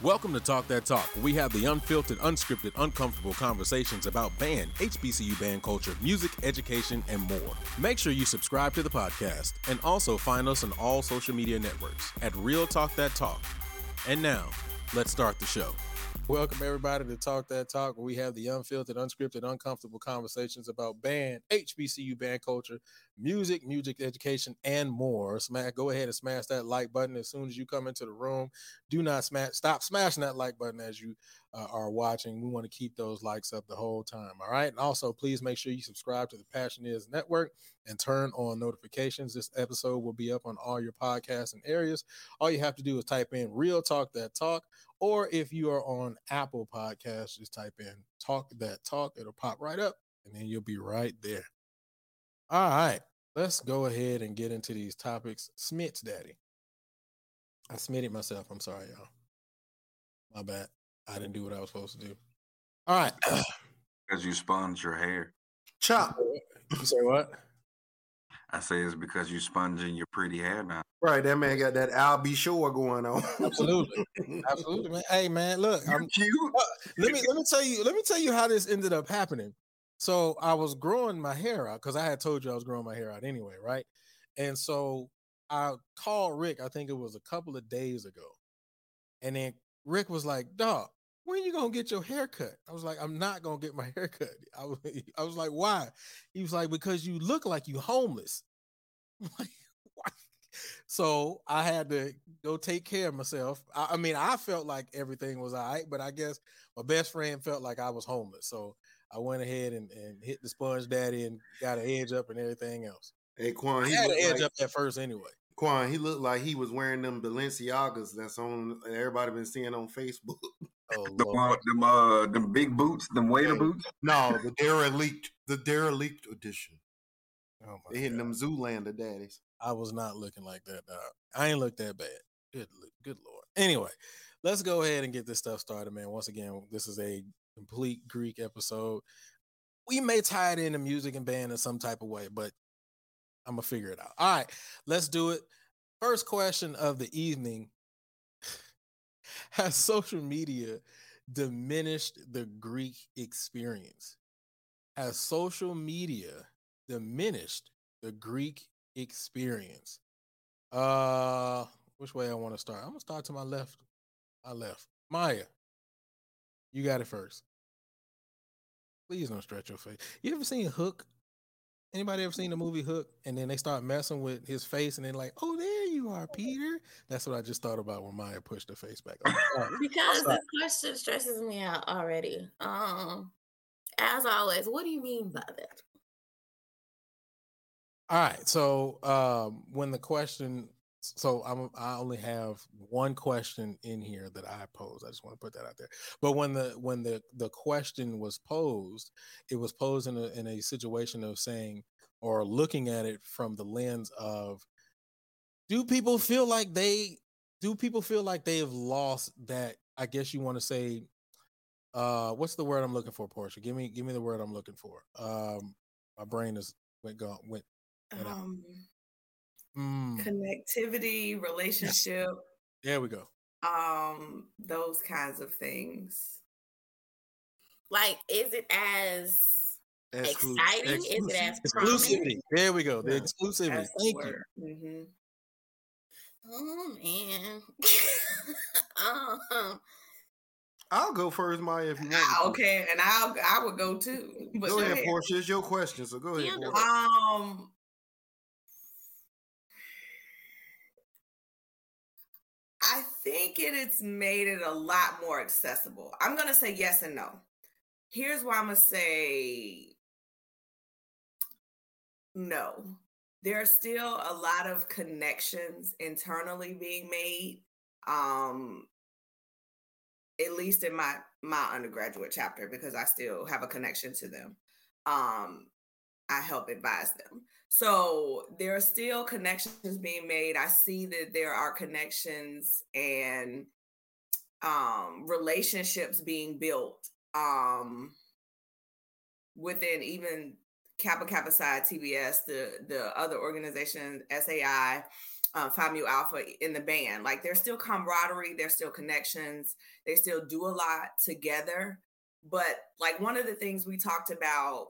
Welcome to Talk That Talk. We have the unfiltered, unscripted, uncomfortable conversations about band, HBCU band culture, music, education, and more. Make sure you subscribe to the podcast and also find us on all social media networks at Real Talk That Talk. And now, let's start the show. Welcome everybody to Talk That Talk, where we have the unfiltered, unscripted, uncomfortable conversations about band, HBCU band culture, music, music education, and more. Smash, go ahead and smash that like button as soon as you come into the room. Do not smash, stop smashing that like button as you uh, are watching. We want to keep those likes up the whole time. All right. And also, please make sure you subscribe to the Passion Is Network and turn on notifications. This episode will be up on all your podcasts and areas. All you have to do is type in Real Talk That Talk, or if you are on Apple Podcasts, just type in Talk That Talk. It'll pop right up, and then you'll be right there. All right. Let's go ahead and get into these topics. Smits Daddy. I smitted myself. I'm sorry, y'all. My bad. I didn't do what I was supposed to do. All right. Because you sponged your hair. Chop. you say what? I say it's because you're sponging your pretty hair now. Right, that man got that Al B. Sure! going on. Absolutely, absolutely, man. Hey, man, look, I'm, cute. uh, let me let me tell you let me tell you how this ended up happening. So I was growing my hair out because I had told you I was growing my hair out anyway, right? And so I called Rick. I think it was a couple of days ago, and then Rick was like, "Dog, when you gonna get your hair cut?" I was like, "I'm not gonna get my hair cut." I was I was like, "Why?" He was like, "Because you look like you homeless." Like, "Why?" So I had to go take care of myself. I, I mean, I felt like everything was all right, but I guess my best friend felt like I was homeless. So I went ahead and, and hit the sponge daddy and got an edge up and everything else. hey Quan, I he had an edge like, up at first anyway. Quan, he looked like he was wearing them Balenciagas that's on everybody been seeing on Facebook. Oh The Lord. them, uh, them big boots, them waiter Yeah. boots. No, the derelict, the derelict edition. Oh my They hitting God. them Zoolander daddies. I was not looking like that. Dog. I ain't look that bad. Good, l- good lord. Anyway, let's go ahead and get this stuff started, man. Once again, this is a complete Greek episode. We may tie it into music and band in some type of way, but I'm gonna figure it out. All right, let's do it. First question of the evening: Has social media diminished the Greek experience? Has social media diminished the Greek experience? Uh, which way I want to start? I'm gonna start to my left. My left. Maya, you got it first. Please don't stretch your face. You ever seen Hook? Anybody ever seen the movie Hook? And then they start messing with his face, and then like, oh, there you are, Peter. That's what I just thought about when Maya pushed her face back. up. All right. Because sorry. this question stresses me out already. Um, as always, what do you mean by that? All right. So um when the question so I'm I only have one question in here that I pose. I just want to put that out there. But when the when the the question was posed, it was posed in a in a situation of saying or looking at it from the lens of do people feel like they do people feel like they have lost that I guess you want to say uh what's the word I'm looking for, Portia? Give me give me the word I'm looking for. Um my brain is went gone went Went out. Mm, connectivity, relationship, there we go. um, those kinds of things. Like, is it as Exclu- exciting? Is it as prominent? Exclusivity. There we go. The Yeah, exclusivity. That's the Thank you. word. Mhm. Oh man. um, I'll go first, Maya, if you want. me Ah, to. okay, and I'll I would go too. But Go go ahead, ahead. Portia. It's your question, so go ahead. Um, I think it has made it a lot more accessible. I'm gonna say yes and no. Here's why I'm gonna say no. There are still a lot of connections internally being made. Um, at least in my my undergraduate chapter, because I still have a connection to them. Um, I help advise them. So there are still connections being made. I see that there are connections and um, relationships being built um, within even Kappa Kappa Psi TBS, the the other organization SAI, uh, Phi Mu Alpha in the band. Like there's still camaraderie, there's still connections, they still do a lot together. But like one of the things we talked about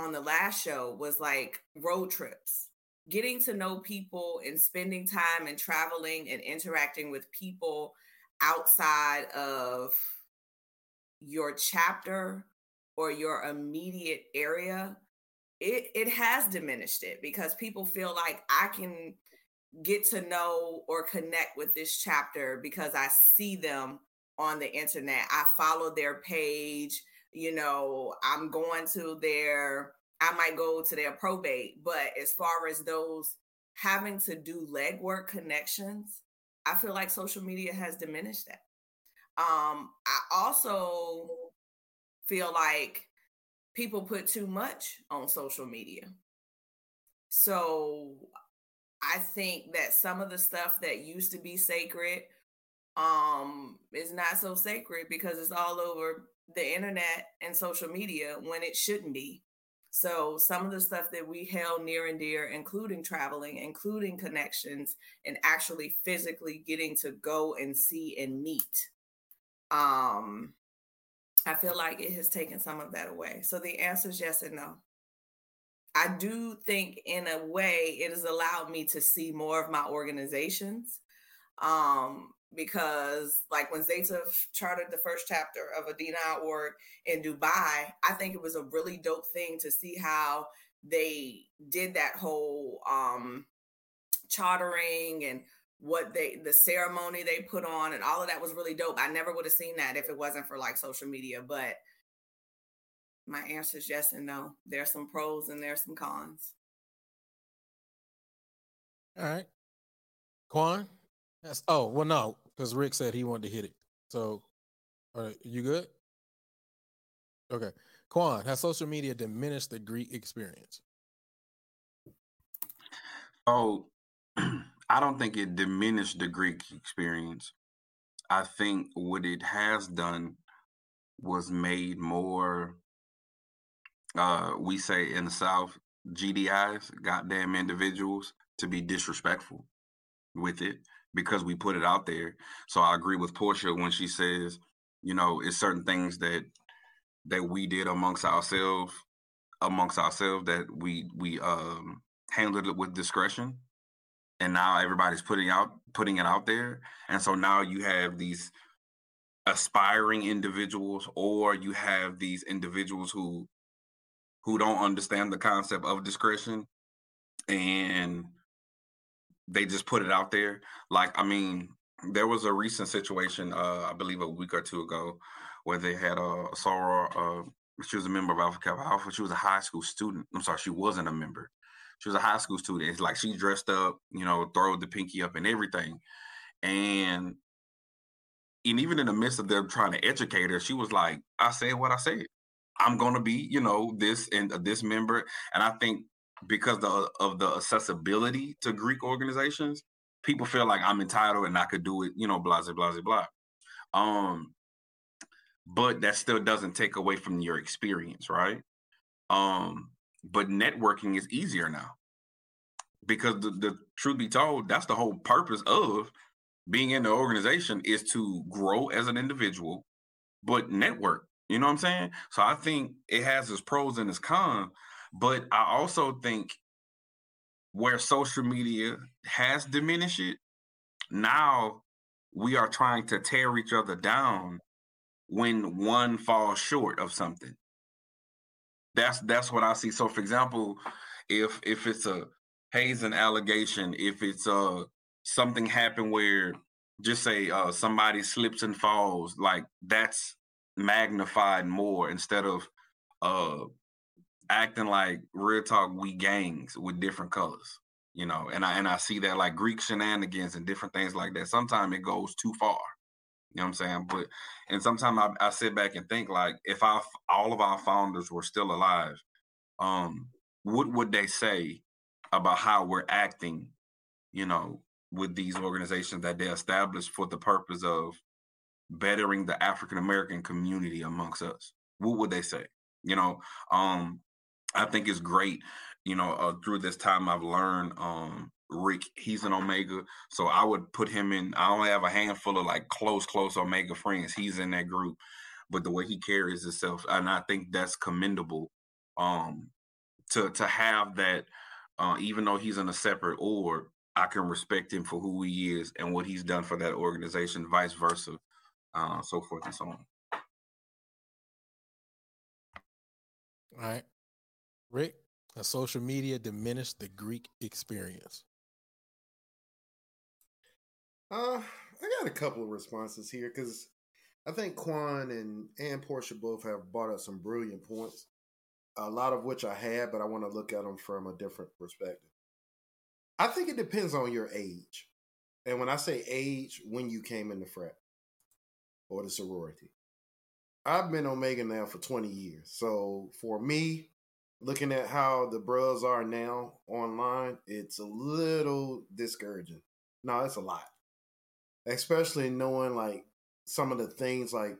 on the last show was like road trips, getting to know people and spending time and traveling and interacting with people outside of your chapter or your immediate area it it has diminished it because people feel like I can get to know or connect with this chapter because I see them on the internet. I follow their page, you know, I'm going to their I might go to their probate, but as far as those having to do legwork connections, I feel like social media has diminished that. Um, I also feel like people put too much on social media. So I think that some of the stuff that used to be sacred um is not so sacred because it's all over the internet and social media when it shouldn't be. So some of the stuff that we held near and dear, including traveling, including connections, and actually physically getting to go and see and meet, um, I feel like it has taken some of that away. So the answer is yes and no. I do think, in a way, it has allowed me to see more of my organizations. Um, because, like, when Zeta chartered the first chapter of Adina.org in Dubai, I think it was a really dope thing to see how they did that whole um, chartering and what they the ceremony they put on and all of that was really dope. I never would have seen that if it wasn't for like social media, but my answer is yes and no. There's some pros and there's some cons. All right. Quan? Yes. Oh, well, no, because Rick said he wanted to hit it. So, all right, you good? Okay. Quan, has social media diminished the Greek experience? Oh, I don't think it diminished the Greek experience. I think what it has done was made more uh we say in the South, GDIs, goddamn individuals, to be disrespectful with it because we put it out there. So I agree with Portia when she says, you know, it's certain things that that we did amongst ourselves, amongst ourselves that we we um handled it with discretion. And now everybody's putting out putting it out there. And so now you have these aspiring individuals or you have these individuals who who don't understand the concept of discretion. And they just put it out there like i mean there was a recent situation uh i believe a week or two ago where they had a uh, Sarah uh she was a member of Alpha Kappa Alpha. She was a high school student. I'm sorry, she wasn't a member she was a high school student. It's like she dressed up, you know, throw the pinky up and everything. And and even in the midst of them trying to educate her, she was like, I said what I said. I'm gonna be, you know, this and uh, this member. And I think because the, of the accessibility to Greek organizations, people feel like I'm entitled and I could do it, you know, blah blah blah blah. Um, but that still doesn't take away from your experience, right? Um, but networking is easier now because the, the truth be told that's the whole purpose of being in the organization is to grow as an individual but network you know what i'm saying so i think it has its pros and its cons but i also think where social media has diminished it now we are trying to tear each other down when one falls short of something that's that's what I see. So, for example, if if it's a hazing allegation, if it's uh something happened where just say uh somebody slips and falls, like that's magnified more instead of uh acting like real talk we gangs with different colors you know and i and i see that like greek shenanigans and different things like that sometimes it goes too far you know what I'm saying? But and sometimes I, I sit back and think like if our all of our founders were still alive, um, what would they say about how we're acting, you know, with these organizations that they established for the purpose of bettering the African American community amongst us? What would they say? You know, um, I think it's great. You know, uh, through this time, I've learned um, Rick, he's an Omega. So I would put him in. I only have a handful of like close, close Omega friends. He's in that group. But the way he carries himself, and I think that's commendable. Um, to to have that, uh, even though he's in a separate org, I can respect him for who he is and what he's done for that organization, vice versa, uh, so forth and so on. All right. Rick, has social media diminished the Greek experience? Uh, I got a couple of responses here because I think Quan and and Portia both have brought up some brilliant points. A lot of which I had, but I want to look at them from a different perspective. I think it depends on your age, and when I say age, when you came in the frat or the sorority. I've been Omega now for 20 years. So for me, looking at how the bros are now online, it's a little discouraging. No, it's a lot. Especially knowing like some of the things like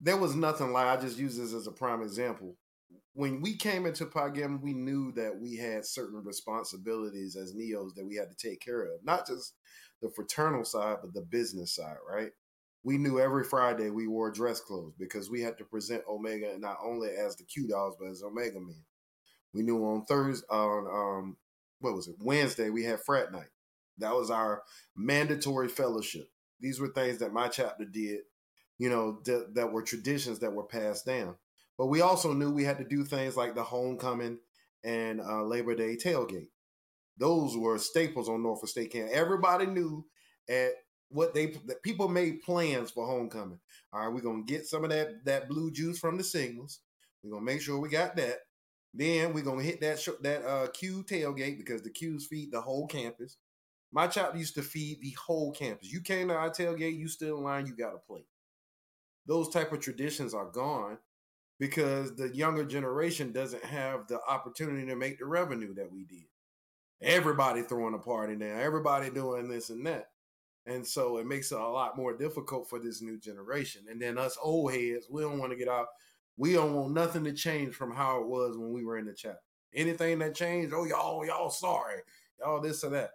there was nothing like I just use this as a prime example. When we came into Pi we knew that we had certain responsibilities as Neos that we had to take care of. Not just the fraternal side, but the business side, right? We knew every Friday we wore dress clothes because we had to present Omega not only as the Q dogs but as Omega men. We knew on Thursday on um what was it Wednesday we had frat night. That was our mandatory fellowship. These were things that my chapter did, you know, th- that were traditions that were passed down. But we also knew we had to do things like the homecoming and uh, Labor Day tailgate. Those were staples on Norfolk State Camp. Everybody knew at what they people made plans for homecoming. All right, we're gonna get some of that that blue juice from the Sigmas. We're gonna make sure we got that. Then we're gonna hit that sh- that uh, Q tailgate because the Qs feed the whole campus. My chapter used to feed the whole campus. You came to our tailgate, you still in line, you got a plate. Those type of traditions are gone because the younger generation doesn't have the opportunity to make the revenue that we did. Everybody throwing a party now, everybody doing this and that. And so it makes it a lot more difficult for this new generation. And then us old heads, we don't want to get out. We don't want nothing to change from how it was when we were in the chat. Anything that changed, oh y'all, y'all sorry, y'all this or that.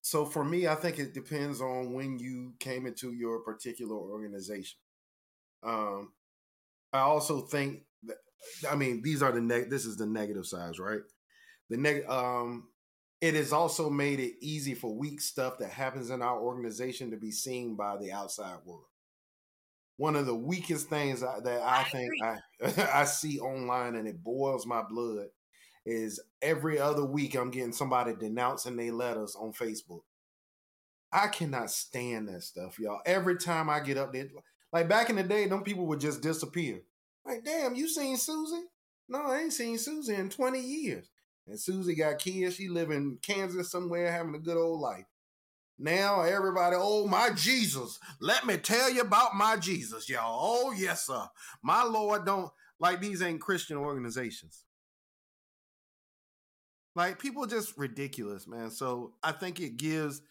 So for me, I think it depends on when you came into your particular organization. Um, I also think that I mean these are the neg- this is the negative sides, right? The neg um it has also made it easy for weak stuff that happens in our organization to be seen by the outside world. One of the weakest things I, that I, I think I, I see online and it boils my blood is every other week I'm getting somebody denouncing their letters on Facebook. I cannot stand that stuff, y'all. Every time I get up there, like back in the day, them people would just disappear. Like, damn, you seen Susie? No, I ain't seen Susie in 20 years. And Susie got kids. She live in Kansas somewhere having a good old life. Now everybody, oh my Jesus. Let me tell you about my Jesus, y'all. Oh, yes, sir. My Lord don't like these ain't Christian organizations. Like people just ridiculous, man. So I think it gives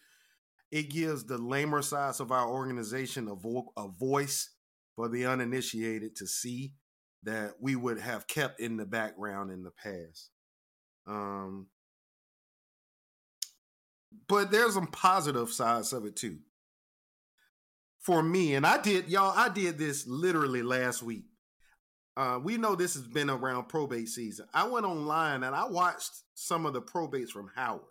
it gives the lamer sides of our organization a, vo- a voice for the uninitiated to see that we would have kept in the background in the past. Um, but there's some positive sides of it too. For me, and I did, y'all, I did this literally last week. Uh, we know this has been around probate season. I went online and I watched some of the probates from Howard,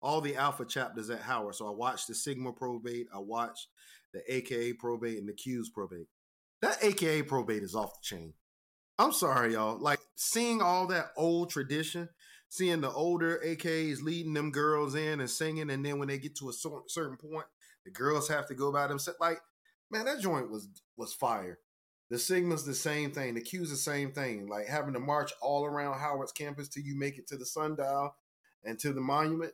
all the alpha chapters at Howard. So I watched the Sigma probate, I watched the AKA probate, and the Q's probate. That AKA probate is off the chain. I'm sorry, y'all. Like seeing all that old tradition, seeing the older AKs leading them girls in and singing, and then when they get to a certain point, the girls have to go by themselves. Like, man, that joint was was fire. The Sigma's the same thing. The Q's the same thing. Like having to march all around Howard's campus till you make it to the sundial and to the monument.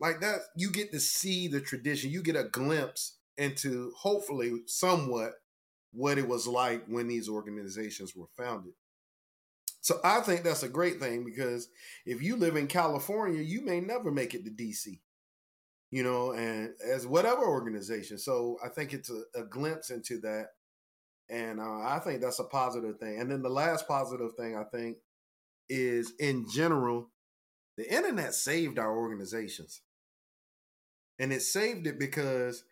Like that, you get to see the tradition. You get a glimpse into hopefully somewhat what it was like when these organizations were founded. So I think that's a great thing because if you live in California, you may never make it to DC, you know, and as whatever organization. So I think it's a, a glimpse into that. And uh, I think that's a positive thing. And then the last positive thing I think is in general, The internet saved our organizations. And it saved it because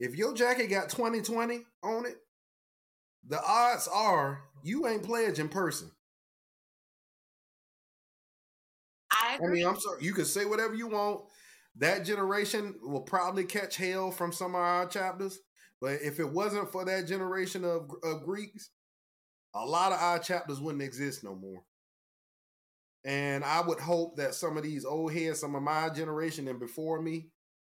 if your jacket got 2020 on it, the odds are you ain't pledged in person. I, I mean, I'm sorry, you can say whatever you want. That generation will probably catch hell from some of our chapters. But if it wasn't for that generation of, of Greeks, a lot of our chapters wouldn't exist no more. And I would hope that some of these old heads, some of my generation and before me,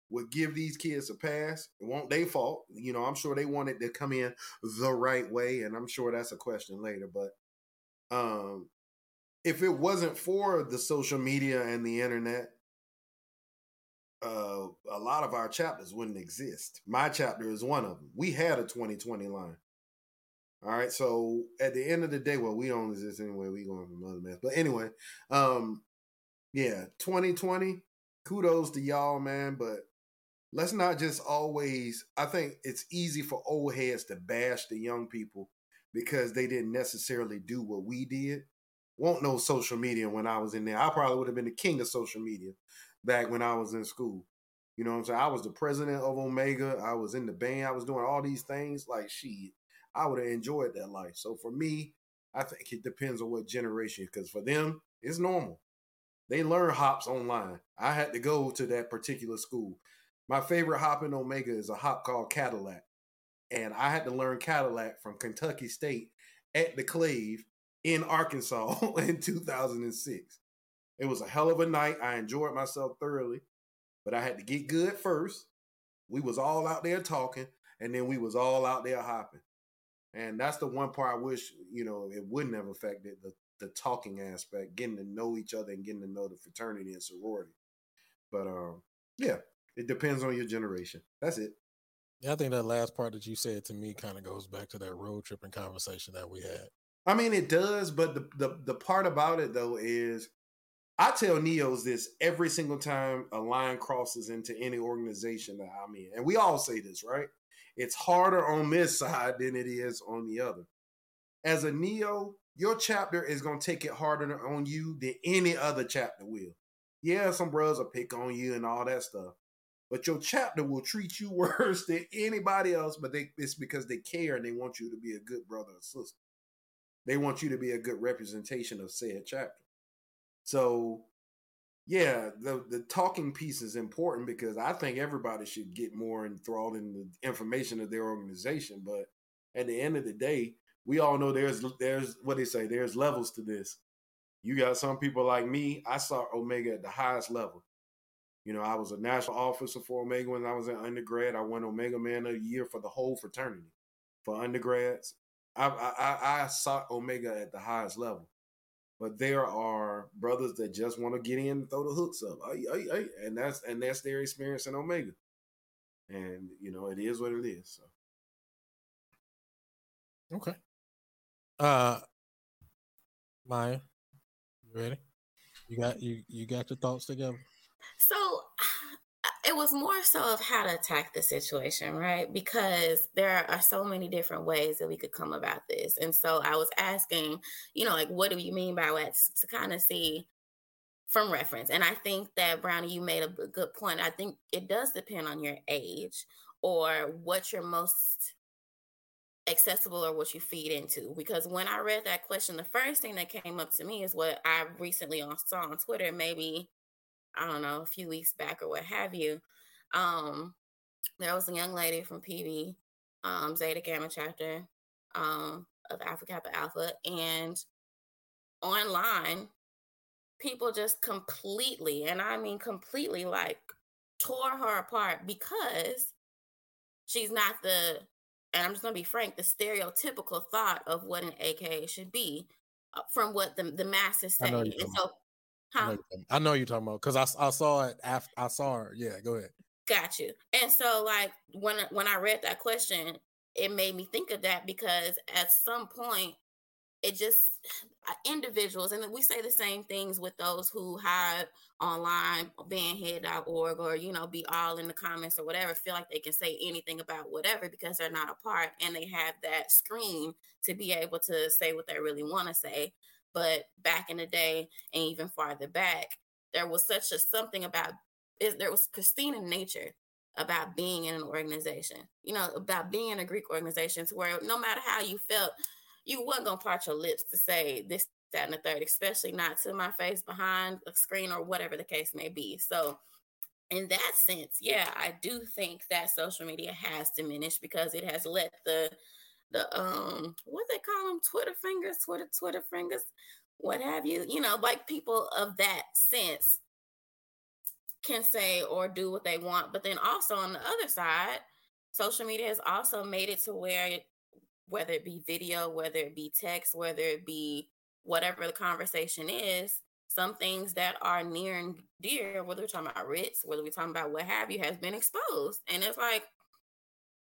would give these kids a pass. It won't they fault. You know, I'm sure they wanted to come in the right way, and I'm sure that's a question later. But um if it wasn't for the social media and the internet, uh, a lot of our chapters wouldn't exist. My chapter is one of them. We had a 2020 line. All right. So at the end of the day, well, we don't exist anyway. We going from another mess. But anyway, um, yeah, 2020. Kudos to y'all, man. But let's not just always. I think it's easy for old heads to bash the young people because they didn't necessarily do what we did. Won't know social media when I was in there. I probably would have been the king of social media back when I was in school. You know what I'm saying? I was the president of Omega. I was in the band. I was doing all these things. Like, she, I would have enjoyed that life. So for me, I think it depends on what generation, because for them, it's normal. They learn hops online. I had to go to that particular school. My favorite hop in Omega is a hop called Cadillac. And I had to learn Cadillac from Kentucky State at the Clave in Arkansas in 2006. It was a hell of a night. I enjoyed myself thoroughly, but I had to get good first. We was all out there talking, and then we was all out there hopping. And that's the one part I wish, you know, it wouldn't have affected the, the talking aspect, getting to know each other and getting to know the fraternity and sorority. But um, yeah, it depends on your generation. That's it. Yeah, I think that last part that you said to me kind of goes back to that road tripping conversation that we had. I mean, it does, but the, the the part about it though is I tell Neos this every single time a line crosses into any organization that I'm in. And we all say this, right? It's harder on this side than it is on the other. As a Neo, your chapter is going to take it harder on you than any other chapter will. Yeah, some brothers will pick on you and all that stuff. But your chapter will treat you worse than anybody else, but they, it's because they care and they want you to be a good brother or sister. They want you to be a good representation of said chapter. So yeah, the the talking piece is important because I think everybody should get more enthralled in the information of their organization. But at the end of the day, we all know there's there's what they say there's levels to this. You got some people like me. I saw Omega at the highest level. You know, I was a national officer for Omega when I was an undergrad. I won Omega Man of the Year for the whole fraternity for undergrads. I I, I saw Omega at the highest level. But there are brothers that just want to get in and throw the hooks up, and that's and that's their experience in Omega. And you know, it is what it is. So. Okay. Uh, Maya, you ready? You got you you got your thoughts together. So it was more so of how to attack the situation, right? Because there are so many different ways that we could come about this. And so I was asking, you know, like, what do you mean by what? To kind of see from reference. And I think that, Brownie, you made a good point. I think it does depend on your age or what you're most accessible or what you feed into. Because when I read that question, the first thing that came up to me is what I recently uh, saw on Twitter, maybe I don't know, a few weeks back or what have you. Um, there was a young lady from PV, um, Zeta Gamma chapter um, of Alpha Kappa Alpha, and online, people just completely, and I mean completely, like tore her apart because she's not the, and I'm just gonna be frank, the stereotypical thought of what an AKA should be uh, from what the the masses say. And so Huh? I know you're talking about because I, I saw it after I saw her. Yeah, go ahead. Got you. And so, like when when I read that question, it made me think of that because at some point, it just uh, individuals, and we say the same things with those who have online bandhead.org or you know be all in the comments or whatever feel like they can say anything about whatever because they're not a part and they have that screen to be able to say what they really want to say but back in the day and even farther back, there was such a something about it, there was pristine in nature about being in an organization, you know, about being in a Greek organization to where no matter how you felt, you wasn't gonna part your lips to say this, that, and the third, especially not to my face behind a screen or whatever the case may be. So in that sense, yeah, I do think that social media has diminished because it has let the the um what they call them Twitter fingers, Twitter Twitter fingers, what have you, you know, like people of that sense can say or do what they want. But then also on the other side, social media has also made it to where whether it be video, whether it be text, whether it be whatever the conversation is, some things that are near and dear, whether we're talking about Ritz, whether we're talking about what have you, has been exposed. And it's like,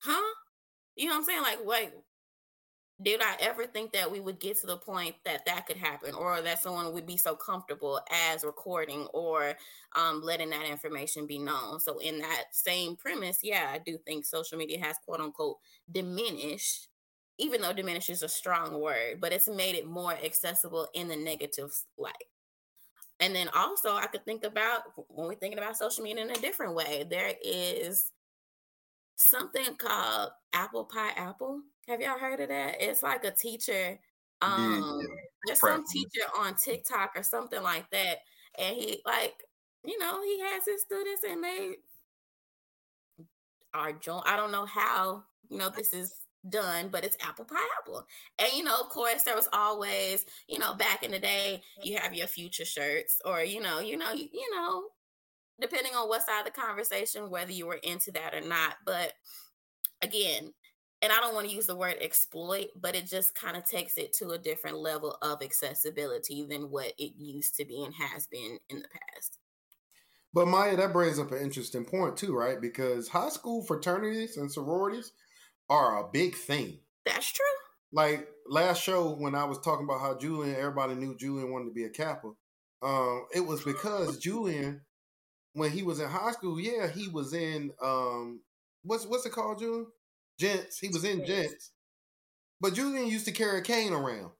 huh? You know what I'm saying? Like, wait, did I ever think that we would get to the point that that could happen or that someone would be so comfortable as recording or um, letting that information be known? So, in that same premise, yeah, I do think social media has quote unquote diminished, even though diminish is a strong word, but it's made it more accessible in the negative light. And then also, I could think about when we're thinking about social media in a different way, there is something called Apple Pie Apple. Have y'all heard of that? It's like a teacher. Um, yeah, there's some teacher on TikTok or something like that, and he like, you know, he has his students and they are join. I don't know how you know this is done, but it's apple pie apple. And you know, of course, there was always, you know, back in the day, you have your future shirts, or you know, you know, you, you know, depending on what side of the conversation, whether you were into that or not. But again, and I don't want to use the word exploit, but it just kind of takes it to a different level of accessibility than what it used to be and has been in the past. But Maya, that brings up an interesting point too, right? Because high school fraternities and sororities are a big thing. That's true. Like last show when I was talking about how Julian, everybody knew Julian wanted to be a Kappa. Um, it was because Julian when he was in high school, yeah, he was in um what's what's it called, Julian? Gents. He was in Gents. But Julian used to carry a cane around.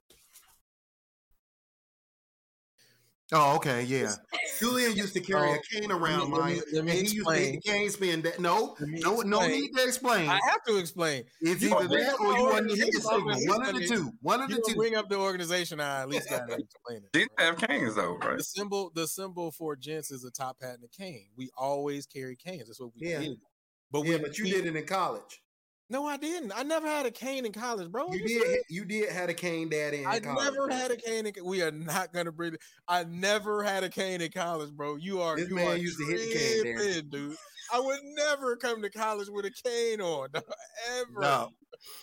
Oh, okay, yeah. Julian used to carry oh, a cane around, let me, let me, let me explain. He cane spin that. No, no, no need to explain. I have to explain. It's you either that or you want to hit the signal. One of the two. One of the two. Bring up the organization. I at least got to explain it. Didn't have canes though, right? The symbol, the symbol for gents is a top hat and a cane. We always carry canes. That's what we yeah. did. But yeah, we, but you we, did it in college. No, I didn't. I never had a cane in college, bro. You, you did. You did had a cane, daddy. I college, never bro. had a cane. In, we are not gonna bring. It. I never had a cane in college, bro. You are. This you man are used to hit the cane, dude. I would never come to college with a cane on, ever. No.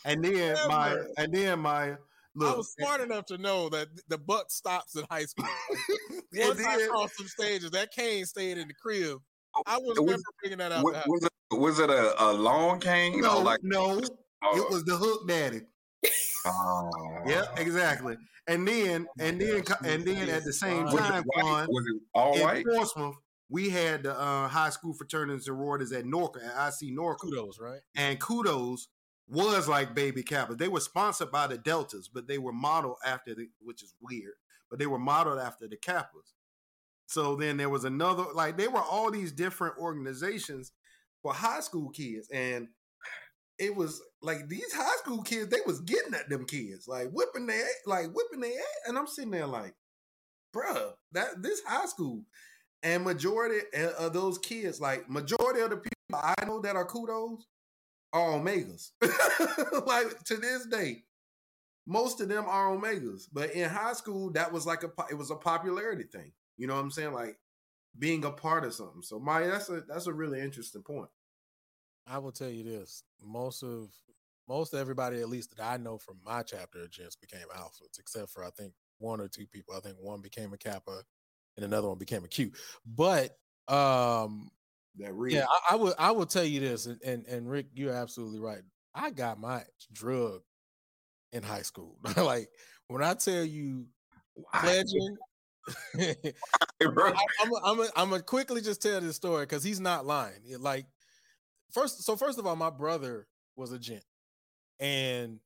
And then ever. my, and then my. Look, I was smart enough to know that the buck stops in high school. Once I crossed some stages, that cane stayed in the crib. Oh, I was, was never bringing that out. Was, was it, was it a, a long cane? No, like no. Oh. It was the hook daddy. Oh. Yeah, exactly. And then and then and then at the same time, Quan, was it all in white? Portsmouth, we had the uh, high school fraternities and sororities at Norcom, at IC Norcom. Kudos, right? And kudos was like baby Kappa. They were sponsored by the Deltas, but they were modeled after the, which is weird, but they were modeled after the Kappas. So then there was another, like they were all these different organizations for high school kids, and it was like these high school kids, they was getting at them kids, like whipping their, like whipping their, ass. and I'm sitting there like, bruh, that this high school, and majority eh, of those kids, like majority of the people I know that are kudos, are omegas. like to this day, most of them are omegas. But in high school, that was like a it was a popularity thing. You know what I'm saying? Like being a part of something. So Maya, that's a that's a really interesting point. I will tell you this: most of most everybody, at least that I know from my chapter of Gents, became alphas, except for I think one or two people. I think one became a Kappa, and another one became a Q. But um, that real. yeah, I, I would I will tell you this, and, and and Rick, you're absolutely right. I got my drug in high school. like when I tell you pledging I, am I'm gonna quickly just tell this story because he's not lying. Like first, so first of all, my brother was a gent, and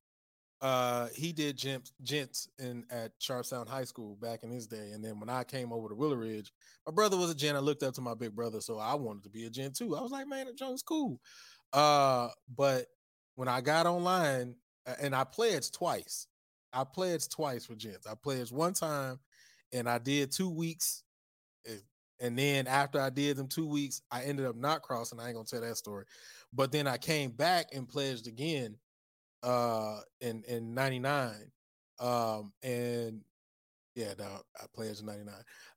uh, he did gents, gents in at Sharpstown High School back in his day. And then when I came over to Willowridge, my brother was a gent. I looked up to my big brother, so I wanted to be a gent too. I was like, man, that Jones cool. Uh, but when I got online, and I pledged twice. I pledged twice for gents. I pledged one time, and I did two weeks. And then after I did them two weeks, I ended up not crossing. I ain't gonna tell that story. But then I came back and pledged again uh in in 99 um and yeah no i pledged in 99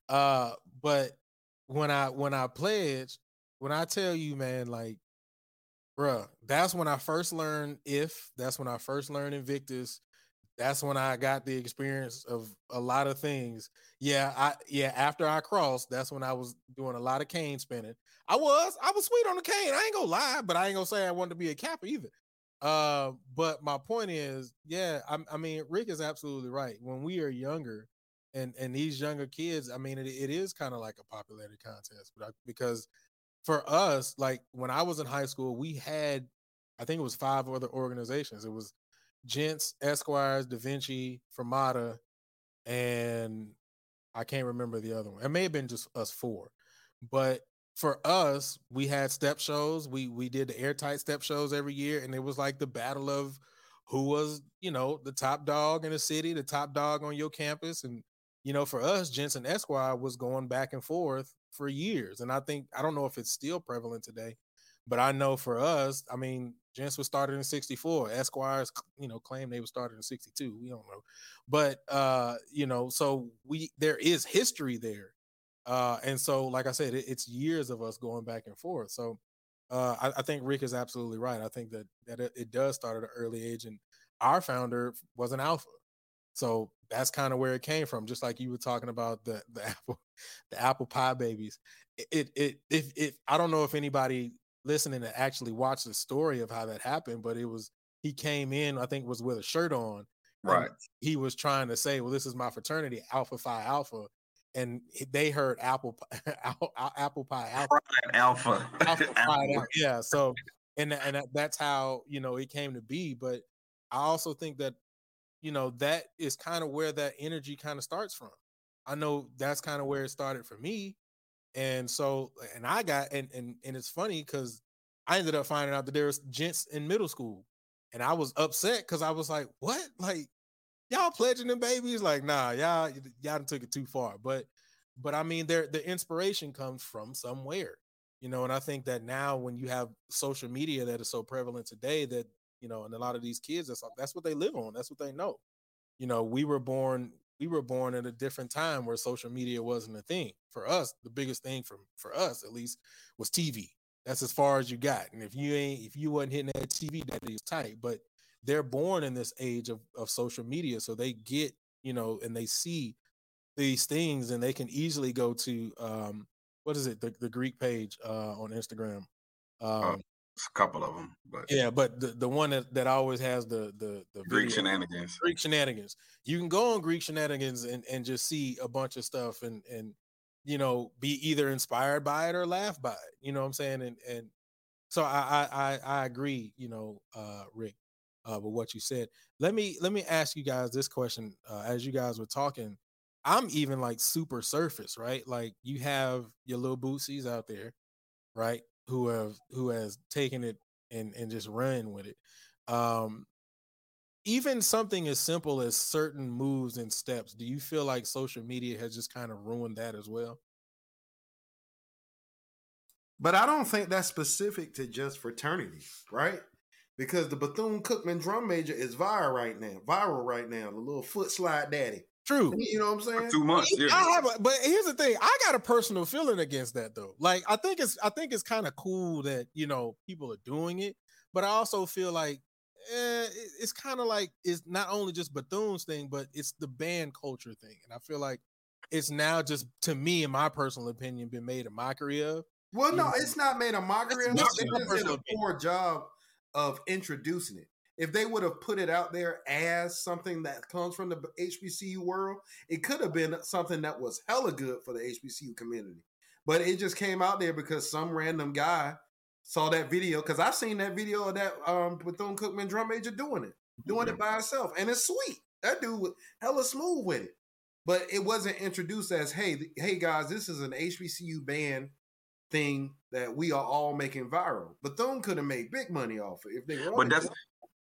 uh but when i when i pledged when i tell you man like bruh that's when i first learned if that's when i first learned invictus that's when i got the experience of a lot of things yeah i yeah after i crossed that's when i was doing a lot of cane spinning i was i was sweet on the cane i ain't gonna lie but i ain't gonna say i wanted to be a Kappa either uh, but my point is, yeah, I, I, mean, Rick is absolutely right. When we are younger, and and these younger kids, I mean, it, it is kind of like a popularity contest, but I, because for us, like when I was in high school, we had, I think it was five other organizations. It was Gents, Esquires, Da Vinci, Fermata, and I can't remember the other one. It may have been just us four, but for us, we had step shows. We we did the airtight step shows every year, and it was like the battle of who was, you know, the top dog in the city, the top dog on your campus. And, you know, for us, Gents and Esquire was going back and forth for years. And I think I don't know if it's still prevalent today, but I know for us, I mean, Gents was started in 64. Esquires, you know, claim they were started in 62. We don't know. But uh, you know, so we there is history there uh, and so, like I said, it, it's years of us going back and forth. So uh, I, I, think Rick is absolutely right. I think that that it, it, does start at an early age, and our founder was an alpha. So that's kind of where it came from. Just like you were talking about the the apple the apple pie babies. It it, it if if I don't know if anybody listening to actually watch the story of how that happened, but it was he came in, I think was with a shirt on. Right. He was trying to say, well, this is my fraternity, Alpha Phi Alpha and they heard apple apple pie alpha alpha, alpha alpha. yeah so and and that's how you know it came to be but i also think that you know that is kind of where that energy kind of starts from i know that's kind of where it started for me and so and i got and and, and it's funny because i ended up finding out that there was gents in middle school and i was upset because i was like what? Like y'all pledging them babies? Like nah y'all y'all took it too far but but i mean their the inspiration comes from somewhere you know and i think that now when you have social media that is so prevalent today that you know and a lot of these kids that's that's what they live on that's what they know you know we were born we were born at a different time where social media wasn't a thing. For us the biggest thing for for us at least was tv that's as far as you got. And if you ain't if you wasn't hitting that tv that is tight. But they're born in this age of, of social media so they get you know and they see these things and they can easily go to um what is it? The, the greek page uh on instagram. Oh, um a couple of them but yeah but the, the one that, that always has the the, the greek video, shenanigans greek shenanigans you can go on greek shenanigans and, and just see a bunch of stuff and and you know be either inspired by it or laugh by it you know what i'm saying and and so i i i agree you know uh rick uh, with what you said. Let me let me ask you guys this question. Uh, as you guys were talking, I'm even like super surface, right? Like you have your little bootsies out there, right? Who have who has taken it and and just ran with it. Um, even something as simple as certain moves and steps. Do you feel like social media has just kind of ruined that as well? But I don't think that's specific to just fraternity, right? because the Bethune Cookman drum major is viral right now. Viral right now. The little foot slide daddy. True. You know what I'm saying? For two months. Yeah. I have, a, but here's the thing. I got a personal feeling against that though. Like I think it's, I think it's kind of cool that you know people are doing it, but I also feel like eh, it's kind of like it's not only just Bethune's thing, but it's the band culture thing, and I feel like it's now just to me, in my personal opinion, been made a mockery of. Well, no, it's not made a mockery of. They just did a poor job of introducing it. If they would have put it out there as something that comes from the HBCU world, it could have been something that was hella good for the HBCU community. But it just came out there because some random guy saw that video. Because I've seen that video of that um, Bethune Cookman drum major doing it. doing it by herself, and it's sweet. That dude was hella smooth with it, but it wasn't introduced as, "Hey, hey guys, this is an HBCU band thing that we are all making viral." Bethune could have made big money off it if they. But that's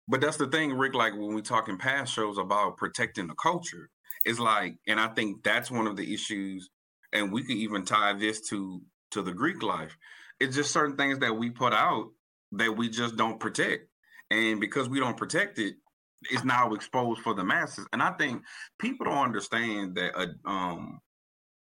but that's the thing, Rick. Like when we talk in past shows about protecting the culture, it's like, and I think that's one of the issues, and we could even tie this to to the Greek life. It's just certain things that we put out that we just don't protect, and because we don't protect it, it's now exposed for the masses. And I think people don't understand that a um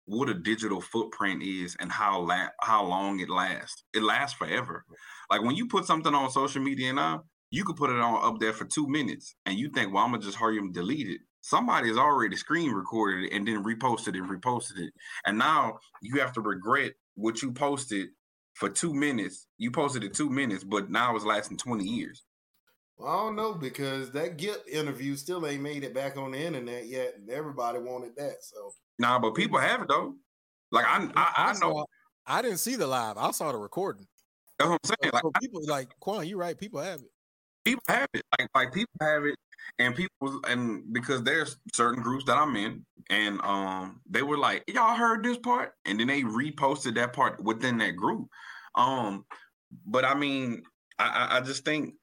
what a digital footprint is and how la- how long it lasts. It lasts forever. Like when you put something on social media and now, you could put it on up there for two minutes and you think, well, I'm gonna just hurry and delete it. Somebody has already screen recorded it and then reposted and reposted it. And now you have to regret what you posted for two minutes. You posted it two minutes, but now it's lasting 20 years. Well, I don't know because that Gipp interview still ain't made it back on the internet yet, and everybody wanted that. So nah, but people have it though. Like I, I, I, I know. I didn't see the live. I saw the recording. That's what I'm saying. Like, so people like Quan, you're right. People have it people have it. Like like people have it, and people and because there's certain groups that I'm in, and um they were like, y'all heard this part, and then they reposted that part within that group. Um, but I mean, I I just think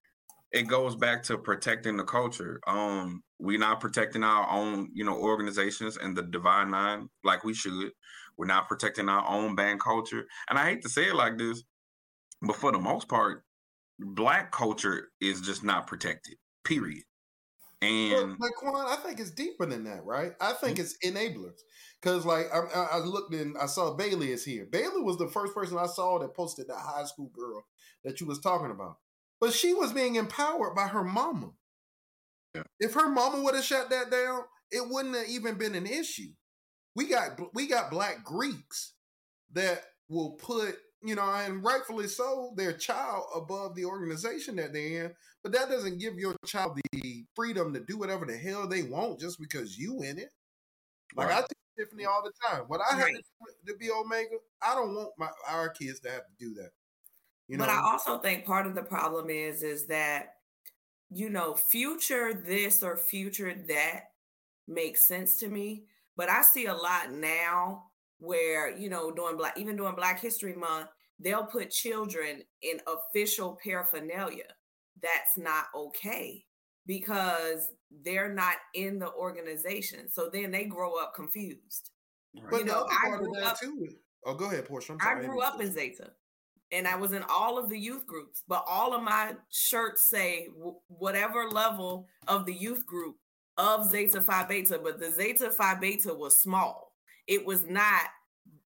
it goes back to protecting the culture. Um, we're not protecting our own, you know, organizations and the Divine Nine like we should. We're not protecting our own band culture. And I hate to say it like this, but for the most part, black culture is just not protected. Period. And but, Quan, I think it's deeper than that, right? I think mm-hmm. it's enablers. Because like I, I, looked in, I saw Bailey is here. Bailey was the first person I saw that posted that high school girl that you was talking about. But she was being empowered by her mama. Yeah. If her mama would have shut that down, it wouldn't have even been an issue. We got we got black Greeks that will put you know, and rightfully so, their child above the organization that they're in. But that doesn't give your child the freedom to do whatever the hell they want just because you in it. Like right. I think Tiffany all the time. What I right. have to, to, be Omega, I don't want my our kids to have to do that. You know? But I also think part of the problem is is that you know, future this or future that makes sense to me. But I see a lot now where you know during black even during black history month they'll put children in official paraphernalia. That's not okay because they're not in the organization. So then they grow up confused. Right. but you know i grew up too oh go ahead portia. I grew up in zeta and i was in all of the youth groups but all of my shirts say whatever level of the youth group of zeta phi beta but the zeta phi beta was small it was not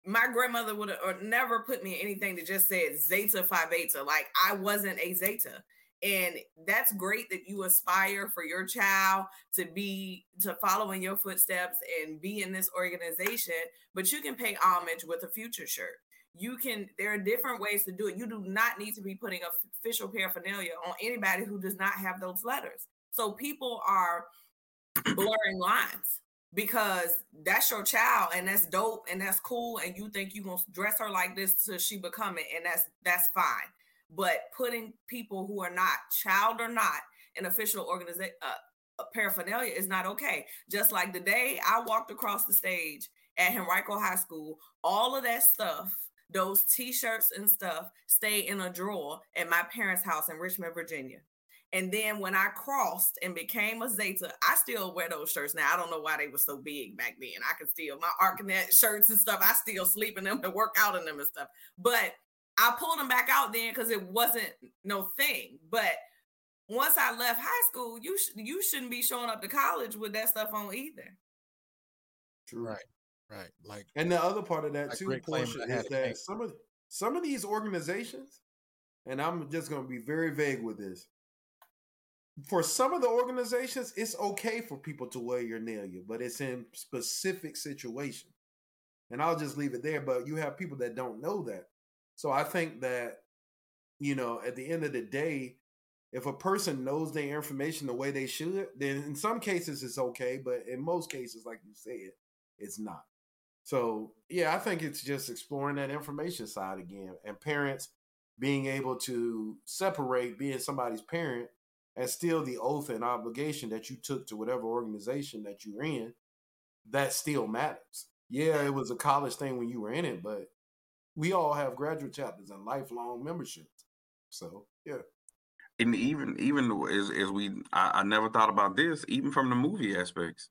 my grandmother would have never put me in anything that just said Zeta Phi Beta. Like I wasn't a Zeta. And that's great that you aspire for your child to be to follow in your footsteps and be in this organization, but you can pay homage with a future shirt. You can, there are different ways to do it. You do not need to be putting official paraphernalia on anybody who does not have those letters. So people are blurring lines because that's your child and that's dope and that's cool and you think you're gonna dress her like this till she become it and that's that's fine. But putting people who are not child or not an official organization uh, paraphernalia is not okay. Just like the day i walked across the stage at henrico high school all of that stuff those t-shirts and stuff stay in a drawer at my parents house in richmond virginia and then when I crossed and became a Zeta, I still wear those shirts now. I don't know why they were so big back then. I can still my Archonette shirts and stuff. I still sleep in them and work out in them and stuff. But I pulled them back out then because it wasn't no thing. But once I left high school, you sh- you shouldn't be showing up to college with that stuff on either. True. Right. Right. Like and the other part of that like too, Portia, is that some of some of these organizations, and I'm just gonna be very vague with this for some of the organizations, it's okay for people to wear your nail but it's in specific situations. And I'll just leave it there. But you have people that don't know that. So I think that, you know, at the end of the day, if a person knows their information the way they should, then in some cases it's okay. But in most cases, like you said, it's not. So yeah, I think it's just exploring that information side again and parents being able to separate being somebody's parent and still the oath and obligation that you took to whatever organization that you're in, that still matters. Yeah, it was a college thing when you were in it, but we all have graduate chapters and lifelong memberships. So yeah. And even even as as we I, I never thought about this, even from the movie aspects.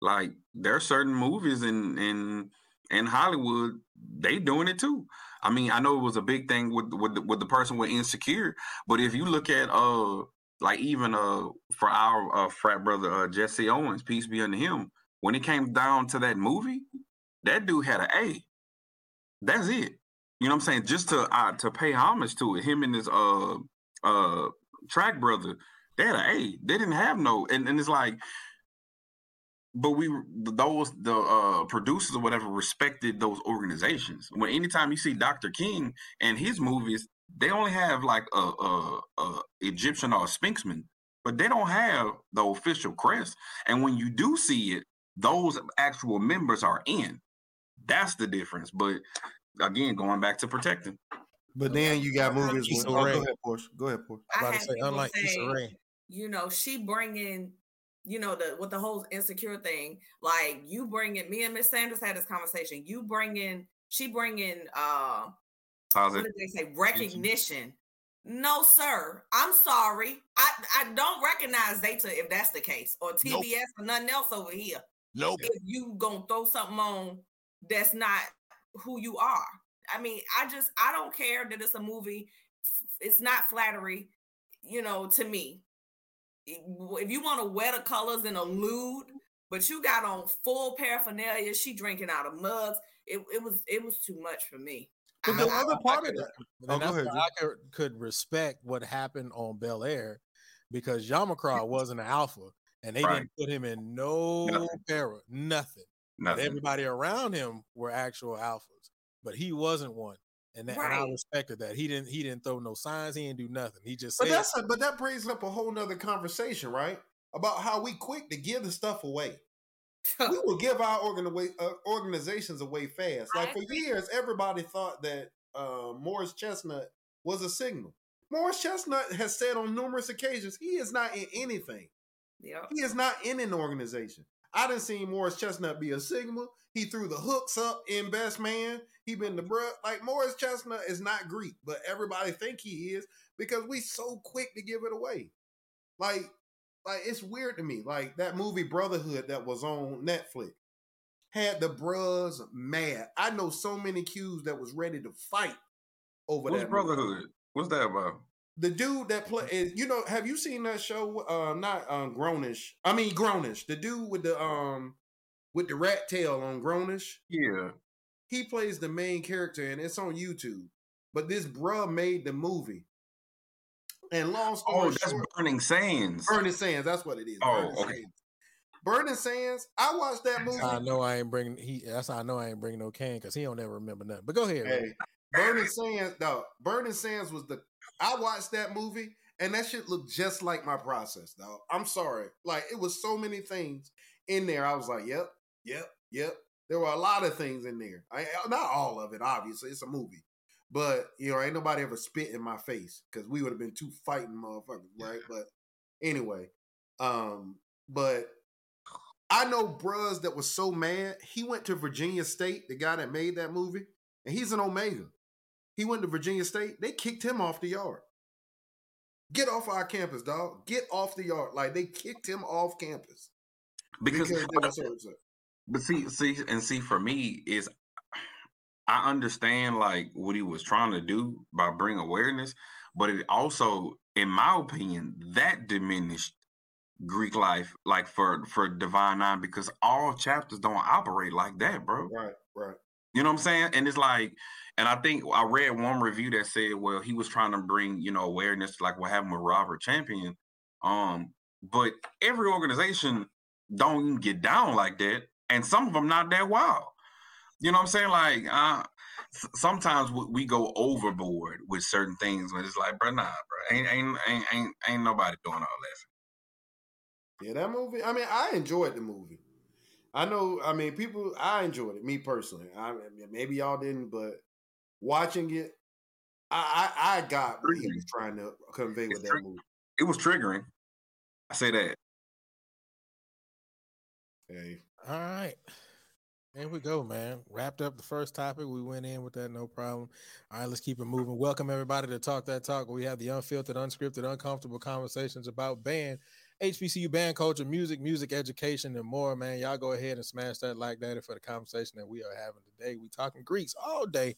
Like there are certain movies in in in Hollywood, they doing it too. I mean, I know it was a big thing with with the, with the person with insecure, but if you look at uh like even uh for our uh, frat brother uh, Jesse Owens, peace be unto him, when it came down to that movie, that dude had an A. That's it. You know what I'm saying? Just to uh, to pay homage to it, him and his uh uh track brother, they had an A. They didn't have no, and, and it's like but we those the uh, producers or whatever respected those organizations. When anytime you see Dr. King and his movies, they only have like a, a, a Egyptian or a Sphinxman, but they don't have the official crest. And when you do see it, those actual members are in. That's the difference. But again, going back to protecting. But then you got movies. With, oh, go ahead, Portia. Go ahead, Portia. I had say, unlike say, you know, she bringing you know, the with the whole insecure thing, like you bring in me and Miss Sanders had this conversation. You bring in, she bring in, uh, what did they say? Recognition. No, sir. I'm sorry. I, I don't recognize Zeta if that's the case, or TBS nope. or nothing else over here. Nope. If you gonna throw something on that's not who you are. I mean, I just I don't care that it's a movie. It's not flattery, you know, to me if you want to wear the colors and allude, but you got on full paraphernalia, she drinking out of mugs. It, it was it was too much for me. But the other part of that, oh, go ahead, I could, could, respect what happened on Bel Air because Yamacraw wasn't an alpha, and they right. didn't put him in no nothing. para, nothing. nothing. Everybody around him were actual alphas, but he wasn't one. And, that, right. and I respected that. He didn't he didn't throw no signs, he didn't do nothing. He just said But that's a, but that brings up a whole nother conversation, right? About how we quick to give the stuff away. we will give our organ away, uh, organizations away fast. Like for years, everybody thought that uh, Morris Chestnut was a signal. Morris Chestnut has said on numerous occasions he is not in anything. Yeah. He is not in an organization. I didn't see Morris Chestnut be a signal. He threw the hooks up in Best Man. He been the bruh. Like Morris Chestnut is not Greek, but everybody think he is because we so quick to give it away. Like, like it's weird to me. Like that movie Brotherhood that was on Netflix had the bros mad. I know so many Qs that was ready to fight over What's that. Brotherhood? Movie. What's that about? The dude that play you know, have you seen that show? Uh, not um, Grownish. I mean Grownish. The dude with the um with the rat tail on Grownish. Yeah. He plays the main character and it's on YouTube. But this bruh made the movie. And long story Oh, that's short, Burning Sands. Burning Sands, that's what it is. Oh, Burning okay. Sands. Burning Sands. I watched that movie. I know I ain't bringing he. That's how I know I ain't bringing no can because he don't ever remember nothing. But go ahead. Hey, Burning Sands. No, Burning Sands was the. I watched that movie and that shit looked just like my process, dog. I'm sorry. Like it was so many things in there. I was like, yep, Yep, yep. There were a lot of things in there. I, eh, not all of it, obviously. It's a movie. But, you know, ain't nobody ever spit in my face because we would have been two fighting motherfuckers, right? But anyway, um, but I know Bruz that was so mad. He went to Virginia State, the guy that made that movie, and he's an Omega. He went to Virginia State. They kicked him off the yard. Get off our campus, dog. Get off the yard. Like they kicked him off campus because, because but see, see, and see, for me is I understand like what he was trying to do by bring awareness, but it also, in my opinion, that diminished Greek life, like for for Divine Nine, because all chapters don't operate like that, bro. Right, right. You know what I'm saying? And it's like, and I think I read one review that said, well, he was trying to bring you know awareness, like what happened with Robert Champion. Um, but every organization don't even get down like that and some of them not that wild. You know what I'm saying? Like, uh, sometimes we go overboard with certain things when it's like, bro, nah, bro, ain't ain't ain't ain't, ain't nobody doing all that. Yeah, that movie. I mean, I enjoyed the movie. I know. I mean, people. I enjoyed it. Me personally. I maybe y'all didn't, but watching it, I I, I got what he was trying to convey it's with that movie. It was triggering. I say that. Hey. All right. There we go, man. Wrapped up the first topic. We went in with that, no problem. All right, let's keep it moving. Welcome everybody to Talk That Talk. We have the unfiltered, unscripted, uncomfortable conversations about band, HBCU band culture, music, music education, and more. Man, y'all go ahead and smash that like that for the conversation that we are having today. We talking Greeks all day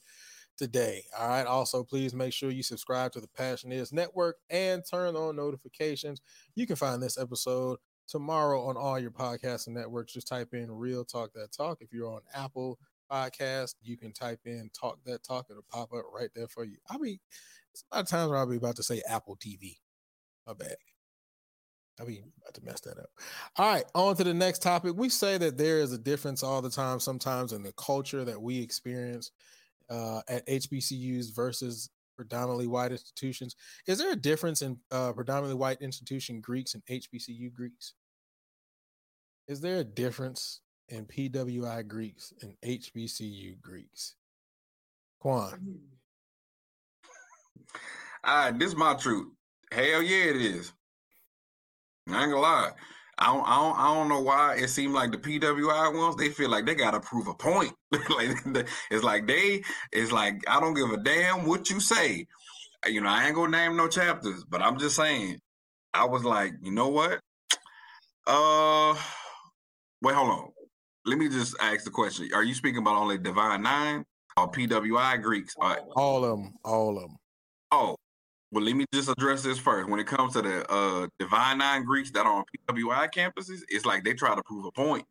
today. All right. Also, please make sure you subscribe to the Passion Is Network and turn on notifications. You can find this episode tomorrow on all your podcasts and networks. Just type in Real Talk That Talk. If you're on Apple Podcast, you can type in Talk That Talk. It'll pop up right there for you. I'll be a lot of times where I'll be about to say Apple TV. My bad. I'll be about to mess that up. All right, on to the next topic. We say that there is a difference all the time, sometimes in the culture that we experience uh, at HBCUs versus predominantly white institutions. Is there a difference in uh, predominantly white institution Greeks and HBCU Greeks? Is there a difference in PWI Greeks and HBCU Greeks? Quan. All right, this is my truth. Hell yeah, it is. I ain't gonna lie. I don't, I don't, I don't know why it seemed like the PWI ones they feel like they gotta prove a point. like it's like they it's like I don't give a damn what you say. You know I ain't gonna name no chapters, but I'm just saying. I was like, you know what? Uh, wait, hold on. Let me just ask the question: Are you speaking about only Divine Nine or PWI Greeks? Or... All of them. All of them. Well, let me just address this first. When it comes to the uh, Divine Nine Greeks that are on PWI campuses, it's like they try to prove a point.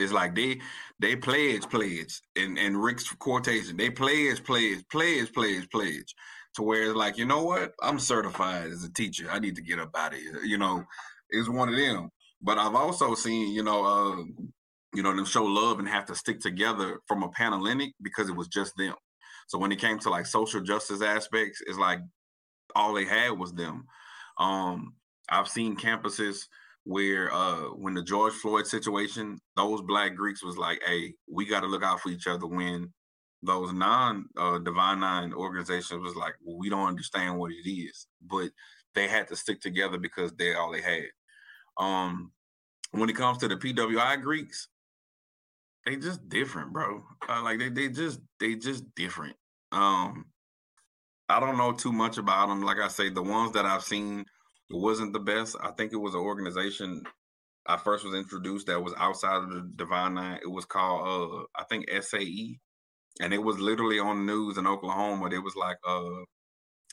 It's like they they pledge, pledge, and and Rick's quotation. They pledge, pledge, pledge, pledge, pledge. To where it's like, you know what? I'm certified as a teacher. I need to get up out of here. You know, it's one of them. But I've also seen, you know, uh, you know, them show love and have to stick together from a Panhellenic because it was just them. So when it came to like social justice aspects, it's like all they had was them. Um, I've seen campuses where uh, when the George Floyd situation, those black Greeks was like, hey, we got to look out for each other when those non uh, Divine Nine organizations was like, well, we don't understand what it is. But they had to stick together because they all they had. Um, when it comes to the PWI Greeks, they just different, bro. Uh, like they they just they just different. Um, I don't know too much about them. Like I say, the ones that I've seen wasn't the best. I think it was an organization I first was introduced that was outside of the Divine Nine. It was called uh I think SAE. And it was literally on the news in Oklahoma. It was like uh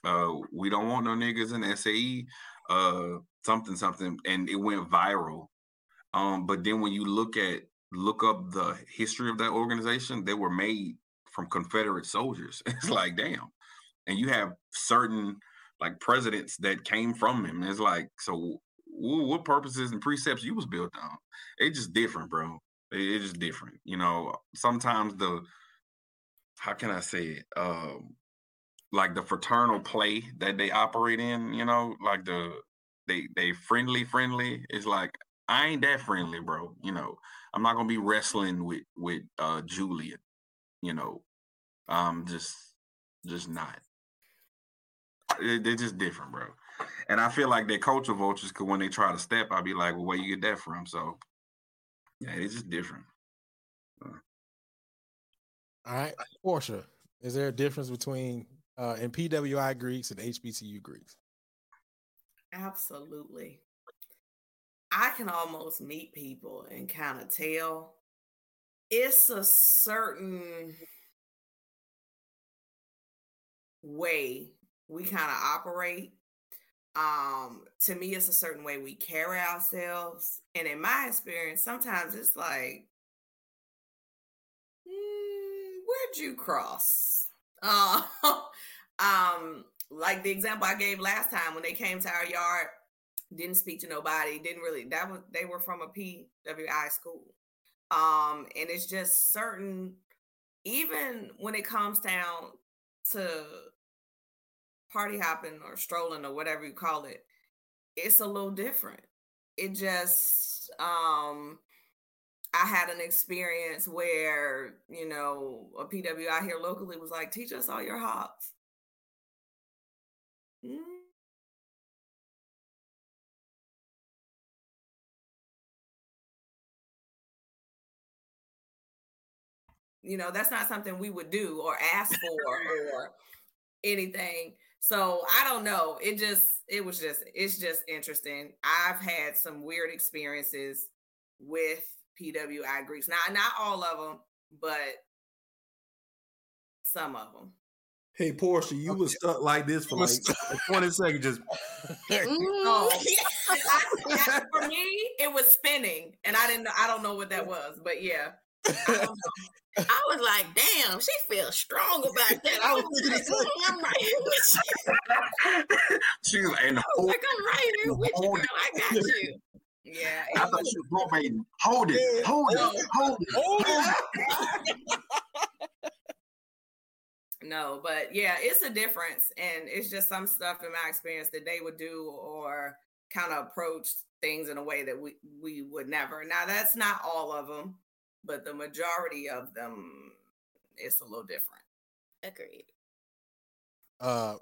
uh we don't want no niggas in SAE, uh something something and it went viral. Um but then when you look at look up the history of that organization, they were made from Confederate soldiers. It's like damn and you have certain like presidents that came from him. It's like, so what purposes and precepts you was built on? It's just different, bro. It's just different. You know, sometimes the how can I say it? Um, like the fraternal play that they operate in, you know, like the they they friendly friendly. It's like I ain't that friendly, bro. You know, I'm not gonna be wrestling with with uh. You know, um, just just not they're just different, bro. And I feel like they're culture vultures because when they try to step, I'll be like, well, where you get that from? So, yeah, it's just different. All right, Portia, is there a difference between uh, in PWI Greeks and HBCU Greeks? Absolutely. I can almost meet people and kind of tell it's a certain way we kind of operate. Um, to me, it's a certain way we carry ourselves. And in my experience, sometimes it's like, mm, where'd you cross? Uh, um, like the example I gave last time when they came to our yard, didn't speak to nobody, didn't really that was they were from a PWI school. Um, and it's just certain even when it comes down to party hopping or strolling or whatever you call it, it's a little different. It just um I had an experience where, you know, a PW out here locally was like, teach us all your hops. Mm. You know, that's not something we would do or ask for or anything. So I don't know. It just it was just it's just interesting. I've had some weird experiences with PWI Greeks. Not not all of them, but some of them. Hey Portia, you was stuck like this for like 20 seconds. Just oh, no. I, for me, it was spinning, and I didn't. know I don't know what that was, but yeah. I, I was like, damn, she feels strong about that. I was like, I'm right here with you. she was like, like, I'm right here with you, girl. I got you. Yeah. I thought she was romaine. Hold it, hold it, hold it, hold it. no, but yeah, it's a difference. And it's just some stuff in my experience that they would do or kind of approach things in a way that we, we would never. Now, that's not all of them, but the majority of them, it's a little different. Agreed. Uh,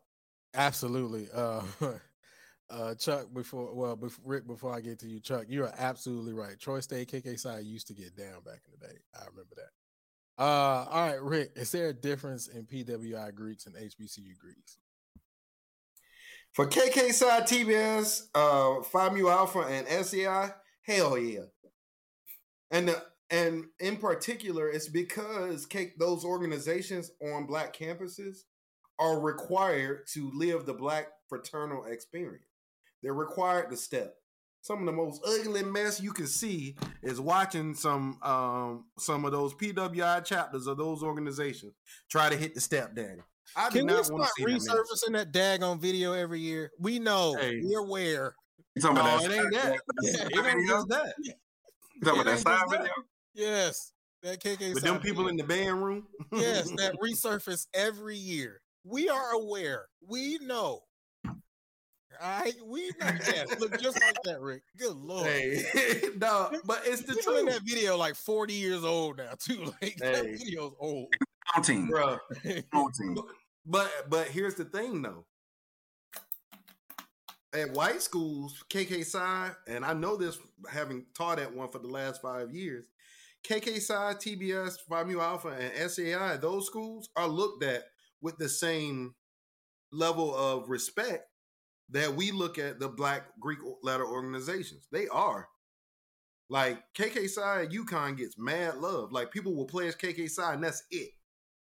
absolutely. Uh, uh, Chuck, before well, before, Rick, before I get to you, Chuck, you are absolutely right. Troy State KK Psi used to get down back in the day. I remember that. Uh, all right, Rick, is there a difference in PWI Greeks and HBCU Greeks? For KK Psi TBS, uh, Phi Mu Alpha and SAI, hell yeah. And the, and in particular, it's because those organizations on black campuses are required to live the black fraternal experience. They're required to step some of the most ugly mess you can see is watching some um some of those PWI chapters of those organizations try to hit the stepdaddy. I Can we start resurfacing that, that daggone video every year? We know, hey. we're aware. You talking about that? It ain't that. it ain't just that. You talking about that side video? Yes, that KK. With them people in the band room. yes, that resurface every year. We are aware. We know. I we not yes, look just like that, Rick. Good lord. Hey, no, but it's the truth. In that video, like forty years old now, too. Like hey. that video's old. Counting, bro. Counting. But but here's the thing, though. At white schools, KK Psi, and I know this having taught at one for the last five years. KK Psi, TBS, Phi Mu Alpha, and SAI, those schools are looked at with the same level of respect that we look at the black Greek letter organizations. They are. Like KK Psi UConn gets mad love. Like people will play as KK Psi and that's it.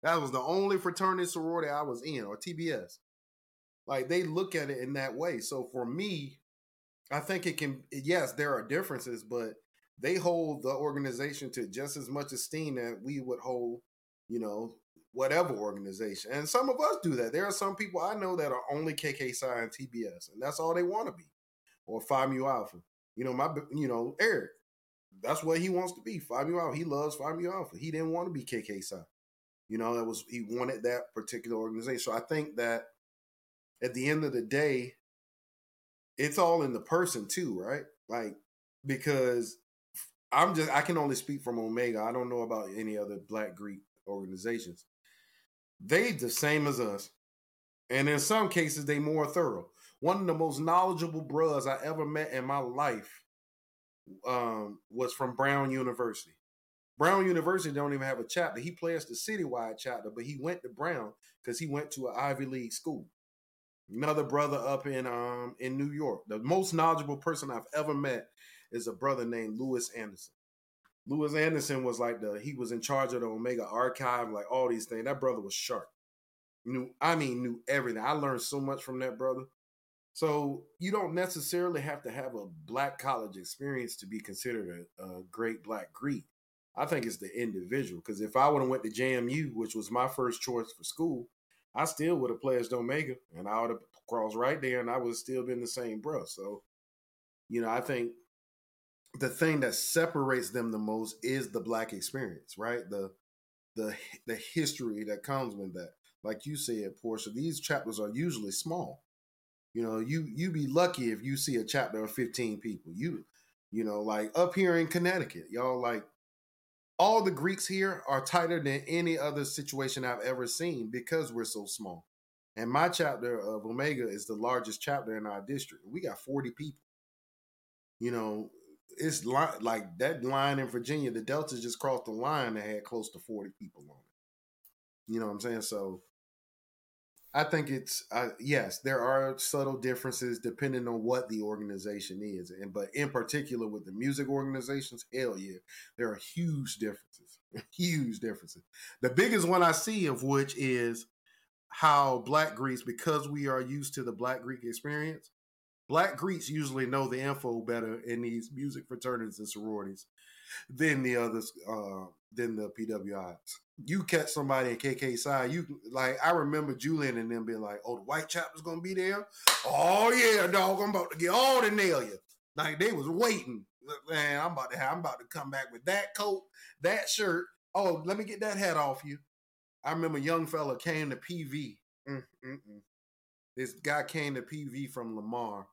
That was the only fraternity sorority I was in, or TBS. Like they look at it in that way. So for me, I think it can. Yes, there are differences, but they hold the organization to just as much esteem that we would hold, you know, whatever organization. And some of us do that. There are some people I know that are only KK Psi and TBS, and that's all they want to be, or Phi Mu Alpha. You know, my, you know, Eric, that's what he wants to be. Phi Mu Alpha. He loves Phi Mu Alpha. He didn't want to be KK Psi. You know, that was he wanted that particular organization. So I think that at the end of the day, it's all in the person too, right? Like because I'm just I can only speak from Omega. I don't know about any other Black Greek organizations they the same as us. And in some cases, they more thorough. One of the most knowledgeable bros I ever met in my life um, was from Brown University. Brown University don't even have a chapter. He plays the citywide chapter, but he went to Brown because he went to an Ivy League school. Another brother up in um in New York. The most knowledgeable person I've ever met is a brother named Lewis Anderson. Lewis Anderson was like the he was in charge of the Omega archive, like all these things. That brother was sharp. Knew I mean knew everything. I learned so much from that brother. So you don't necessarily have to have a black college experience to be considered a, a great black Greek. I think it's the individual. Because if I would have went to JMU, which was my first choice for school, I still would have pledged Omega, and I would have crossed right there, and I would have still been the same bro. So, you know, I think the thing that separates them the most is the black experience, right? The the the history that comes with that. Like you said, Portia, these chapters are usually small. You know, you you be lucky if you see a chapter of 15 people. You you know, like up here in Connecticut, y'all like all the Greeks here are tighter than any other situation I've ever seen because we're so small. And my chapter of Omega is the largest chapter in our district. We got 40 people. You know, it's li- like that line in Virginia. The Delta just crossed the line and had close to forty people on it. You know what I'm saying? So I think it's uh, yes, there are subtle differences depending on what the organization is, and but in particular with the music organizations, hell yeah, there are huge differences, huge differences. The biggest one I see of which is how Black Greeks, because we are used to the Black Greek experience, Black Greeks usually know the info better in these music fraternities and sororities than the others, uh, than the PWIs you catch somebody at KK Psi, you like I remember Julian and them being like, "Oh, the white chapter's gonna be there. Oh yeah, dog, I'm about to get all the nail you." Like they was waiting. Man, I'm about to have, I'm about to come back with that coat, that shirt. Oh, let me get that hat off you. I remember young fella came to PV. Mm, mm, mm. This guy came to PV from Lamar,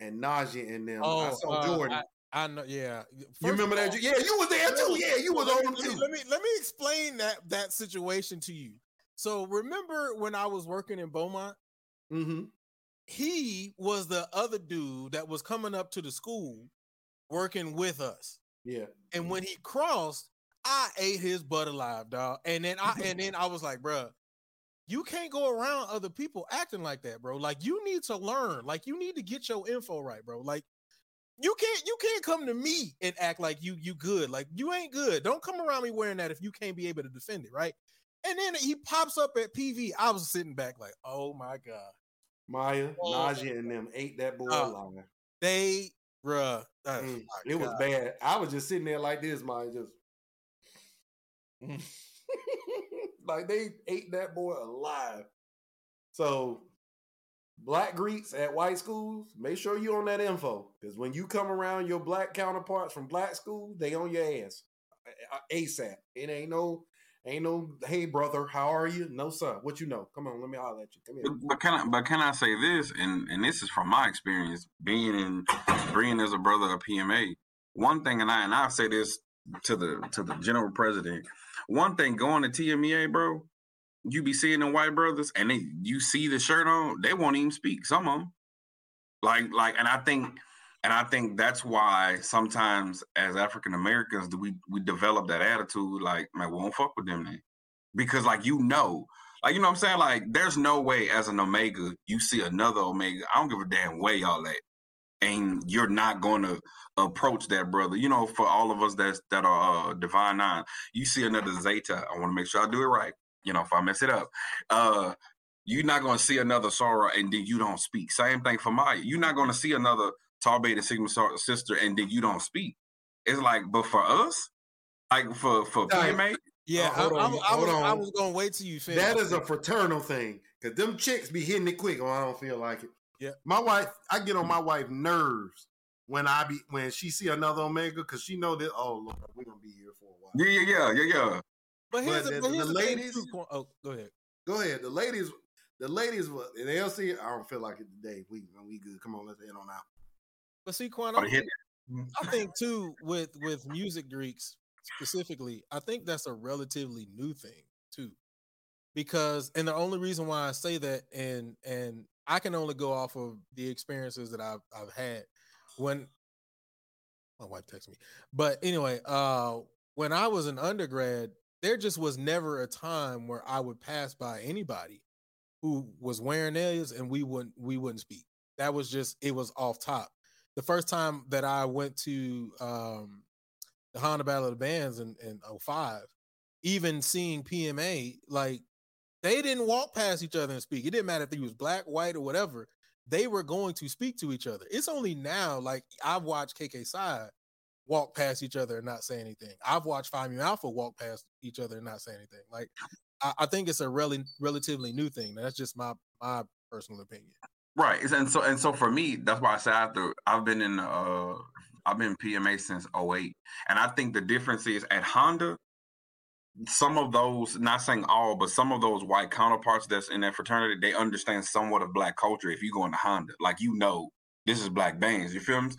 and Najee and them. Oh, I saw uh, Jordan. I know, yeah. First you remember that? Yeah, you was there too. Yeah, you was on them too. Let me let me explain that that situation to you. So remember when I was working in Beaumont? Mm-hmm. He was the other dude that was coming up to the school working with us. Yeah. And when he crossed, I ate his butt alive, dog. And then I and then I was like, bro, you can't go around other people acting like that, bro. Like you need to learn. Like you need to get your info right, bro. Like you can't you can't come to me and act like you you good. Like you ain't good. Don't come around me wearing that if you can't be able to defend it, right? And then he pops up at PV. I was sitting back like, oh my god. Maya, oh, Najee, and them ate that boy uh, alive. They, bruh, oh, mm, it god. was bad. I was just sitting there like this, Maya, just like they ate that boy alive. So black Greeks at white schools, make sure you on that info. Because when you come around your black counterparts from black school, they on your ass. ASAP. It ain't no ain't no hey brother, how are you? No sir. What you know? Come on, let me holler at you. Come here. But, can I but can I say this? And and this is from my experience being in being as a brother of PMA. One thing and I and I say this to the to the general president. One thing going to TMEA, bro, you be seeing the white brothers and they you see the shirt on, they won't even speak. Some of them. Like, like, and I think and I think that's why sometimes as African Americans we we develop that attitude like, man, we won't fuck with them then. Because like you know, like you know what I'm saying? Like there's no way as an Omega you see another Omega. I don't give a damn way y'all at. And you're not going to approach that brother. You know, for all of us that that are uh, divine nine, you see another Zeta. I want to make sure I do it right you know, if I mess it up, uh, you're not going to see another Soror and then you don't speak. Same thing for Maya. You're not going to see another Tau Beta Sigma sister and then you don't speak. It's like, but for us, like for for PMA, yeah, uh, I, I, I, was, I was gonna wait till you finish. That is a fraternal thing because them chicks be hitting it quick. Oh, I don't feel like it. Yeah, my wife, I get on my wife nerves when I be when she see another Omega because she know that oh Lord, we're gonna be here for a while. Yeah, yeah, yeah, yeah, yeah. But here's, but a, but here's the, the ladies. Oh, go ahead. Go ahead. The ladies, the ladies, and they'll see. I don't feel like it today. We we good. Come on, let's head on out. But see, Quan, I, think, I think too with with music Greeks specifically, I think that's a relatively new thing too, because and the only reason why I say that, and and I can only go off of the experiences that I've I've had when my wife texts me. But anyway, uh, when I was an undergrad, there just was never a time where I would pass by anybody who was wearing alias and we wouldn't we wouldn't speak. That was just it was off top. The first time that I went to um, the Honda Battle of the Bands in, in 05, even seeing PMA, like they didn't walk past each other and speak. It didn't matter if he was black, white, or whatever. They were going to speak to each other. It's only now, like I've watched KK Psi walk past each other and not say anything. I've watched Phi Mu Alpha walk past each other and not say anything. Like I, I think it's a really relatively new thing. That's just my my personal opinion. Right. And so and so for me, that's why I said after I've been in uh I've been PMA since 08. And I think the difference is at Honda, some of those, not saying all, but some of those white counterparts that's in that fraternity, they understand somewhat of black culture if you go into Honda. Like you know this is black bands, you feel me?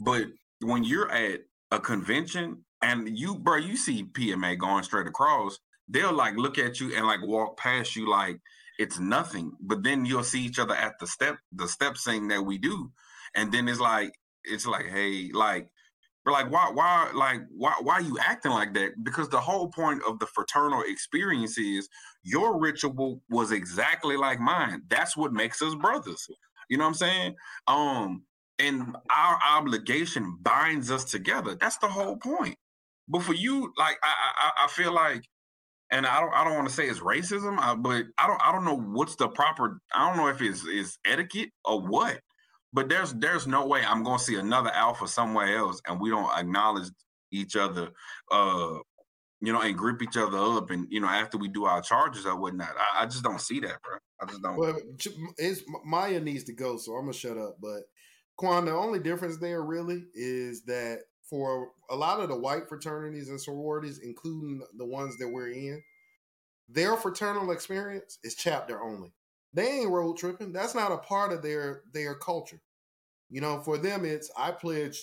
But when you're at a convention and you, bro, you see PMA going straight across, they'll like look at you and like walk past you like it's nothing. But then you'll see each other at the step, the step sing that we do. And then it's like, it's like, hey, like But like, why, why, like, why, why are you acting like that? Because the whole point of the fraternal experience is your ritual was exactly like mine. That's what makes us brothers. You know what I'm saying? Um, and our obligation binds us together. That's the whole point. But for you, like, I, I, I feel like, and I don't, I don't want to say it's racism, uh, but I don't, I don't know what's the proper. I don't know if it's is etiquette or what but there's there's no way I'm gonna see another alpha somewhere else and we don't acknowledge each other uh you know and grip each other up and you know after we do our charges or whatnot. I, I just don't see that bro. I just don't. Well Maya needs to go so I'm gonna shut up but Quan the only difference there really is that for a lot of the white fraternities and sororities including the ones that we're in their fraternal experience is chapter only they ain't road tripping. That's not a part of their their culture. You know, for them, it's I pledged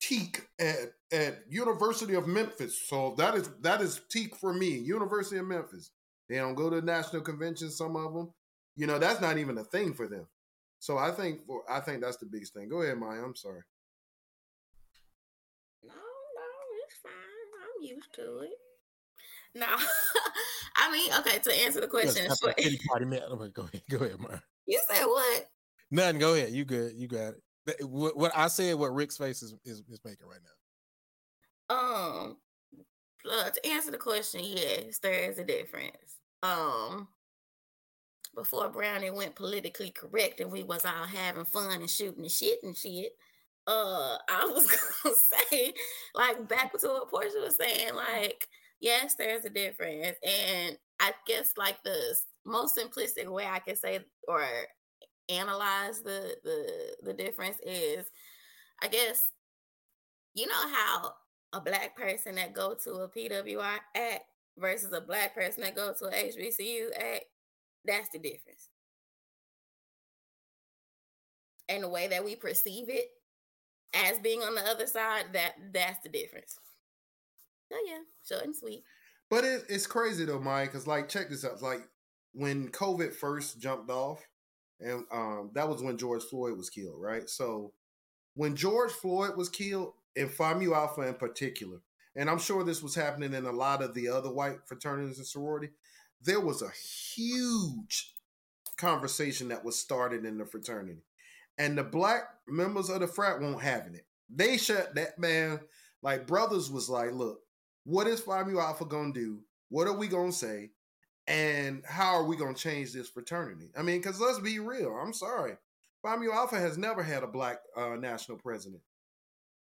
TKE at at University of Memphis, so that is that is TKE for me. University of Memphis. They don't go to national conventions. Some of them, you know, that's not even a thing for them. So I think for I think that's the biggest thing. Go ahead, Maya. I'm sorry. No, no, it's fine. I'm used to it. No, I mean, okay. To answer the question, yes, party man. Go ahead, go ahead, Maya. You said what? Nothing. Go ahead. You good. You got it what, what I said, what Rick's face is, is, is making right now. Um, uh, to answer the question, yes, there is a difference. Um, before Brownie went politically correct and we was all having fun and shooting and shit and shit, uh, I was gonna say, like back to what Portia was saying, like, yes, there's a difference. And I guess like the most simplistic way I can say or analyze the the the difference is I guess you know how a black person that go to a PWI act versus a black person that go to a HBCU act, that's the difference. And the way that we perceive it as being on the other side, that that's the difference. So yeah, short and sweet. But it, it's crazy though, Mike, because like check this out. Like when COVID first jumped off, and um, that was when George Floyd was killed, right? So when George Floyd was killed, and Phi Mu Alpha in particular, and I'm sure this was happening in a lot of the other white fraternities and sorority, there was a huge conversation that was started in the fraternity. And the black members of the frat won't having it. They shut that man, like brothers was like, look, what is Phi Mu Alpha gonna do? What are we gonna say? and how are we going to change this fraternity? I mean, because let's be real. I'm sorry, Phi Mu Alpha has never had a black uh, national president.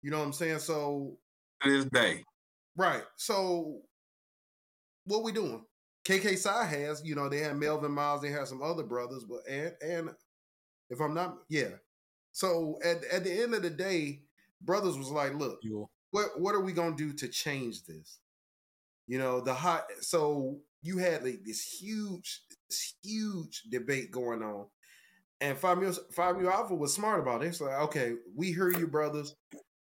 You know what I'm saying? So to this day, right? So what we doing? KK Psi has, you know, they had Melvin Miles, they had some other brothers, but and and if I'm not, yeah. So at at the end of the day, brothers was like, look, what what are we gonna do to change this? You know, the hot. So you had like this huge, this huge debate going on. And Phi Mu Alpha was smart about it. It's like, okay, we hear you, brothers.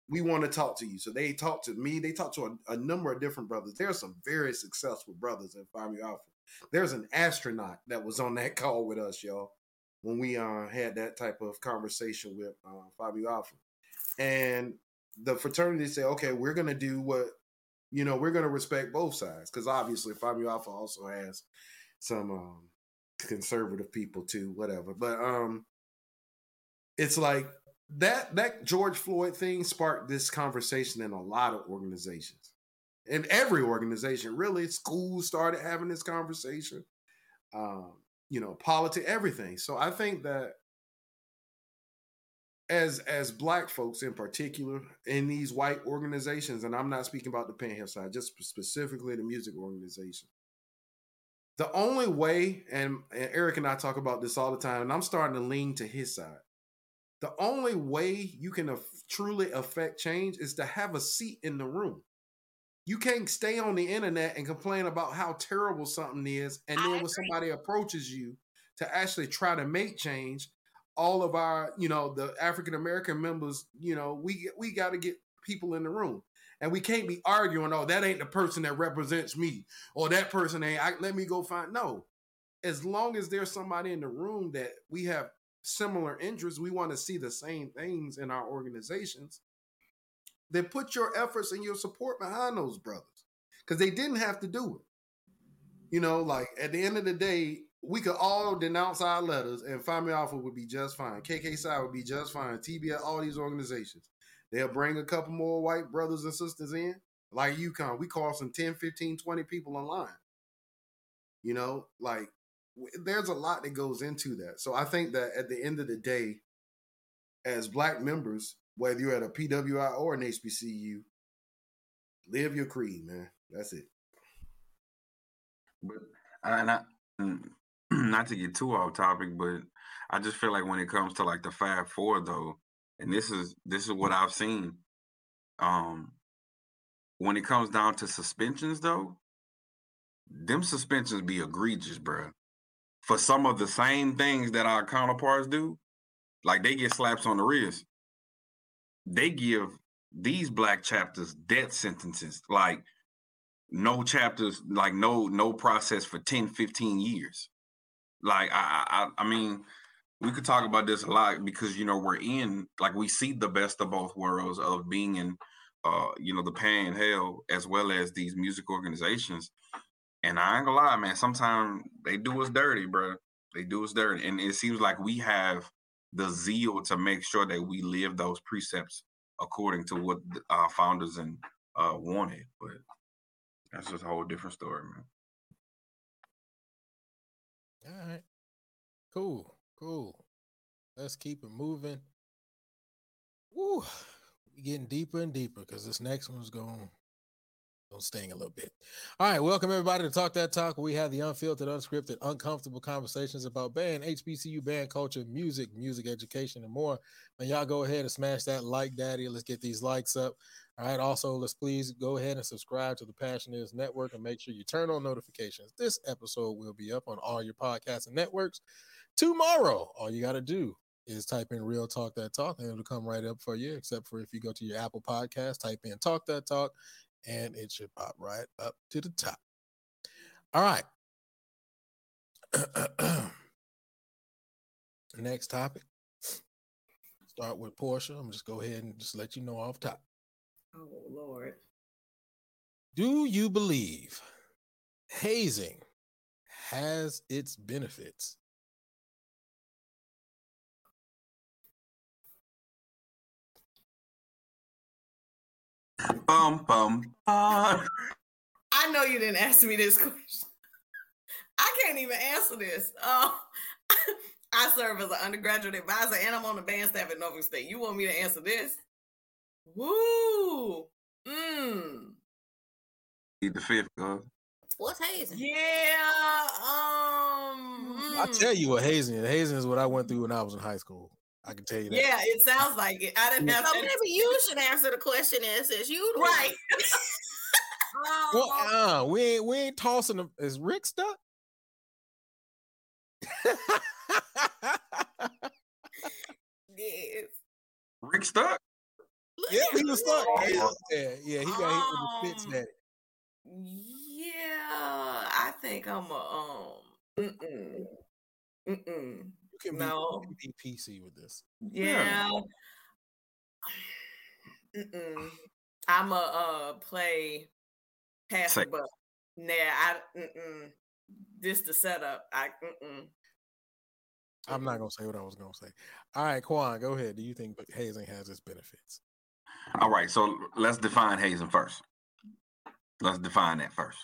We want to talk to you. So they talked to me. They talked to a, a number of different brothers. There's some very successful brothers in Mu Alpha. There's an astronaut that was on that call with us, y'all, when we uh, had that type of conversation with uh, Mu Alpha. And the fraternity say, okay, we're to do what you know, we're to respect both sides because obviously Phi Alpha also has some um, conservative people too, whatever. But um, it's like that that George Floyd thing sparked this conversation in a lot of organizations. In every organization, really, schools started having this conversation. Um, you know, politics, everything. So I think that as as black folks in particular in these white organizations, and I'm not speaking about the Panhandle side, just specifically the music organization. The only way, and, and Eric and I talk about this all the time, and I'm starting to lean to his side. The only way you can af- truly affect change is to have a seat in the room. You can't stay on the internet and complain about how terrible something is, and then when somebody approaches you to actually try to make change, all of our, you know, the African American members, you know, we we got to get people in the room. And we can't be arguing, oh, that ain't the person that represents me, or that person ain't. I, let me go find. No, as long as there's somebody in the room that we have similar interests, we want to see the same things in our organizations. then put your efforts and your support behind those brothers because they didn't have to do it. You know, like at the end of the day, we could all denounce our letters and Phi Mu Alpha would be just fine. KK would be just fine. TBS, all these organizations. They'll bring a couple more white brothers and sisters in. Like UConn, we call some 10, 15, 20 people online. You know, like there's a lot that goes into that. So I think that at the end of the day, as black members, whether you're at a PWI or an HBCU, live your creed, man. That's it. But uh, and I, mm. not to get too off topic, but I just feel like when it comes to like the Fab Four though, and this is this is what I've seen. Um, when it comes down to suspensions though, them suspensions be egregious, bro. For some of the same things that our counterparts do, like they get slaps on the wrist. They give these black chapters death sentences, like no chapters, like no no process for 10, 15 years. Like I I I mean, we could talk about this a lot because you know we're in like we see the best of both worlds of being in uh you know the pan hell as well as these music organizations. And i ain't gonna lie man sometimes they do us dirty bro they do us dirty. And it seems like we have the zeal to make sure that we live those precepts according to what our founders and uh wanted but that's just a whole different story man all right cool Cool. Let's keep it moving. Woo. We getting deeper and deeper because this next one's going going sting a little bit. All right, welcome everybody to Talk That Talk. We have the unfiltered, unscripted, uncomfortable conversations about band, HBCU band culture, music, music education, and more. And y'all go ahead and smash that like daddy. Let's get these likes up. All right. Also, let's please go ahead and subscribe to the Passion Is Network and make sure you turn on notifications. This episode will be up on all your podcasts and networks tomorrow. All you got to do is type in Real Talk That Talk and it'll come right up for you, except for if you go to your Apple podcast, type in Talk That Talk and it should pop right up to the top. All right. Next topic. Start with Portia. I'm just go ahead and just let you know off top. Oh Lord. Do you believe hazing has its benefits? Bum bum. Uh. I know you didn't ask me this question. I can't even answer this. Uh, I serve as an undergraduate advisor and I'm on the band staff at Norfolk State. You want me to answer this? Woo! Mmm. Need the fifth, go. What's hazing? Yeah. Um. I'll tell you what hazing is. Hazing is what I went through when I was in high school. I can tell you that. Yeah, it sounds like it. I didn't have So maybe you should answer the question and says you the one. right. Well, Oh, uh, we ain't we ain't tossing them. Is Rick stuck? Yes. Rick stuck. Look yeah, he was stuck. Yeah, yeah, yeah, he got hit with the fits Um, daddy. yeah, I think I'm a um. Mm-mm. Mm-mm. You can be, No. you be PC with this. Yeah. Mm-mm. I'm a uh play pass the buck. Nah, I mm-mm. This the setup. I mm-mm. I'm not gonna say what I was gonna say. All right, Quan, go ahead. Do you think hazing has its benefits? All right, so let's define hazing first. Let's define that first.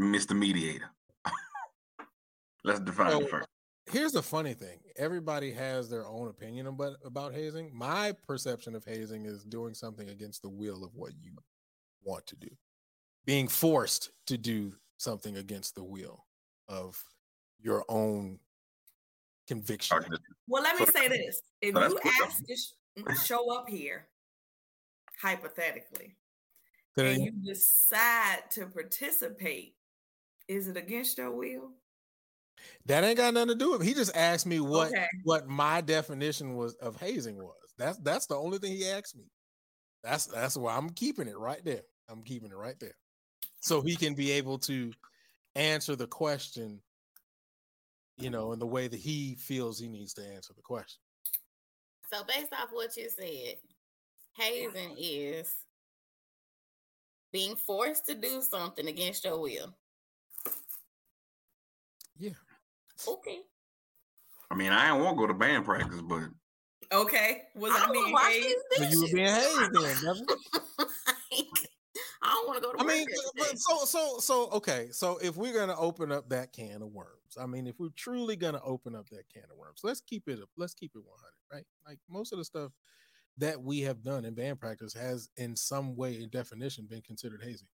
Mr. Mediator. let's define So- it first. Here's the funny thing: everybody has their own opinion about about hazing. My perception of hazing is doing something against the will of what you want to do, being forced to do something against the will of your own conviction. Well, let me say this: if you ask to sh- show up here, hypothetically, Then and you decide to participate, is it against your will? that ain't got nothing to do with it. He just asked me what Okay. what my definition was of hazing was. That's that's the only thing he asked me. That's that's why I'm keeping it right there. I'm keeping it right there. So he can be able to answer the question, you know, in the way that he feels he needs to answer the question. So based off what you said, hazing is being forced to do something against your will. Yeah. Okay. I mean, I didn't want to go to band practice, but Okay. Was I, I don't being hazed? So you were being hazed then, Devin. I don't want to go to I work mean, but so so so okay. So if we're gonna open up that can of worms, I mean, if we're truly gonna open up that can of worms, let's keep it let's keep it 100, right? Like most of the stuff that we have done in band practice has, in some way, in definition, been considered hazing.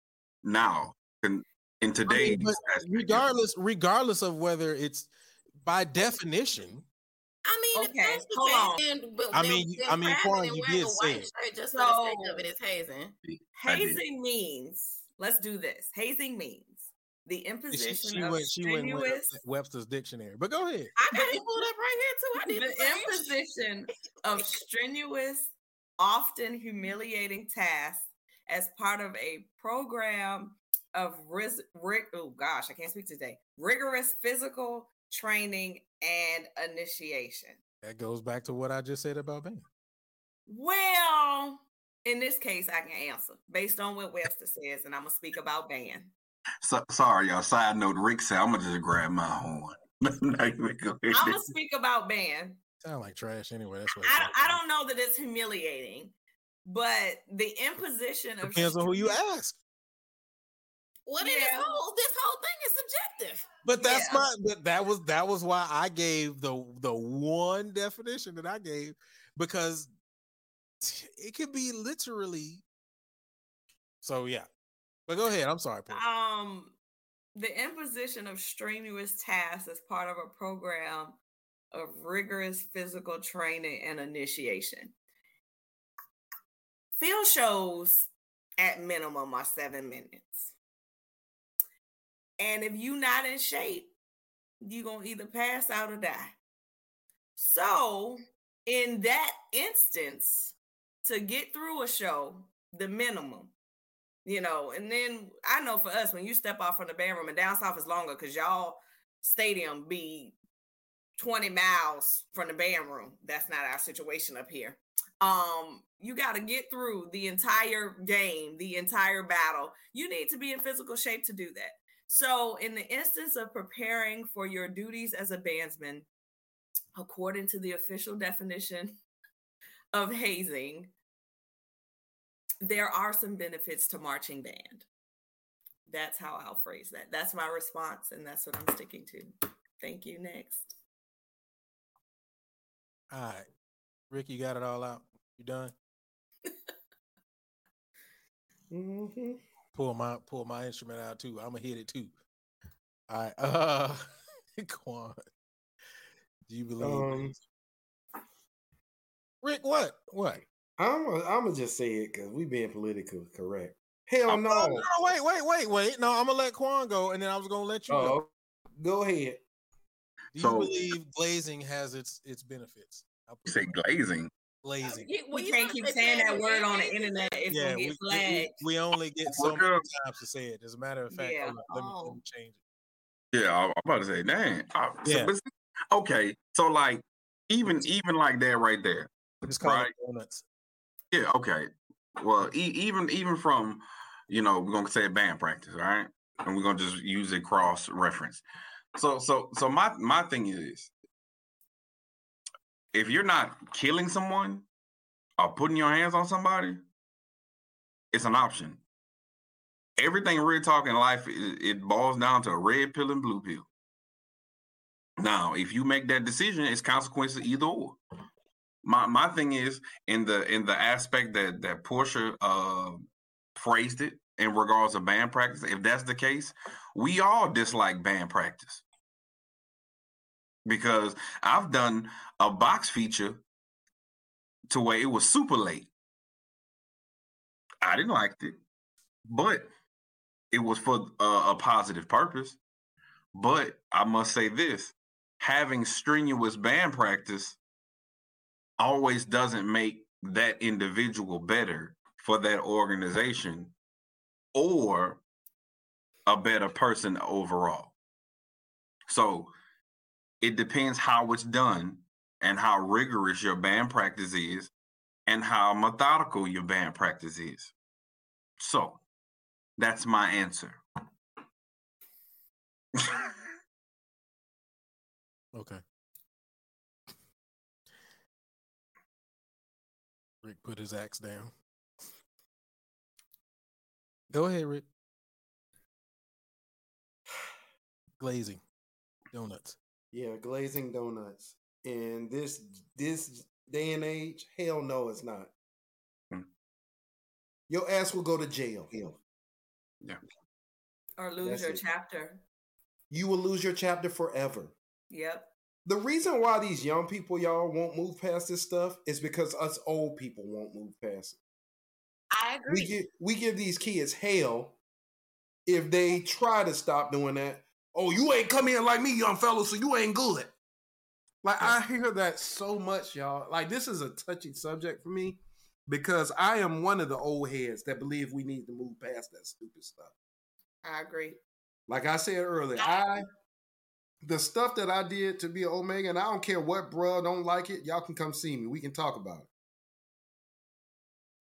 now in, in I mean, today's but regardless, regardless of whether it's by definition, I mean, Okay, if that's the hold on. case, then, but I mean, you- then I mean, rather Quan, you did say it. shirt just for the sake So- of it is hazing. Hazing means, let's do this. Hazing means the imposition she of went she went strenuous, Webster's dictionary. But go ahead. I got it pulled up right here too. I did the imposition of strenuous, often humiliating tasks as part of a program of ris- rig- oh gosh, I can't speak today. Rigorous physical training and initiation. That goes back to what I just said about band. Well, in this case, I can answer based on what Webster says, and I'm gonna speak about band. So, sorry, y'all. Side note: Rick said, "I'm gonna just grab my horn." Now you may go ahead. I'm gonna speak about band. Sound like trash anyway. That's what I, I don't know that it's humiliating, but the imposition of depends on who you ask. Well, Yeah. this whole this whole thing is subjective. But that's Yeah. my but that was that was why I gave the the one definition that I gave because it could be literally so yeah. But go ahead. I'm sorry, Paul. um the imposition of strenuous tasks as part of a program of rigorous physical training and initiation. Field shows at minimum are seven minutes. And if you're not in shape, you're gonna either pass out or die. So in that instance, to get through a show, the minimum you know, and then I know for us, when you step off from the band room and down south is longer because y'all stadium be 20 miles from the band room. That's not our situation up here. Um, you got to get through the entire game, the entire battle. You need to be in physical shape to do that. So, in the instance of preparing for your duties as a bandsman, according to the official definition of hazing, there are some benefits to marching band. That's how I'll phrase that. That's my response, and that's what I'm sticking to. Thank you. Next. All right. Rick, you got it all out. You done? Mhm. Pull my pull my instrument out too. I'm gonna hit it too. All right. Uh Quan. Do you believe Um. Rick, what? What? I'm gonna just say it because we being politically correct. Oh, Hell Oh, no. no, no, wait, wait, wait, wait. No, I'm gonna let Quan go, and then I was gonna let you go. Oh, go ahead. Do you So- believe glazing has its its benefits? I You say glazing. glazing. You, We can't keep saying that word on the internet. It's yeah, we, get we, flagged. we only get so many times to say it. As a matter of fact, Yeah. let, me, let Oh. me change it. Yeah, I- I'm about to say, damn. So- Yeah. but okay, so like even even like that right there. It's called Right. donuts. Yeah, okay. Well, e- even even from you know we're gonna say band practice, all right, and we're gonna just use a cross reference. So so so my my thing is, if you're not killing someone or putting your hands on somebody, it's an option. Everything real talk in life it, it boils down to a red pill and blue pill. Now, if you make that decision, it's consequences either or. My my thing is in the in the aspect that that Portia uh, phrased it in regards to band practice. If that's the case, we all dislike band practice because I've done a box feature to where it was super late. I didn't like it, but it was for a, a positive purpose. But I must say this: having strenuous band practice always doesn't make that individual better for that organization or a better person overall. So it depends how it's done and how rigorous your band practice is and how methodical your band practice is. So that's my answer. Okay. Rick put his axe down. Go ahead, Rick. Glazing donuts. Yeah, glazing donuts. In this this day and age, hell no, it's not. Hmm. Your ass will go to jail. Yeah. Or lose That's your it. chapter. You will lose your chapter forever. Yep. The reason why these young people, y'all, won't move past this stuff is because us old people won't move past it. I agree. We give we give these kids hell if they try to stop doing that. Oh, you ain't come in like me, young fellow, so you ain't good. Like I hear that so much, y'all. Like this is a touchy subject for me because I am one of the old heads that believe we need to move past that stupid stuff. I agree. Like I said earlier, I the stuff that I did to be an Omega, and I don't care what bruh don't like it, y'all can come see me. We can talk about it.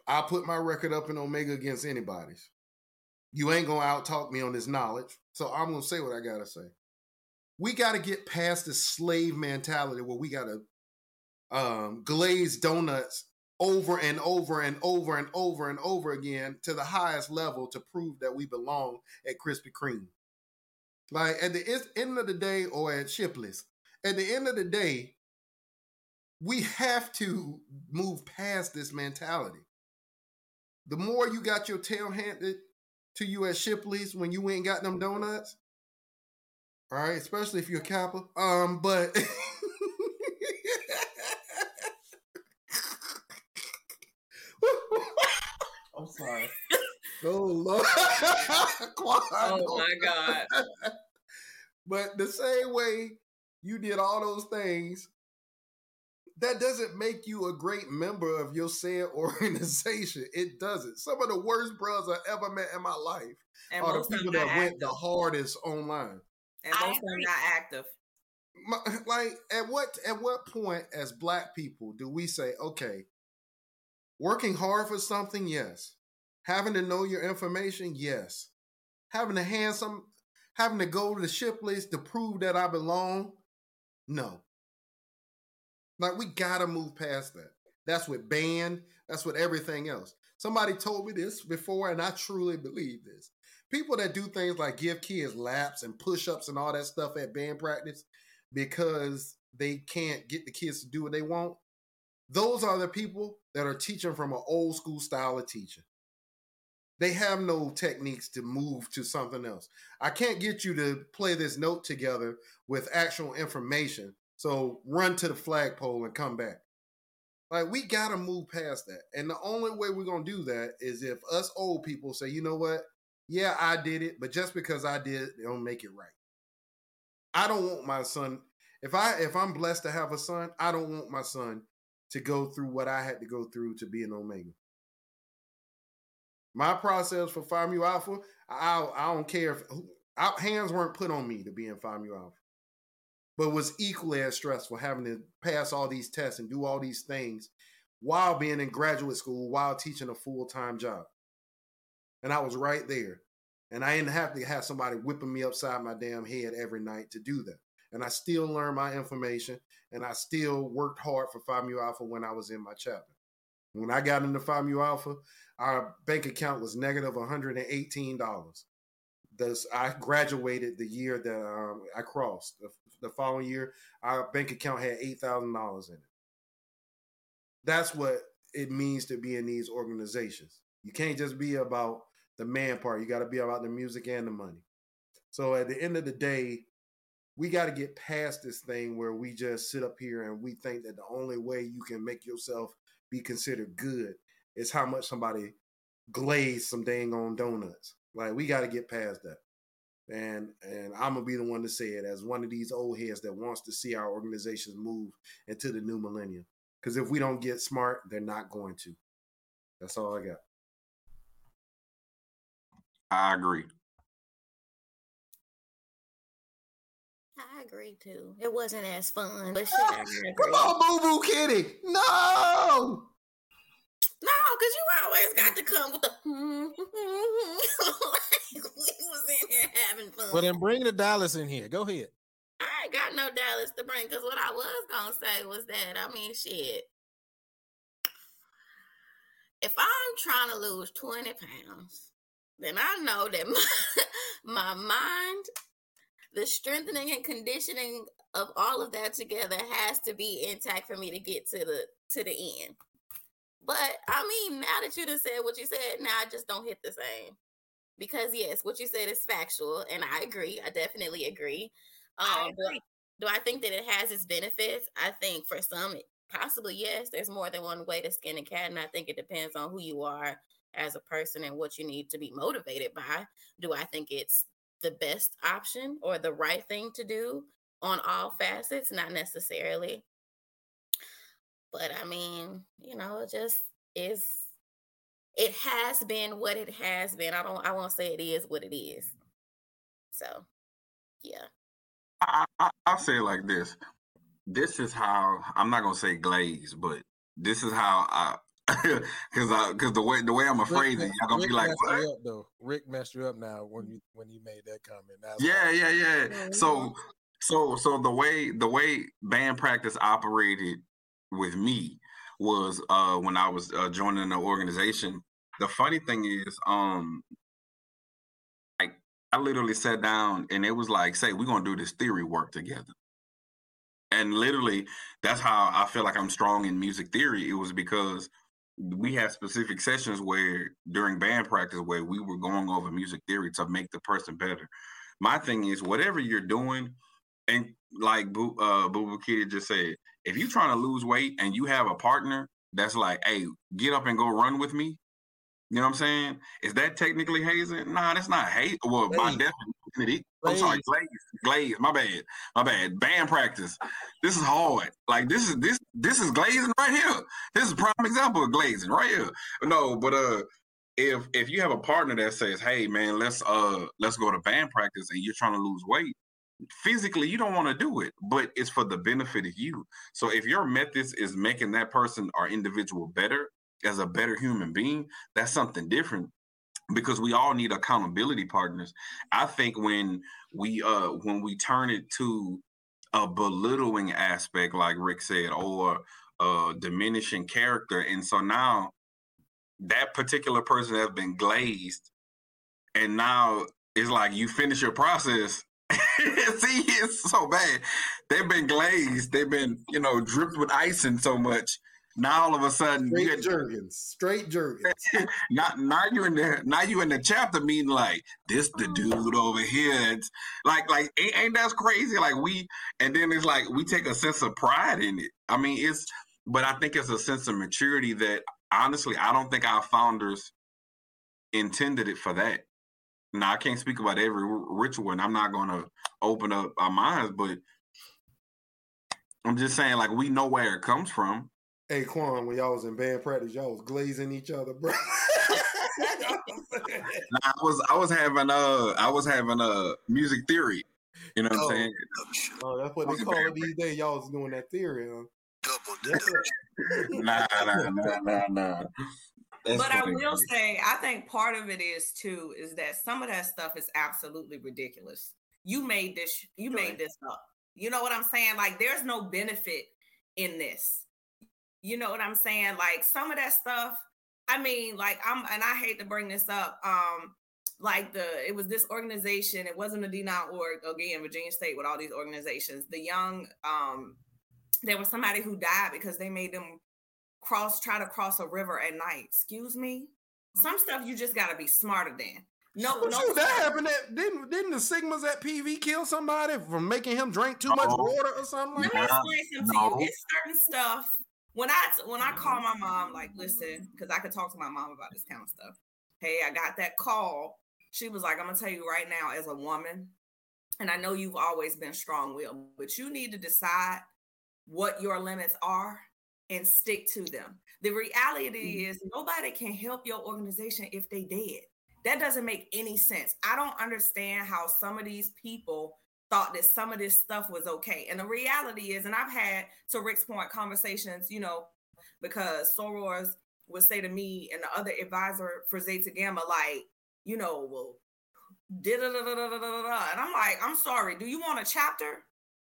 I put my record up in Omega against anybody's. You ain't gonna out talk me on this knowledge, so I'm gonna say what I gotta say. We gotta get past this slave mentality where we gotta um, glaze donuts over and over and over and over and over again to the highest level to prove that we belong at Krispy Kreme. Like at the end of the day, or at Shipley's, at the end of the day, we have to move past this mentality. The more you got your tail handed to you at Shipley's when you ain't got them donuts, all right, especially if you're a Kappa. Um, but I'm sorry. Oh Lord. Oh my God. But the same way you did all those things, that doesn't make you a great member of your said organization. It doesn't. Some of the worst bros I ever met in my life And are the people that not went the hardest online. And I most of them not active. My- Like at what at what point as black people do we say, okay, working hard for something, yes. Having to know your information, yes. Having to hand some having to go to the Shipley's to prove that I belong, no. Like we gotta move past that. That's with band, that's with everything else. Somebody told me this before, and I truly believe this. People that do things like give kids laps and push-ups and all that stuff at band practice because they can't get the kids to do what they want. Those are the people that are teaching from an old school style of teaching. They have no techniques to move to something else. I can't get you to play this note together with actual information. So run to the flagpole and come back. Like we gotta move past that. And the only way we're gonna do that is if us old people say, you know what? Yeah, I did it, but just because I did it, don't make it right. I don't want my son. If I if I'm blessed to have a son, I don't want my son to go through what I had to go through to be an Omega. My process for Phi Mu Alpha, I I don't care if I, hands weren't put on me to be in Phi Mu Alpha, but was equally as stressful having to pass all these tests and do all these things while being in graduate school while teaching a full time job. And I was right there. And I didn't have to have somebody whipping me upside my damn head every night to do that. And I still learned my information and I still worked hard for Phi Mu Alpha when I was in my chapter. When I got into Phi Mu Alpha, our bank account was negative $118. Thus, I graduated the year that um, I crossed. The, the following year, our bank account had $8,000 in it. That's what it means to be in these organizations. You can't just be about the man part. You got to be about the music and the money. So at the end of the day, we got to get past this thing where we just sit up here and we think that the only way you can make yourself be considered good is how much somebody glazed some dang on donuts. Like we got to get past that. And and I'm gonna be the one to say it as one of these old heads that wants to see our organizations move into the new millennium. Because if we don't get smart, they're not going to. That's all I got. I agree. I agree too. It wasn't as fun, but shit, I agree. Come on, Boo Boo Kitty. No. No, because you always got to come with the like we was in here having fun. Well, then bring the Dallas in here. Go ahead. I ain't got no Dallas to bring because what I was gonna say was that I mean shit. If I'm trying to lose 20 pounds, then I know that my, my mind, the strengthening and conditioning of all of that together has to be intact for me to get to the to the end. But I mean, now that you just said what you said, now I just don't hit the same. Because yes, what you said is factual, and I agree. I definitely agree. Um, I agree. Do, do I think that it has its benefits? I think for some, possibly yes. There's more than one way to skin a cat, and I think it depends on who you are as a person and what you need to be motivated by. Do I think it's the best option or the right thing to do on all facets? Not necessarily. But I mean, you know, it just is it has been what it has been. I don't I won't say it is what it is. So yeah. I, I I'll say it like this. This is how I'm not gonna say glaze, but this is how I because because the way the way I'm afraid that y'all gonna Rick be like, what? Up, though. Rick messed you up now when you when you made that comment. That's yeah, yeah, yeah. So so so the way the way band practice operated with me was uh when I was uh, joining the organization. The funny thing is, um, like I literally sat down and it was like, say, we're gonna do this theory work together. And literally, that's how I feel like I'm strong in music theory. It was because we had specific sessions where during band practice where we were going over music theory to make the person better. My thing is, whatever you're doing, and like Boo uh, Boo Kitty just said, if you're trying to lose weight and you have a partner that's like, hey, get up and go run with me, you know what I'm saying? Is that technically hazing? Nah, that's not hate. Well, by I'm sorry, glaze, glaze. My bad, my bad. Band practice. This is hard. Like this is this this is glazing right here. This is a prime example of glazing right here. No, but uh, if if you have a partner that says, hey man, let's uh let's go to band practice, and you're trying to lose weight, physically you don't want to do it but it's for the benefit of you so if your methods is making that person or individual better as a better human being that's something different because we all need accountability partners i think when we uh when we turn it to a belittling aspect like rick said or uh diminishing character and so now that particular person has been glazed and now it's like you finish your process See, it's so bad. They've been glazed. They've been, you know, dripped with icing so much. Now all of a sudden, straight you Jergens, straight Jergens. not now you in the now you in the chapter meeting like this the oh. dude over here. It's like like ain't, ain't that crazy? Like we and then it's like we take a sense of pride in it. I mean, it's but I think it's a sense of maturity that honestly I don't think our founders intended it for that. Now I can't speak about every ritual, and I'm not going to open up our minds, but I'm just saying, like we know where it comes from. Hey Quan, when y'all was in band practice, y'all was glazing each other, bro. nah, I was I was having uh I was having a uh, music theory. You know what oh. I'm saying? Oh, that's what they call it these days. Y'all was doing that theory, huh? nah, nah, nah, nah, nah. That's but I will say, I think part of it is too is that some of that stuff is absolutely ridiculous. You made this, you made this up. You know what I'm saying? Like, there's no benefit in this. You know what I'm saying? Like some of that stuff. I mean, like I'm, and I hate to bring this up. Um, like the it was this organization. It wasn't a D9 org again, Virginia State with all these organizations. The young, um, there was somebody who died because they made them cross try to cross a river at night. Excuse me. Some stuff you just got to be smarter than. No, no. Shoot, that happened. At, didn't didn't the Sigmas at PV kill somebody from making him drink too much water or something? Like that. Let me explain something no. to you. It's certain stuff. When I when I call my mom, like, listen, because I could talk to my mom about this kind of stuff. Hey, I got that call. She was like, I'm gonna tell you right now, as a woman, and I know you've always been strong-willed, but you need to decide what your limits are and stick to them. The reality mm-hmm. is nobody can help your organization if they dead. That doesn't make any sense. I don't understand how some of these people thought that some of this stuff was okay. And the reality is, and I've had to Rick's point conversations, you know, because sorors would say to me and the other advisor for Zeta Gamma, like, you know, well, da da da da da da da. And I'm like, I'm sorry, do you want a chapter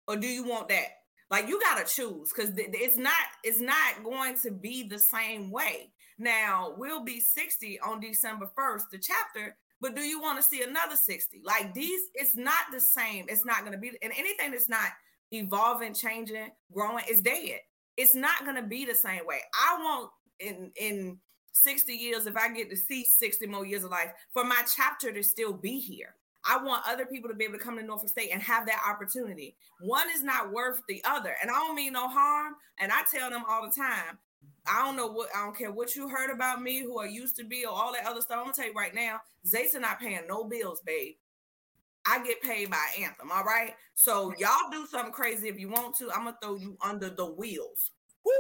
or do you want that? Like you gotta choose because it's not it's not going to be the same way. Now we'll be 60 on December 1st, the chapter, but do you want to see another 60? Like these, it's not the same. It's not gonna be and anything that's not evolving, changing, growing is dead. It's not gonna be the same way. I want in in 60 years, if I get to see 60 more years of life, for my chapter to still be here. I want other people to be able to come to Norfolk State and have that opportunity. One is not worth the other. And I don't mean no harm. And I tell them all the time, I don't know what I don't care what you heard about me, who I used to be, or all that other stuff. I'm gonna tell you right now, Zay's not paying no bills, babe. I get paid by Anthem. All right. So y'all do something crazy if you want to. I'm gonna throw you under the wheels. Whoop.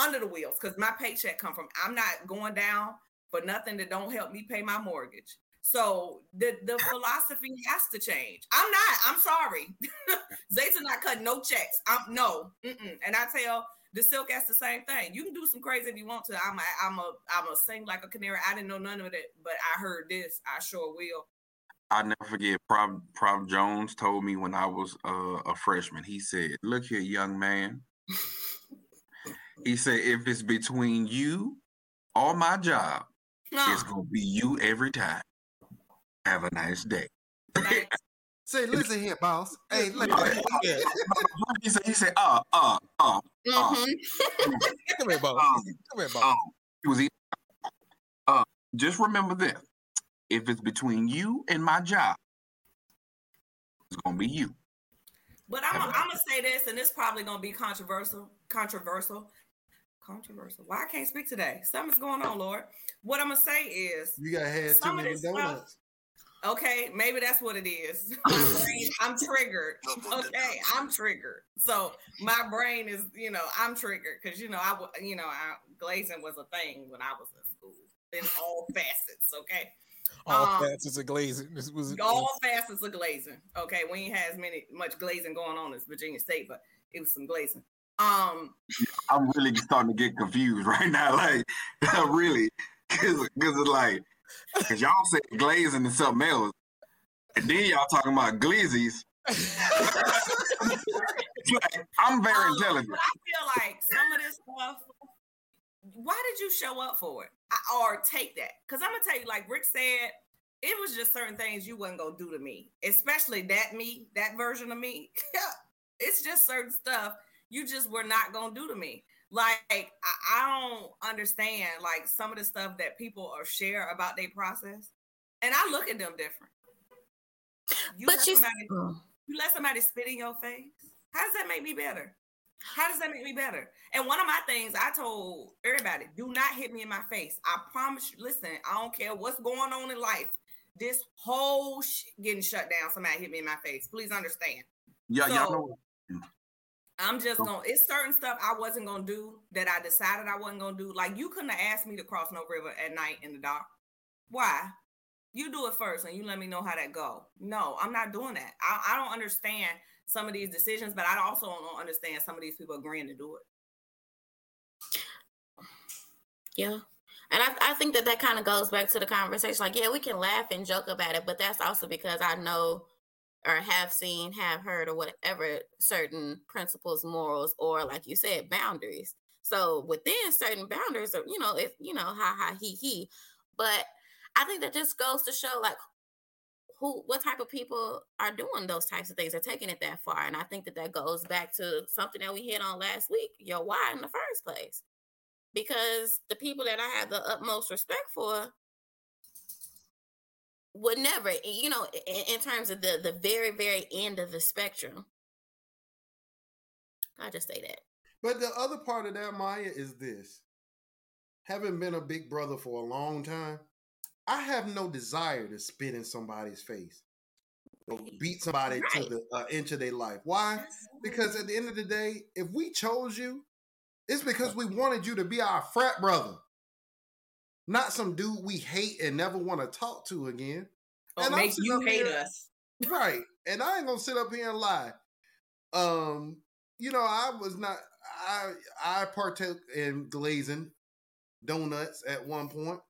Under the wheels, because my paycheck come from. I'm not going down for nothing that don't help me pay my mortgage. So the, the philosophy has to change. I'm not. I'm sorry. Zay's not cutting no checks. I'm no. Mm-mm. And I tell the silk that's the same thing. You can do some crazy if you want to. I'm a, I'm a I'm a sing like a canary. I didn't know none of it, but I heard this. I sure will. I never forget. Prof, Prof Jones told me when I was uh, a freshman. He said, "Look here, young man." he said, "If it's between you or my job, no. it's gonna be you every time." Have a nice day. Say, listen here, boss. Hey, listen. he said, he said, uh, uh, uh, uh. Mm-hmm. Come here, boss. Um, Come here, boss. Um, he was uh, just remember this. If it's between you and my job, it's gonna be you. But I'm gonna say this, and it's probably gonna be controversial. Controversial. Controversial. Why I can't speak today? Something's going on, Lord. What I'm gonna say is, you got had too many donuts. Stuff, Okay, maybe that's what it is. brain, I'm triggered. Okay, I'm triggered. So my brain is, you know, I'm triggered because you know I, you know, I, glazing was a thing when I was in school in all facets. Okay. All um, facets of glazing. This was all facets of glazing. Okay, we ain't had as many much glazing going on as Virginia State, but it was some glazing. Um, I'm really starting to get confused right now. Like, really, because it's like Cause y'all say glazing and something else. And then y'all talking about glizzies. I'm very um, intelligent. I feel like some of this stuff. Why did you show up for it I, or take that? Because I'm gonna tell you, like Rick said, it was just certain things you wasn't gonna do to me, especially that me, that version of me. it's just certain stuff you just were not gonna do to me. Like I, I don't understand like some of the stuff that people are share about their process, and I look at them different. You but let you, somebody, you let somebody spit in your face. How does that make me better? How does that make me better? And one of my things I told everybody: do not hit me in my face. I promise you. Listen, I don't care what's going on in life. This whole shit getting shut down. Somebody hit me in my face. Please understand. Yeah, so, y'all know. I'm just gonna it's certain stuff I wasn't gonna do that I decided I wasn't gonna do. Like you couldn't have asked me to cross no river at night in the dark. Why? You do it first and you let me know how that go. No, I'm not doing that. I, I don't understand some of these decisions, but I also don't understand some of these people agreeing to do it. Yeah. And I, I think that that kind of goes back to the conversation. Like, yeah, we can laugh and joke about it, but that's also because I know or have seen, have heard, or whatever certain principles, morals, or like you said, boundaries. So within certain boundaries, or you know, if you know, ha ha he he. But I think that just goes to show like who, what type of people are doing those types of things, are taking it that far. And I think that that goes back to something that we hit on last week. Your why in the first place, because the people that I have the utmost respect for would never, you know, in, in, terms of the the very very end of the spectrum. I just say that. But the other part of that, Maya, is this: having been a big brother for a long time, I have no desire to spit in somebody's face or beat somebody right. to the uh, inch of their life. Why? Because at the end of the day, if we chose you, it's because we wanted you to be our frat brother not some dude we hate and never want to talk to again. Or and make you hate here, us. Right. And I ain't gonna sit up here and lie. Um, you know, I was not I I partook in glazing donuts at one point.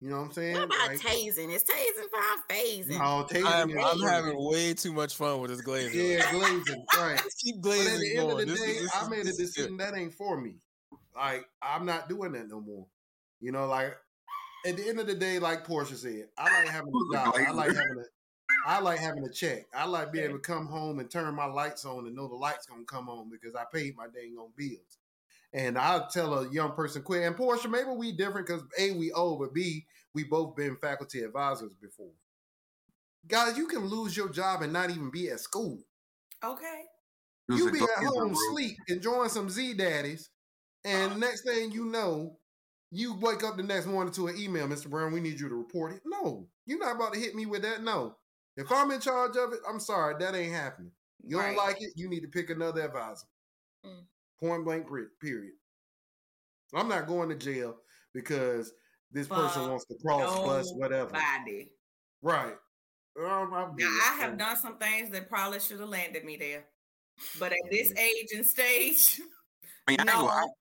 You know what I'm saying? What about Like, tasing? Is tasing fine phasing? no, tasting I'm, I'm having way too much fun with this glazing. yeah, glazing, right. Let's keep But glazing at the end going. of the This day, this I made a this is good. decision that ain't for me. Like I'm not doing that no more. You know, like at the end of the day, like Portia said, I like having a a job. I like having a I like having a check. I like being able to come home and turn my lights on and know the lights gonna come on because I paid my dang on bills. And I'll tell a young person quit. And Portia, maybe we different because A, we old, but B, we both been faculty advisors before. Guys, you can lose your job and not even be at school. Okay. You be at home, sleep, enjoying some Z daddies, and next thing you know, you wake up the next morning to an email, Mr. Brown, we need you to report it. No, you're not about to hit me with that. No. If I'm in charge of it, I'm sorry, that ain't happening. You don't Right. like it, you need to pick another advisor. Mm. Point blank, pre- period. I'm not going to jail because this person wants to cross bus, whatever. Body. Right. Um, I'll Now. I have So- done some things that probably should have landed me there. But at this age and stage, I mean, I I, no.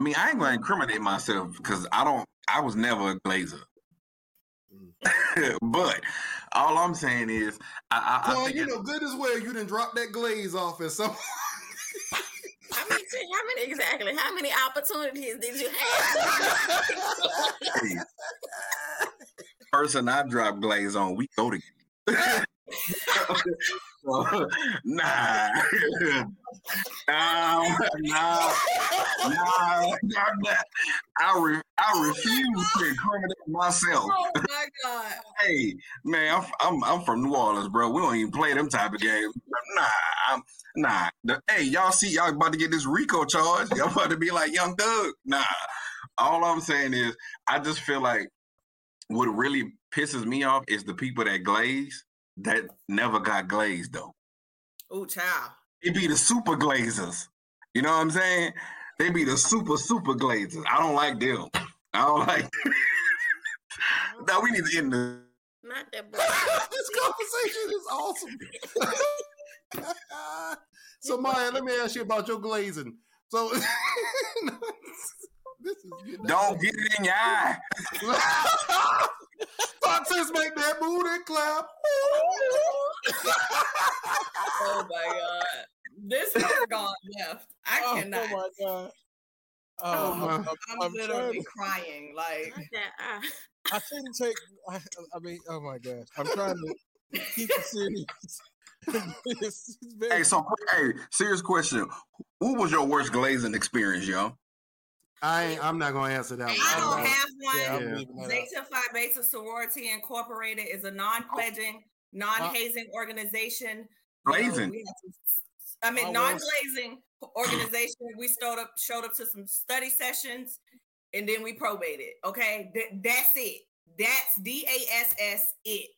I mean, I ain't gonna incriminate myself because I don't. I was never a glazer. but all I'm saying is, I, I, I think you know good as well you didn't drop that glaze off at some How many, how many exactly? How many opportunities did you have? person I drop glaze on, we go together. So, nah, nah, nah, nah, nah, I, re- I refuse to incriminate myself. oh my God. Hey, man, I'm, I'm I'm from New Orleans, bro. We don't even play them type of games. Nah, I'm, nah. The- hey, y'all see, y'all about to get this RICO charge. Y'all about to be like Young Thug. Nah. All I'm saying is, I just feel like what really pisses me off is the people that glaze that never got glazed though. Oh, child. It be the super glazers. You know what I'm saying? They be the super super glazers. I don't like them. I don't like. now we need to end the. Not that this conversation is awesome. so Maya, let me ask you about your glazing. So this is Don't get it in your eye. Foxes make that booty clap. Oh my God. This has gone left. I Oh, cannot. Oh my god. Oh, Oh, my- I'm, I'm, I'm, I'm literally trying. crying. Like, I. I shouldn't take. I, I mean, oh my gosh, I'm trying to keep it serious. it's, it's very, Hey, so hey, serious question. Who was your worst glazing experience, yo? I ain't, I'm not gonna answer that one. I don't I'm have one. yeah, I'm Yeah. leaving that out. Zeta Phi Beta Sorority Incorporated is a non-pledging, oh. non-hazing organization. You know, Glazing. we have to- I mean, oh, My non-glazing organization. We showed up, showed up to some study sessions, and then we probated. Okay, Th- that's it. That's D A S S it.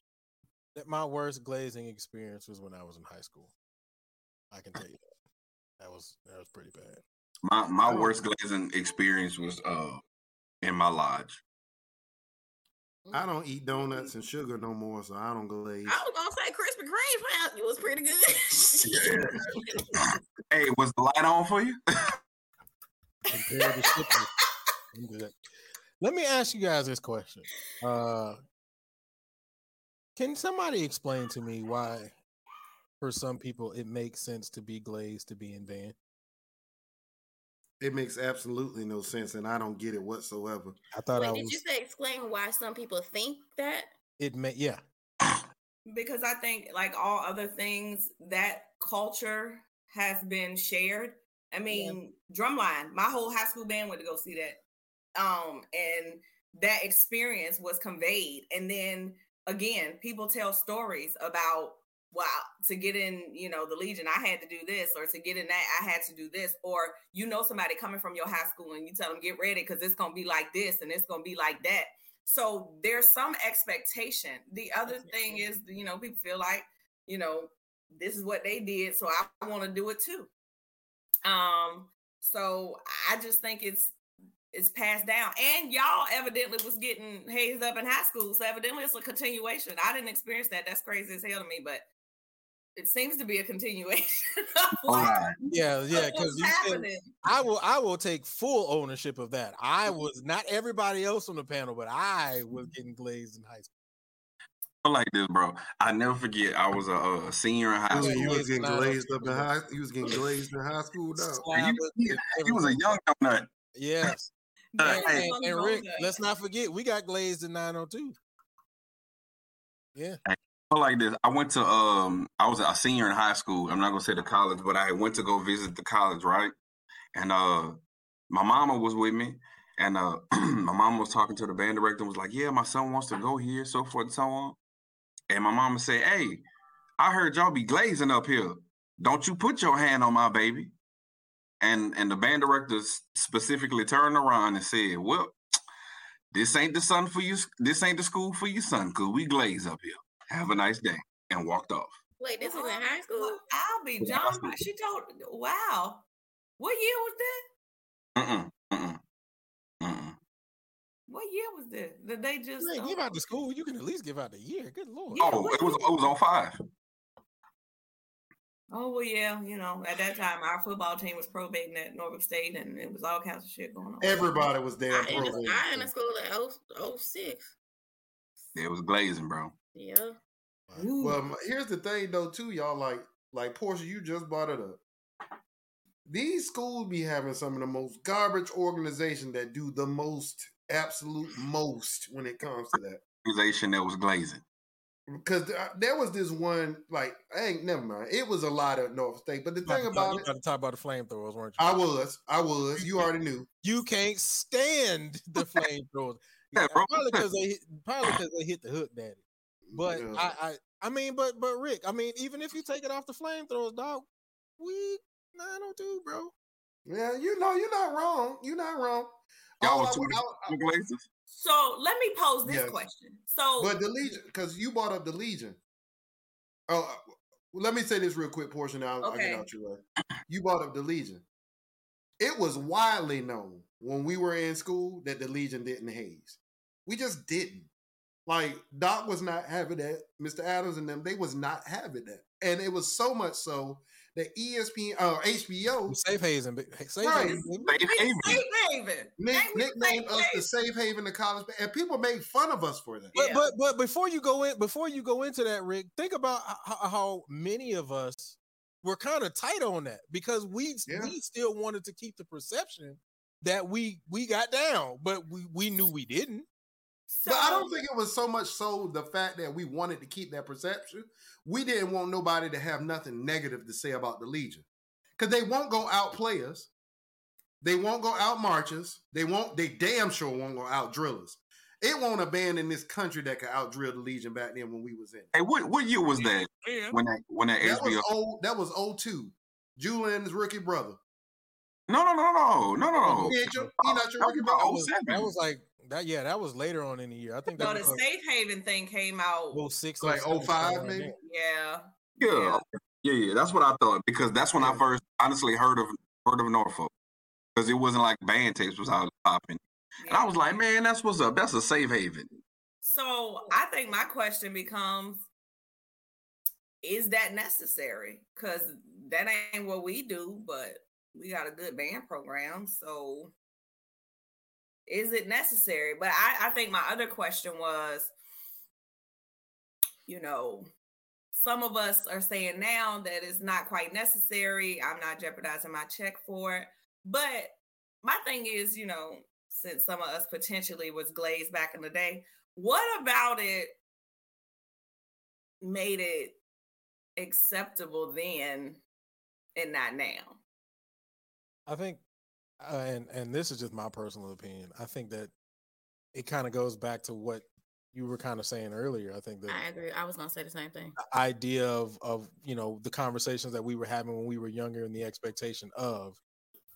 that my worst glazing experience was when I was in high school. I can tell you that. That was that was pretty bad. My my Oh. worst glazing experience was uh in my lodge. I don't eat donuts and sugar no more, so I don't glaze. I was gonna say Krispy Kreme found you was pretty good. Hey, was the light on for you? Compared to shipping. I'm good. Let me ask you guys this question. Uh, can somebody explain to me why, for some people, it makes sense to be glazed to be in van? It makes absolutely no sense, and I don't get it whatsoever. I thought I Wait, did was. you say explain why some people think that? It may, yeah. because I think like all other things, that culture has been shared. I mean, drumline, my whole high school band went to go see that. Um, and that experience was conveyed. And then again, people tell stories about wow, to get in, you know, the Legion, I had to do this, or to get in that, I had to do this, or you know somebody coming from your high school and you tell them get ready because it's gonna be like this and it's gonna be like that. So there's some expectation. The other thing is, you know, people feel like, you know, this is what they did, so I want to do it too. Um, so I just think it's it's passed down. And y'all evidently was getting hazed up in high school. So evidently it's a continuation. I didn't experience that. That's crazy as hell to me, but it seems to be a continuation. All right. Yeah, yeah, because I will I will take full ownership of that. I mm-hmm. was not everybody else on the panel, but I was getting glazed in high school. I like this, bro. I never forget. I was a, a senior in high school. You was getting glazed up in high. You was getting glazed in high school. He, he, he was a young nut. Yes. Uh, and, and Rick, let's not forget, we got glazed in 902. Yeah. Like this. I went to um I was a senior in high school. I'm not gonna say the college, but I went to go visit the college, right? And uh my mama was with me. And uh my mama was talking to the band director and was like, Yeah, my son wants to go here, so forth and so on. And my mama said, Hey, I heard y'all be glazing up here. Don't you put your hand on my baby. And and the band director specifically turned around and said, Well, this ain't the son for you. This ain't the school for your son, cause we glaze up here. Have a nice day, and walked off. Wait, this was in high school. I'll be John. She told. Wow, what year was that? Mm mm mm What year was this? Did they just Man, give out the school? You can at least give out the year. Good lord. Yeah, oh, it was it was on five. Oh well, yeah. You know, at that time, our football team was probating at Norfolk State, and it was all kinds of shit going on. Everybody was there. I, in, the, I in the school at 06. It was glazing, bro. Yeah. Well, here's the thing though, too, y'all. Like, like Portia, you just brought it up. These schools be having some of the most garbage organization that do the most, absolute most when it comes to that. Organization that was glazing. Because there was this one, like, I ain't never mind. It was a lot of North State, but the thing about, about it, you talk about the flamethrowers, weren't you? I was, I was. You already knew. You can't stand the flamethrowers. yeah, probably because they probably because they hit the hook, daddy. But yeah. I, I, I mean, but but Rick, I mean, even if you take it off the flamethrowers, dog, we nine oh two, bro. Yeah, you know, you're not wrong. You're not wrong. Y'all was two So let me pose this yes. question. So, but the Legion, because you brought up the Legion. Oh, uh, let me say this real quick. Portia, I'll, okay. I'll get out your way. You brought up the Legion. It was widely known when we were in school that the Legion didn't haze. We just didn't. Like Doc was not having that. Mr. Adams and them, they was not having that. And it was so much so that ESPN or uh, HBO Safe Haven, Safe right. Haven, Safe Haven, Nick, nicknamed us the Safe Haven of college, and people made fun of us for that. But yeah. but but before you go in, before you go into that, Rick, think about how, how many of us were kind of tight on that because we yeah. we still wanted to keep the perception that we we got down, but we we knew we didn't. So, but I don't think it was so much so the fact that we wanted to keep that perception. We didn't want nobody to have nothing negative to say about the Legion. Because they won't go out players. They won't go out marchers. They won't, they damn sure won't go out drillers. It won't abandon this country that could out drill the Legion back then when we was in. Hey, what, what year was that? Yeah. When that when that, that HBO was old, that was 02. Julian's rookie brother. No, no, no, no, no, no. He, your, he not your rookie brother. That was, oh that was like that yeah, that was later on in the year. I think no, that the like, Safe Haven thing came out well six like 05 maybe. Yeah. yeah. Yeah. Yeah, that's what I thought because that's when yeah. I first honestly heard of heard of Norfolk because it wasn't like band tapes was out popping, yeah. and I was like, man, that's what's up. That's a safe haven. So I think my question becomes: Is that necessary? Because that ain't what we do, but we got a good band program, so is it necessary? But I, I think my other question was, you know, some of us are saying now that it's not quite necessary. I'm not jeopardizing my check for it. But my thing is, you know, since some of us potentially was glazed back in the day, what about it made it acceptable then and not now? I think uh, and and this is just my personal opinion. I think that it kind of goes back to what you were kind of saying earlier. I think that I agree. I was gonna say the same thing. The idea of of you know the conversations that we were having when we were younger and the expectation of,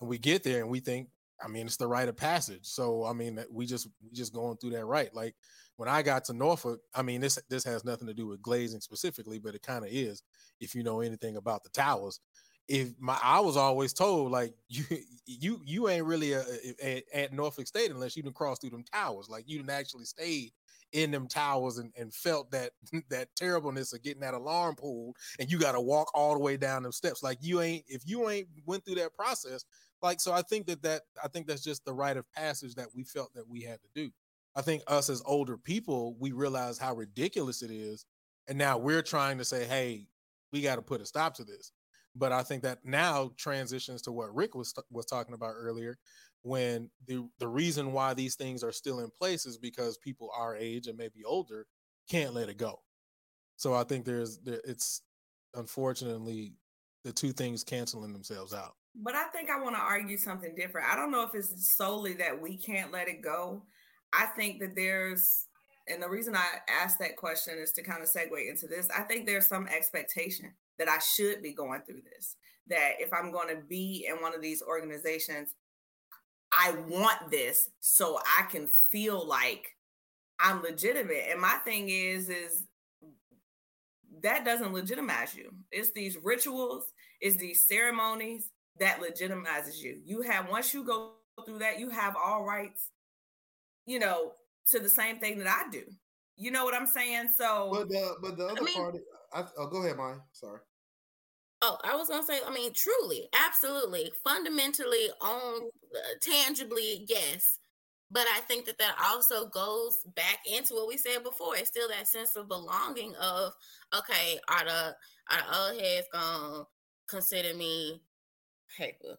and we get there and we think, I mean, it's the rite of passage. So I mean, we just we just going through that right. Like when I got to Norfolk, I mean, this this has nothing to do with glazing specifically, but it kind of is. If you know anything about the towers, if my I was always told like you you you ain't really a, a, at Norfolk State unless you didn't cross through them towers. Like you didn't actually stayed in them towers and, and felt that that terribleness of getting that alarm pulled and you got to walk all the way down them steps. Like you ain't if you ain't went through that process. Like so, I think that that I think that's just the rite of passage that we felt that we had to do. I think us as older people, we realize how ridiculous it is, and now we're trying to say, hey, we got to put a stop to this but I think that now transitions to what Rick was was talking about earlier, when the the reason why these things are still in place is because people our age and maybe older can't let it go. So I think there's there, it's unfortunately the two things canceling themselves out. But I think I want to argue something different. I don't know if it's solely that we can't let it go. I think that there's and the reason I asked that question is to kind of segue into this. I think there's some expectation that I should be going through this. That if I'm going to be in one of these organizations, I want this so I can feel like I'm legitimate. And my thing is, is that doesn't legitimize you. It's these rituals, it's these ceremonies that legitimizes you. You have once you go through that, you have all rights, you know, to the same thing that I do. You know what I'm saying? So, but the but the other I mean, part, I, oh, go ahead, Maya. Sorry. Oh, I was gonna say. I mean, truly, absolutely, fundamentally, on uh, tangibly, yes. But I think that that also goes back into what we said before. It's still that sense of belonging. Of okay, are the are the old heads gonna consider me paper?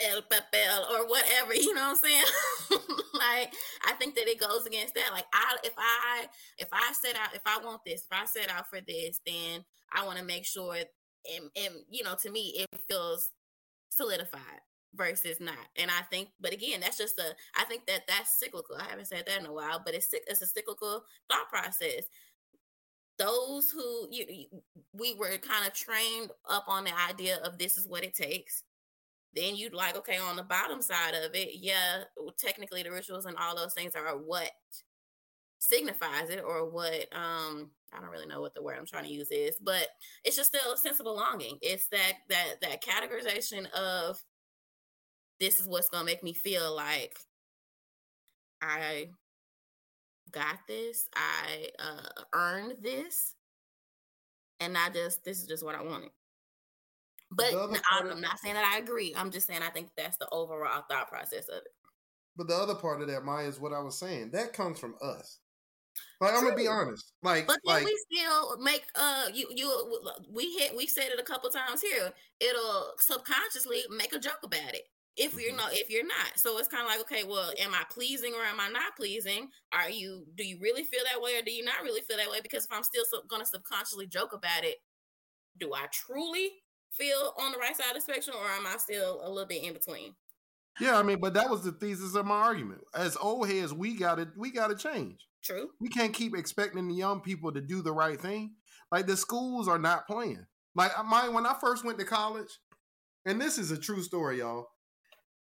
El papel or whatever, you know what I'm saying? like I think that it goes against that. Like I if I if I set out if I want this, if I set out for this, then I want to make sure and, and you know, to me it feels solidified versus not. And I think, but again, that's just a. I think that that's cyclical. I haven't said that in a while, but it's it's a cyclical thought process. Those who you, we were kind of trained up on the idea of this is what it takes then you'd like, okay, on the bottom side of it, yeah, technically the rituals and all those things are what signifies it or what um I don't really know what the word I'm trying to use is, but it's just still a sense of belonging. It's that that that categorization of this is what's gonna make me feel like I got this, I uh earned this, and not just this is just what I wanted. But I'm, I'm not saying that I agree. I'm just saying I think that's the overall thought process of it. But the other part of that, Maya, is what I was saying. That comes from us. Like True. I'm gonna be honest. Like, but then like, we still make uh you you we hit we said it a couple times here. It'll subconsciously make a joke about it if mm-hmm. you're not if you're not. So it's kind of like okay, well, am I pleasing or am I not pleasing? Are you do you really feel that way or do you not really feel that way? Because if I'm still sub- gonna subconsciously joke about it, do I truly feel on the right side of the spectrum, or am I still a little bit in between? Yeah, I mean, but that was the thesis of my argument. As old heads, we gotta we gotta change. True. We can't keep expecting the young people to do the right thing. Like the schools are not playing. Like my when I first went to college, and this is a true story, y'all.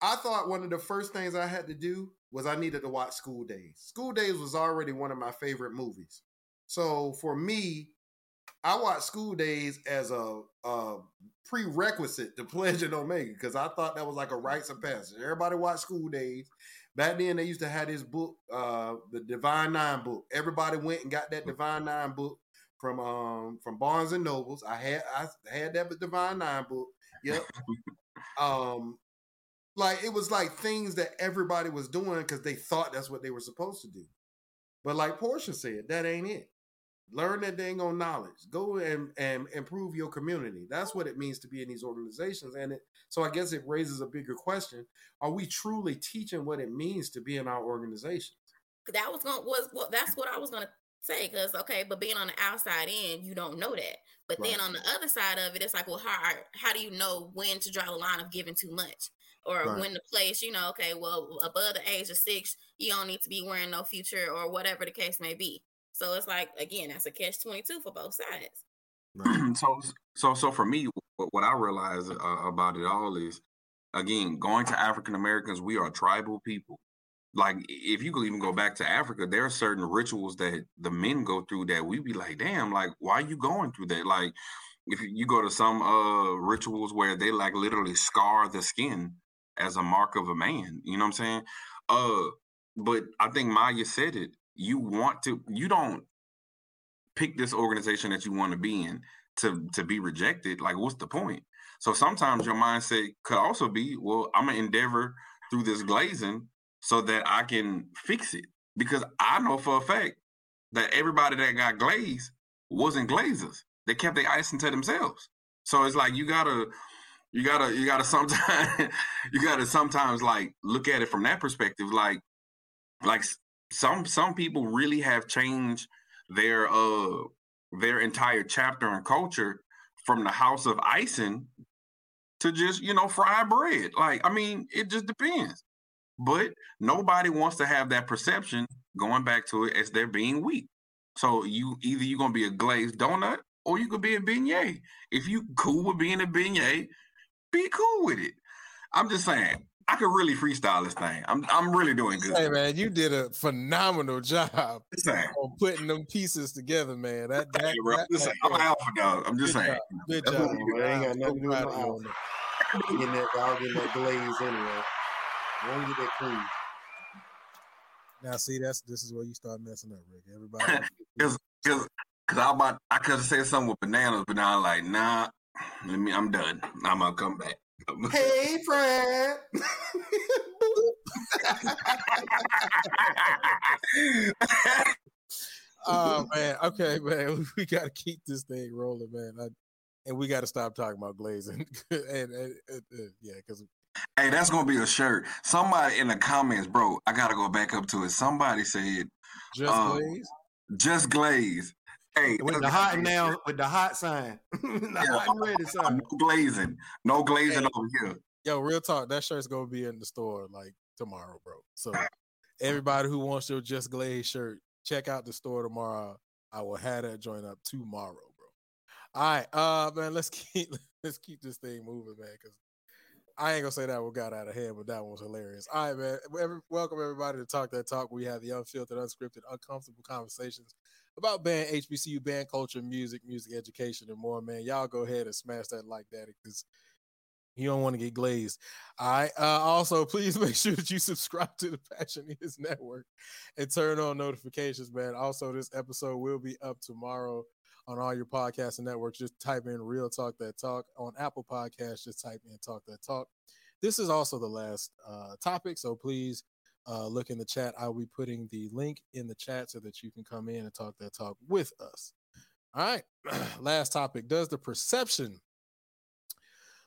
I thought one of the first things I had to do was I needed to watch School Daze. School Daze was already one of my favorite movies. So for me, I watched School Daze as a, a prerequisite to Pledge and Omega because I thought that was like a rites of passage. Everybody watched School Daze. Back then, they used to have this book, uh, the Divine Nine book. Everybody went and got that Divine Nine book from um from Barnes and Nobles. I had I had that Divine Nine book. Yep. um, like it was like things that everybody was doing because they thought that's what they were supposed to do. But like Portia said, that ain't it. Learn that dang on knowledge. Go and, and improve your community. That's what it means to be in these organizations. And it so I guess it raises a bigger question. Are we truly teaching what it means to be in our organizations? That was going was well, that's what I was gonna say, because okay, but being on the outside in, you don't know that. But right. then on the other side of it, it's like, well, how how do you know when to draw the line of giving too much? Or right. when to place, you know, okay, well, above the age of six, you don't need to be wearing no future or whatever the case may be. So it's like again, that's a catch twenty two for both sides. Right. so so so for me, what, what I realize uh, about it all is again going to African Americans. We are tribal people. Like if you could even go back to Africa, there are certain rituals that the men go through that we be like, damn, like why are you going through that? Like if you go to some uh rituals where they like literally scar the skin as a mark of a man. You know what I'm saying? Uh, but I think Maya said it. You want to. You don't pick this organization that you want to be in to to be rejected. Like, what's the point? So sometimes your mindset could also be, well, I'm gonna endeavor through this glazing so that I can fix it. Because I know for a fact that everybody that got glazed wasn't glazers. They kept their icing to themselves. So it's like you gotta you gotta you gotta sometimes you gotta sometimes like look at it from that perspective like like some some people really have changed their uh their entire chapter and culture from the house of icing to just you know fry bread. Like i mean it just depends. But nobody wants to have that perception going back to it as they're being weak. So you either you're gonna be a glazed donut or you could be a beignet. If you cool with being a beignet be cool with it. I'm just saying, I could really freestyle this thing. I'm I'm really doing good. Hey man, you did a phenomenal job on putting them pieces together, man. That, that, hey, bro, that, listen, I'm an alpha dog. I'm just good saying. Job. Good That's job. what we ain't got nothing to do with proud no of you on alpha. that. Getting that, y'all getting that glaze anyway. Won't get that clean. Now see, that's this is where you start messing up, Rick. Everybody, Cause, cause, cause I about I could have said something with bananas, but now I'm like, nah, let me. I'm done. I'm gonna come back. Hey, Fred. oh man, okay, man, we got to keep this thing rolling, man, I, and we got to stop talking about glazing, and, and, and uh, yeah, because hey, that's gonna be a shirt. Somebody in the comments, bro. I gotta go back up to it. Somebody said just Um, glaze. just glaze. Hey, with the hot gotta be a now, with the hot sign, the Yeah, hot and ready sign. No glazing. No glazing Hey. over here. Yo, real talk, that shirt's gonna be in the store like tomorrow, bro. So everybody who wants your just glaze shirt, check out the store tomorrow. I will have that joint up tomorrow, bro. All right, uh, man, let's keep let's keep this thing moving, man, because I ain't gonna say that one got out of hand, but that one was hilarious. All right, man. Every, welcome everybody to Talk That Talk. We have the unfiltered, unscripted, uncomfortable conversations about band HBCU, band culture, music, music education, and more. Man, y'all go ahead and smash that like that because you don't want to get glazed. Right. Uh, also, please make sure that you subscribe to the Passioneers Network and turn on notifications, man. Also, this episode will be up tomorrow on all your podcasting networks. Just type in Real Talk That Talk on Apple Podcasts. Just type in Talk That Talk. This is also the last uh, topic, so please uh, look in the chat. I'll be putting the link in the chat so that you can come in and talk that talk with us. All right. last topic. Does the perception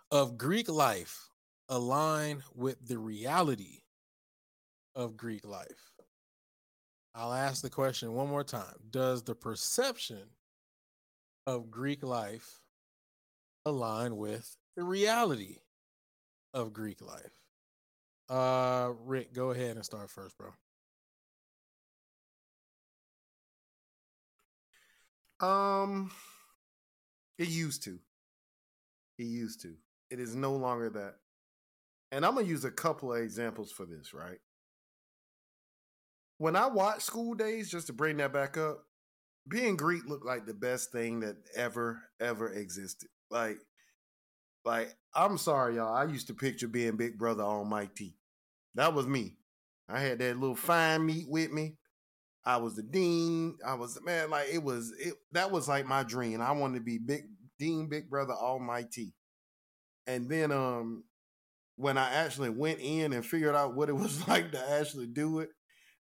of Greek life align with the reality of Greek life? I'll ask the question one more time. Does the perception of Greek life align with the reality of Greek life? Uh Rick, go ahead and start first, bro. Um, it used to. It used to. It is no longer that. And I'm gonna use a couple of examples for this, right? When I watch School Daze, just to bring that back up, being Greek looked like the best thing that ever, ever existed. Like, like I'm sorry, y'all. I used to picture being Big Brother Almighty. That was me. I had that little fine meat with me. I was the dean. I was man, like it was it that was like my dream. I wanted to be big dean, big brother, almighty. And then um when I actually went in and figured out what it was like to actually do it,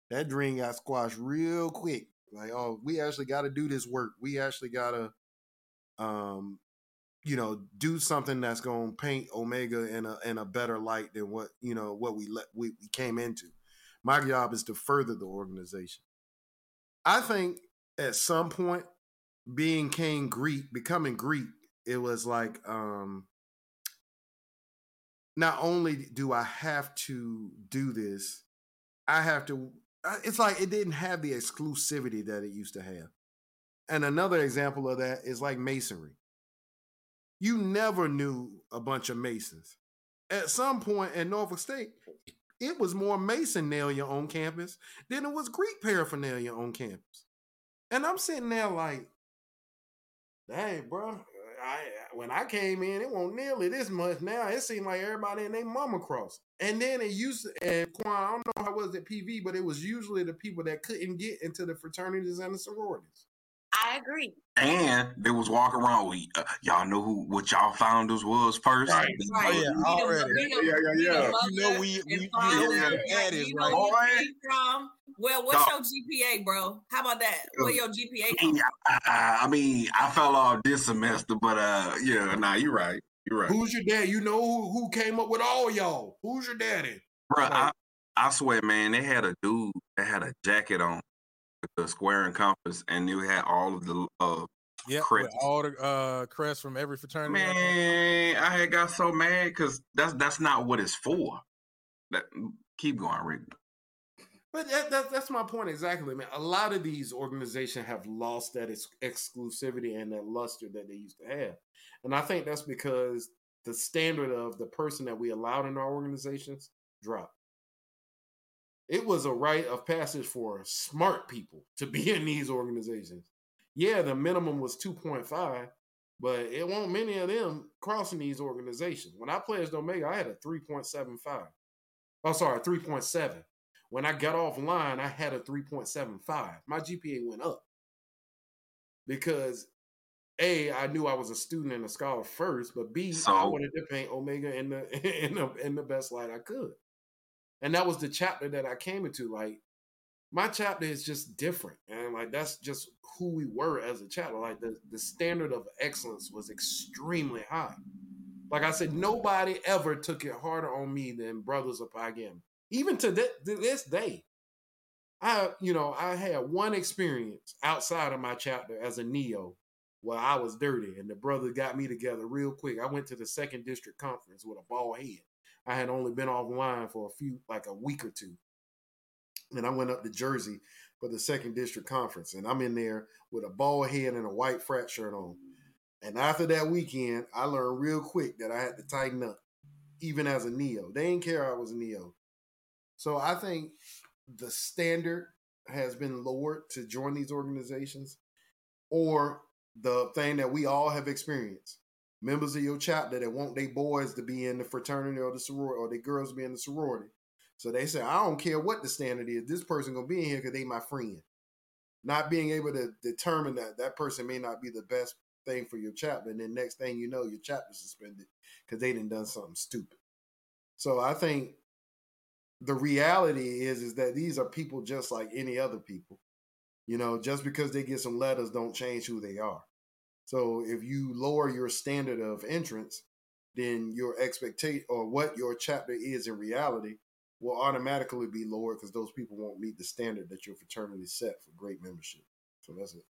that dream got squashed real quick. Like, oh, we actually got to do this work. We actually got to, um, you know, do something that's going to paint Omega in a in a better light than what you know what we let we, we came into. My job is to further the organization. I think at some point, being King Greek, becoming Greek, it was like, um, not only do I have to do this, I have to. It's like it didn't have the exclusivity that it used to have. And another example of that is like masonry. You never knew a bunch of masons. At some point in Norfolk State, it was more masonry on campus than it was Greek paraphernalia on campus. And I'm sitting there like, hey, bro, I when I came in, it won't nearly this much. Now it seemed like everybody and their mama cross. And then it used to, and Quan, I don't know how it was at PV, but it was usually the people that couldn't get into the fraternities and the sororities. I agree. And they was walking around. with uh, y'all know who what y'all founders was first. Right. Right. Oh, yeah, already. we Yeah, yeah, yeah. You know we- and we- you father, know where like, that is, you know right? Boy. from. Well, what's Dog. your GPA, bro? How about that? Where your GPA I mean, I, I mean, I fell off this semester, but uh, yeah, nah, you're right. You're right, Who's your dad? You know who, who came up with all y'all? Who's your daddy? bro. Like- I, I swear, man, they had a dude that had a jacket on with the square and compass, and they had all of the uh, Yeah, Chris. all the uh crests from every fraternity. man. I had got so mad because that's that's not what it's for. That keep going, Rick. But that, that, that's my point exactly, man. A lot of these organizations have lost that ex- exclusivity and that luster that they used to have. And I think that's because the standard of the person that we allowed in our organizations dropped. It was a rite of passage for smart people to be in these organizations. Yeah, the minimum was 2.5, but it won't many of them crossing these organizations. When I pledged Omega, I had a 3.75. Oh, sorry, 3.7. When I got offline, I had a 3.75. My GPA went up because A, I knew I was a student and a scholar first, but B, I So- wanted to paint Omega in the in the in the best light I could. And that was the chapter that I came into. Like my chapter is just different. And like that's just who we were as a chapter. Like the, the standard of excellence was extremely high. Like I said, nobody ever took it harder on me than Brothers of Pi even to, to this day i you know i had one experience outside of my chapter as a neo where i was dirty and the brother got me together real quick i went to the second district conference with a bald head i had only been offline for a few like a week or two. And i went up to jersey for the second district conference and i'm in there with a bald head and a white frat shirt on. And after that weekend i learned real quick that i had to tighten up even as a neo. They didn't care i was a neo. So I think the standard has been lowered to join these organizations, or the thing that we all have experienced. Members of your chapter that want their boys to be in the fraternity or the sorority, or their girls to be in the sorority. So they say, I don't care what the standard is. This person gonna be in here because they my friend. Not being able to determine that that person may not be the best thing for your chapter, and then next thing you know, your chapter suspended because they didn't done something stupid. So I think the reality is is that these are people just like any other people. You know, just because they get some letters don't change who they are. So if you lower your standard of entrance, then your expectation or what your chapter is in reality will automatically be lower because those people won't meet the standard that your fraternity set for great membership. So that's it.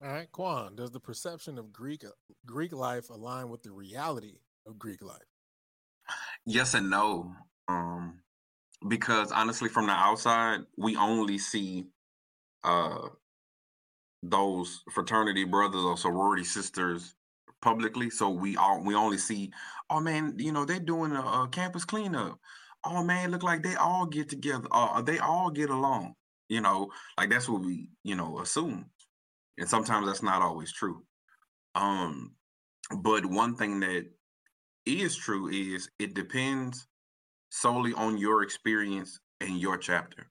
All right, Quan, does the perception of Greek Greek life align with the reality of Greek life? Yes and no. Um, because honestly, from the outside, we only see uh those fraternity brothers or sorority sisters publicly. So we all we only see, oh man, you know, they're doing a, a campus cleanup. Oh man, look like they all get together. Uh, they all get along. You know, like that's what we, you know, assume. And sometimes that's not always true. Um, but one thing that is true is it depends solely on your experience and your chapter.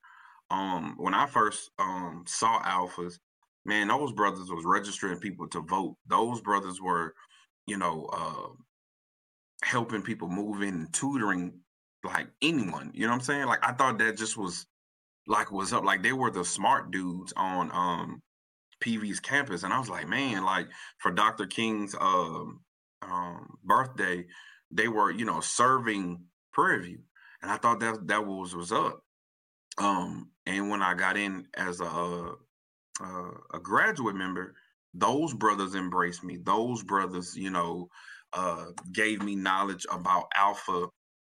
Um, when I first um saw alphas, man, those brothers was registering people to vote. Those brothers were, you know, uh helping people move in and tutoring like anyone. You know what I'm saying? Like I thought that just was like was up. Like they were the smart dudes on um PV's campus. And I was like, man, like for Dr. King's um um birthday, they were, you know, serving Prairie View. And I thought that that was was up. Um, and when I got in as a uh, a graduate member, those brothers embraced me. Those brothers, you know, uh, gave me knowledge about Alpha,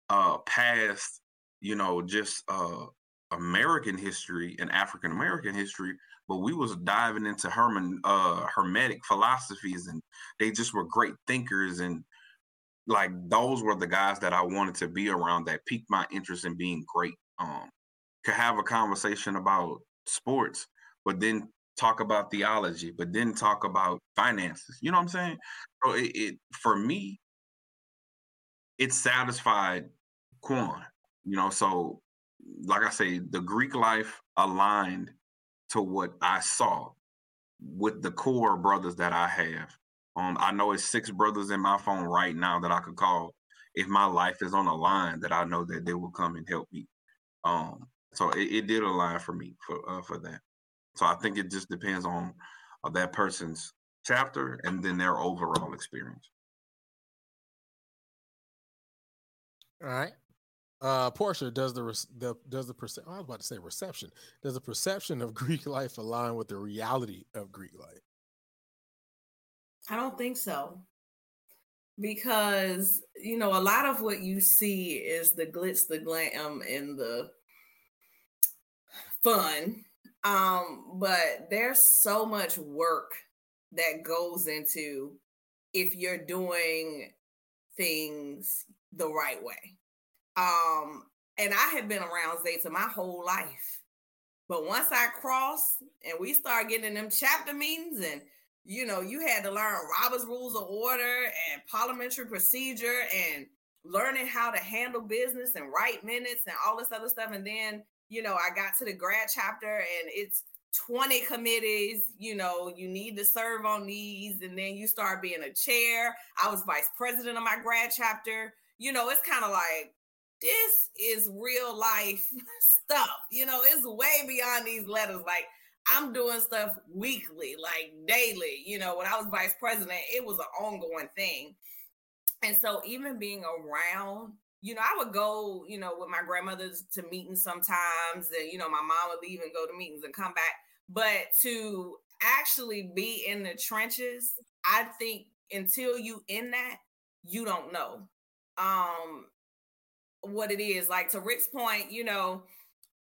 uh, past, you know, just uh, American history and African American history. But we was diving into Herman uh, Hermetic philosophies, and they just were great thinkers and like those were the guys that I wanted to be around that piqued my interest in being great. Um, could have a conversation about sports, but then talk about theology, but then talk about finances. You know what I'm saying? So it, it for me, it satisfied Quan. You know, so like I say, the Greek life aligned to what I saw with the core brothers that I have. Um, I know it's six brothers in my phone right now that I could call if my life is on a line that I know that they will come and help me. Um, so it, it did align for me for uh, for that. So I think it just depends on uh, that person's chapter and then their overall experience. All right. Uh, Portia, does the, the does the perce- I was about to say reception. Does the perception of Greek life align with the reality of Greek life? I don't think so. Because, you know, a lot of what you see is the glitz, the glam, and the fun. Um, but there's so much work that goes into if you're doing things the right way. Um, and I have been around Zeta my whole life. But once I crossed and we started getting them chapter meetings and you know, you had to learn Robert's rules of order and parliamentary procedure and learning how to handle business and write minutes and all this other stuff. And then, you know, I got to the grad chapter and it's 20 committees, you know, you need to serve on these. And then you start being a chair. I was vice president of my grad chapter. You know, it's kind of like, this is real life stuff. You know, it's way beyond these letters. Like, I'm doing stuff weekly, like daily. You know, when I was vice president, it was an ongoing thing. And so, even being around, you know, I would go, you know, with my grandmothers to meetings sometimes, and you know, my mom would leave and go to meetings and come back. But to actually be in the trenches, I think until you in that, you don't know um what it is. Like to Rick's point, you know,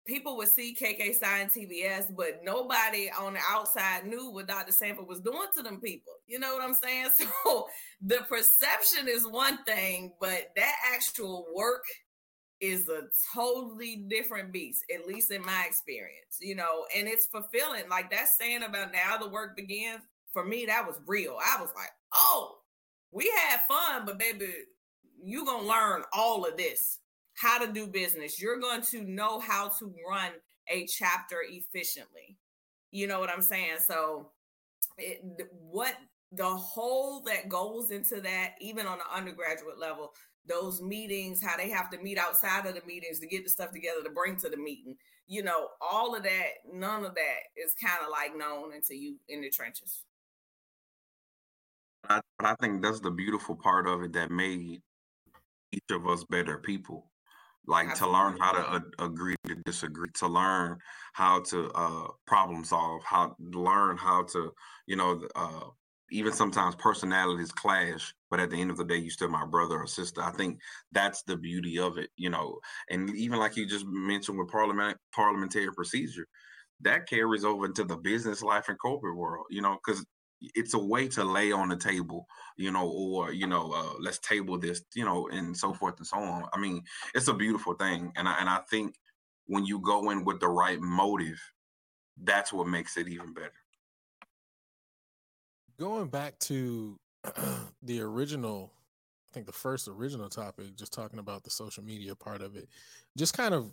people would see KK Psi TBS, but nobody on the outside knew what Dr. Sanford was doing to them people. You know what I'm saying? So the perception is one thing, but that actual work is a totally different beast, at least in my experience, you know, and it's fulfilling. Like that saying about now the work begins, for me, that was real. I was like, oh, we had fun, but baby, you gonna learn all of this how to do business. You're going to know how to run a chapter efficiently. You know what I'm saying? So, it, what the whole that goes into that, even on the undergraduate level, those meetings, how they have to meet outside of the meetings to get the stuff together to bring to the meeting, you know, all of that, none of that is kind of like known until you in the trenches. I, I think that's the beautiful part of it that made each of us better people like Absolutely. to learn how to uh, agree to disagree to learn how to uh, problem solve how learn how to you know uh, even sometimes personalities clash but at the end of the day you still my brother or sister i think that's the beauty of it you know and even like you just mentioned with parliament parliamentary procedure that carries over into the business life and corporate world you know because it's a way to lay on the table, you know, or you know, uh, let's table this, you know, and so forth and so on. I mean, it's a beautiful thing, and I and I think when you go in with the right motive, that's what makes it even better. Going back to the original, I think the first original topic, just talking about the social media part of it, just kind of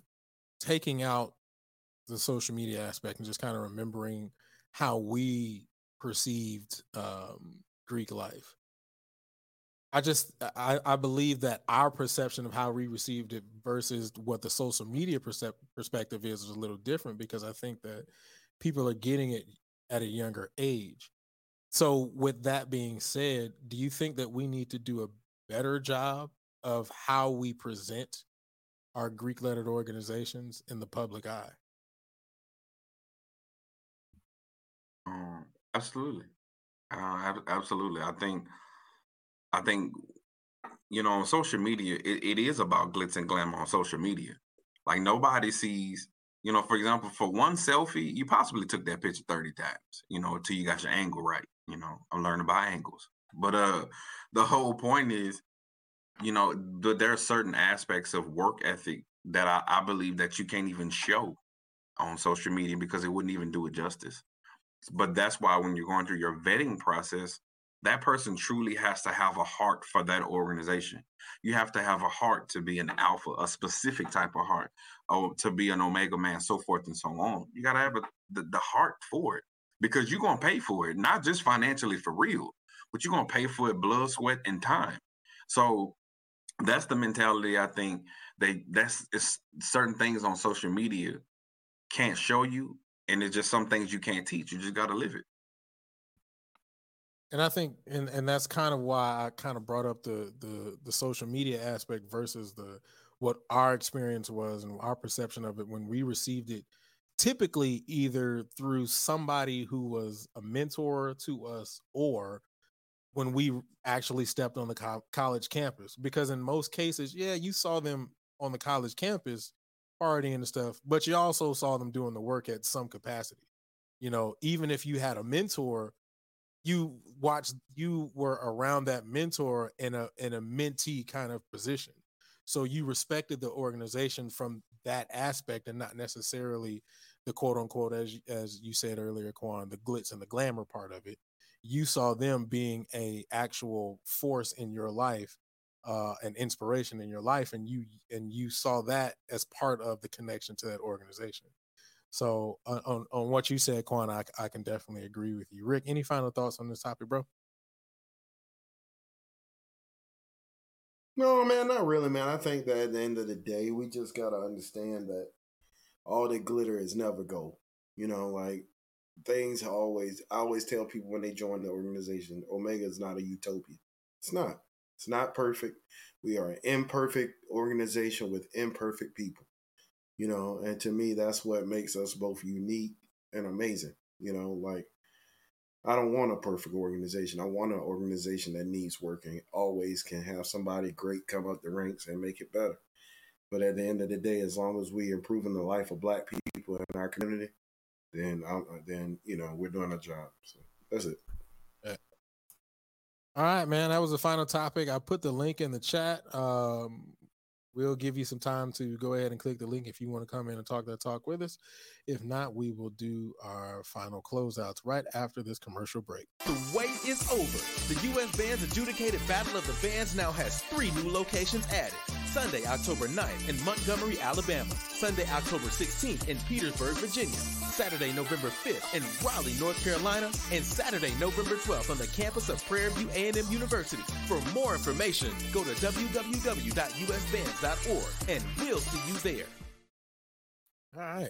taking out the social media aspect and just kind of remembering how we perceived um, Greek life. I just I, I believe that our perception of how we received it versus what the social media percep- perspective is is a little different because I think that people are getting it at a younger age. So with that being said, do you think that we need to do a better job of how we present our Greek lettered organizations in the public eye? Um, Absolutely. Uh, absolutely. I think, I think, you know, on social media, it, it is about glitz and glamour on social media. Like nobody sees, you know, for example, for one selfie, you possibly took that picture 30 times, you know, until you got your angle right. You know, I'm learning about angles. But uh the whole point is, you know, th- there are certain aspects of work ethic that I, I believe that you can't even show on social media because it wouldn't even do it justice. But that's why when you're going through your vetting process, that person truly has to have a heart for that organization. You have to have a heart to be an alpha, a specific type of heart, or to be an omega man, so forth and so on. You got to have a, the, the heart for it because you're going to pay for it, not just financially for real, but you're going to pay for it blood, sweat, and time. So that's the mentality I think they that's it's certain things on social media can't show you and it's just some things you can't teach. You just got to live it. And I think, and and that's kind of why I kind of brought up the the the social media aspect versus the what our experience was and our perception of it when we received it. Typically, either through somebody who was a mentor to us, or when we actually stepped on the co- college campus. Because in most cases, yeah, you saw them on the college campus partying and stuff, but you also saw them doing the work at some capacity. You know, even if you had a mentor you watched you were around that mentor in a in a mentee kind of position so you respected the organization from that aspect and not necessarily the quote unquote as as you said earlier Quan the glitz and the glamour part of it you saw them being a actual force in your life uh an inspiration in your life and you and you saw that as part of the connection to that organization so on, on, what you said, Quan, I, I can definitely agree with you. Rick, any final thoughts on this topic, bro? No, man, not really, man. I think that at the end of the day, we just gotta understand that all that glitter is never gold. You know, like things always I always tell people when they join the organization, Omega is not a utopia. It's not. It's not perfect. We are an imperfect organization with imperfect people you know, and to me, that's what makes us both unique and amazing. You know, like I don't want a perfect organization. I want an organization that needs working. Always can have somebody great come up the ranks and make it better. But at the end of the day, as long as we improving the life of Black people in our community, then I'm, then you know we're doing a job. So that's it. All right, man. That was the final topic. I put the link in the chat. Um, We'll give you some time to go ahead and click the link if you want to come in and talk that talk with us. If not, we will do our final closeouts right after this commercial break. The wait is over. The U.S. Bands Adjudicated Battle of the Bands now has three new locations added. Sunday, October 9th in Montgomery, Alabama. Sunday, October 16th in Petersburg, Virginia. Saturday, November 5th in Raleigh, North Carolina. And Saturday, November 12th on the campus of Prairie View A&M University. For more information, go to www.usbands.org and we'll see you there. All right.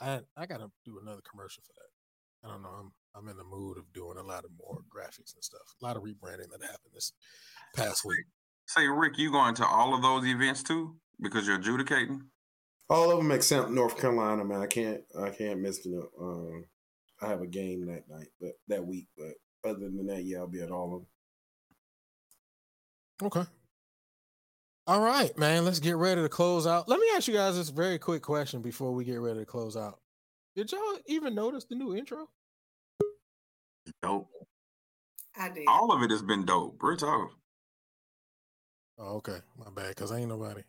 I I gotta do another commercial for that. I don't know. I'm I'm in the mood of doing a lot of more graphics and stuff. A lot of rebranding that happened this past week. Say, Rick, you going to all of those events too because you're adjudicating? All of them except North Carolina, man. I can't, I can't miss the. Um, I have a game that night, but that week. But other than that, yeah, I'll be at all of them. Okay. All right, man. Let's get ready to close out. Let me ask you guys this very quick question before we get ready to close out. Did y'all even notice the new intro? Dope. I did. All of it has been dope. Rich off. Oh, okay. My bad. Cause I ain't nobody.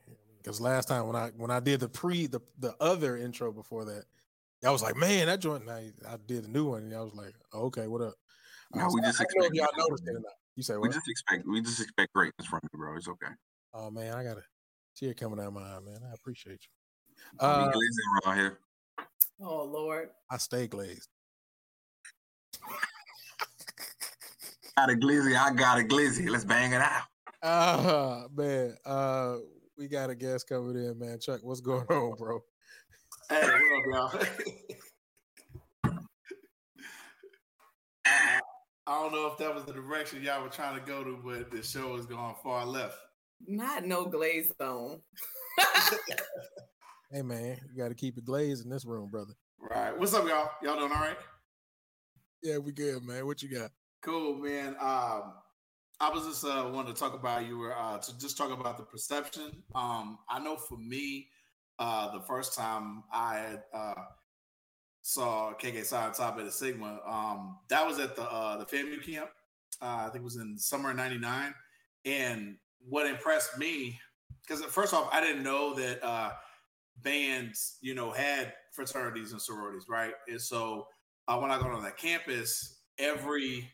Cause last time when I when I did the pre the the other intro before that, I was like, man, that joint. I, I did the new one, and I was like, oh, okay, what up? No, we just expect y'all noticed it or not. You say what? We just expect we just expect greatness from you, bro. It's okay. Oh man, I got a tear coming out of my eye, man. I appreciate you. Uh, glazing around here. Oh Lord. I stay glazed. got a glizzy, I got a glizzy. Let's bang it out. Ah uh, man, uh, we got a guest coming in, man. Chuck, what's going on, bro? Hey, what up, y'all? I don't know if that was the direction y'all were trying to go to, but the show is going far left. Not no glaze on. hey man, you got to keep it glazed in this room, brother. Right. What's up, y'all? Y'all doing all right? Yeah, we good, man. What you got? Cool, man. Um, I was just uh, wanting to talk about you were uh, to just talk about the perception. Um, I know for me, uh, the first time I had, uh, saw KK Psi Tau Beta Sigma, um, that was at the uh, the FAMU camp. Uh, I think it was in summer of '99, and what impressed me because first off, I didn't know that uh, bands, you know, had fraternities and sororities, right? And so uh, when I got on that campus, every